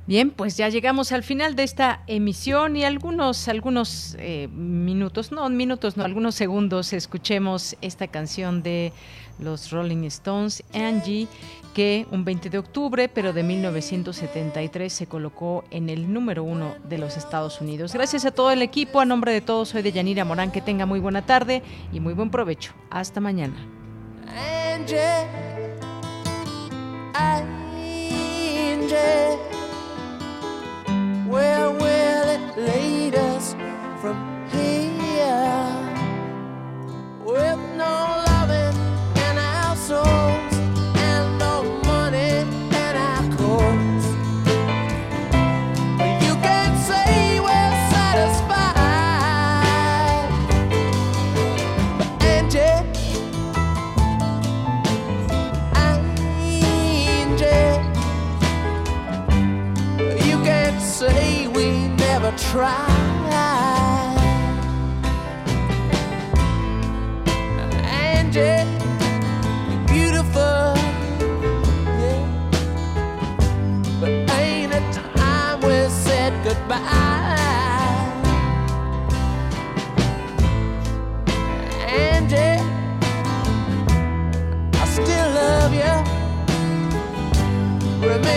Bien, pues ya llegamos al final de esta emisión y algunos, algunos eh, minutos, no minutos, no, algunos segundos, escuchemos esta canción de los Rolling Stones, Angie, que un 20 de octubre, pero de 1973, se colocó en el número uno de los Estados Unidos. Gracias a todo el equipo, a nombre de todos, soy de Yanira Morán, que tenga muy buena tarde y muy buen provecho. Hasta mañana. try. Angie, tried. Beautiful. But ain't it time we said goodbye? I still love you. Remember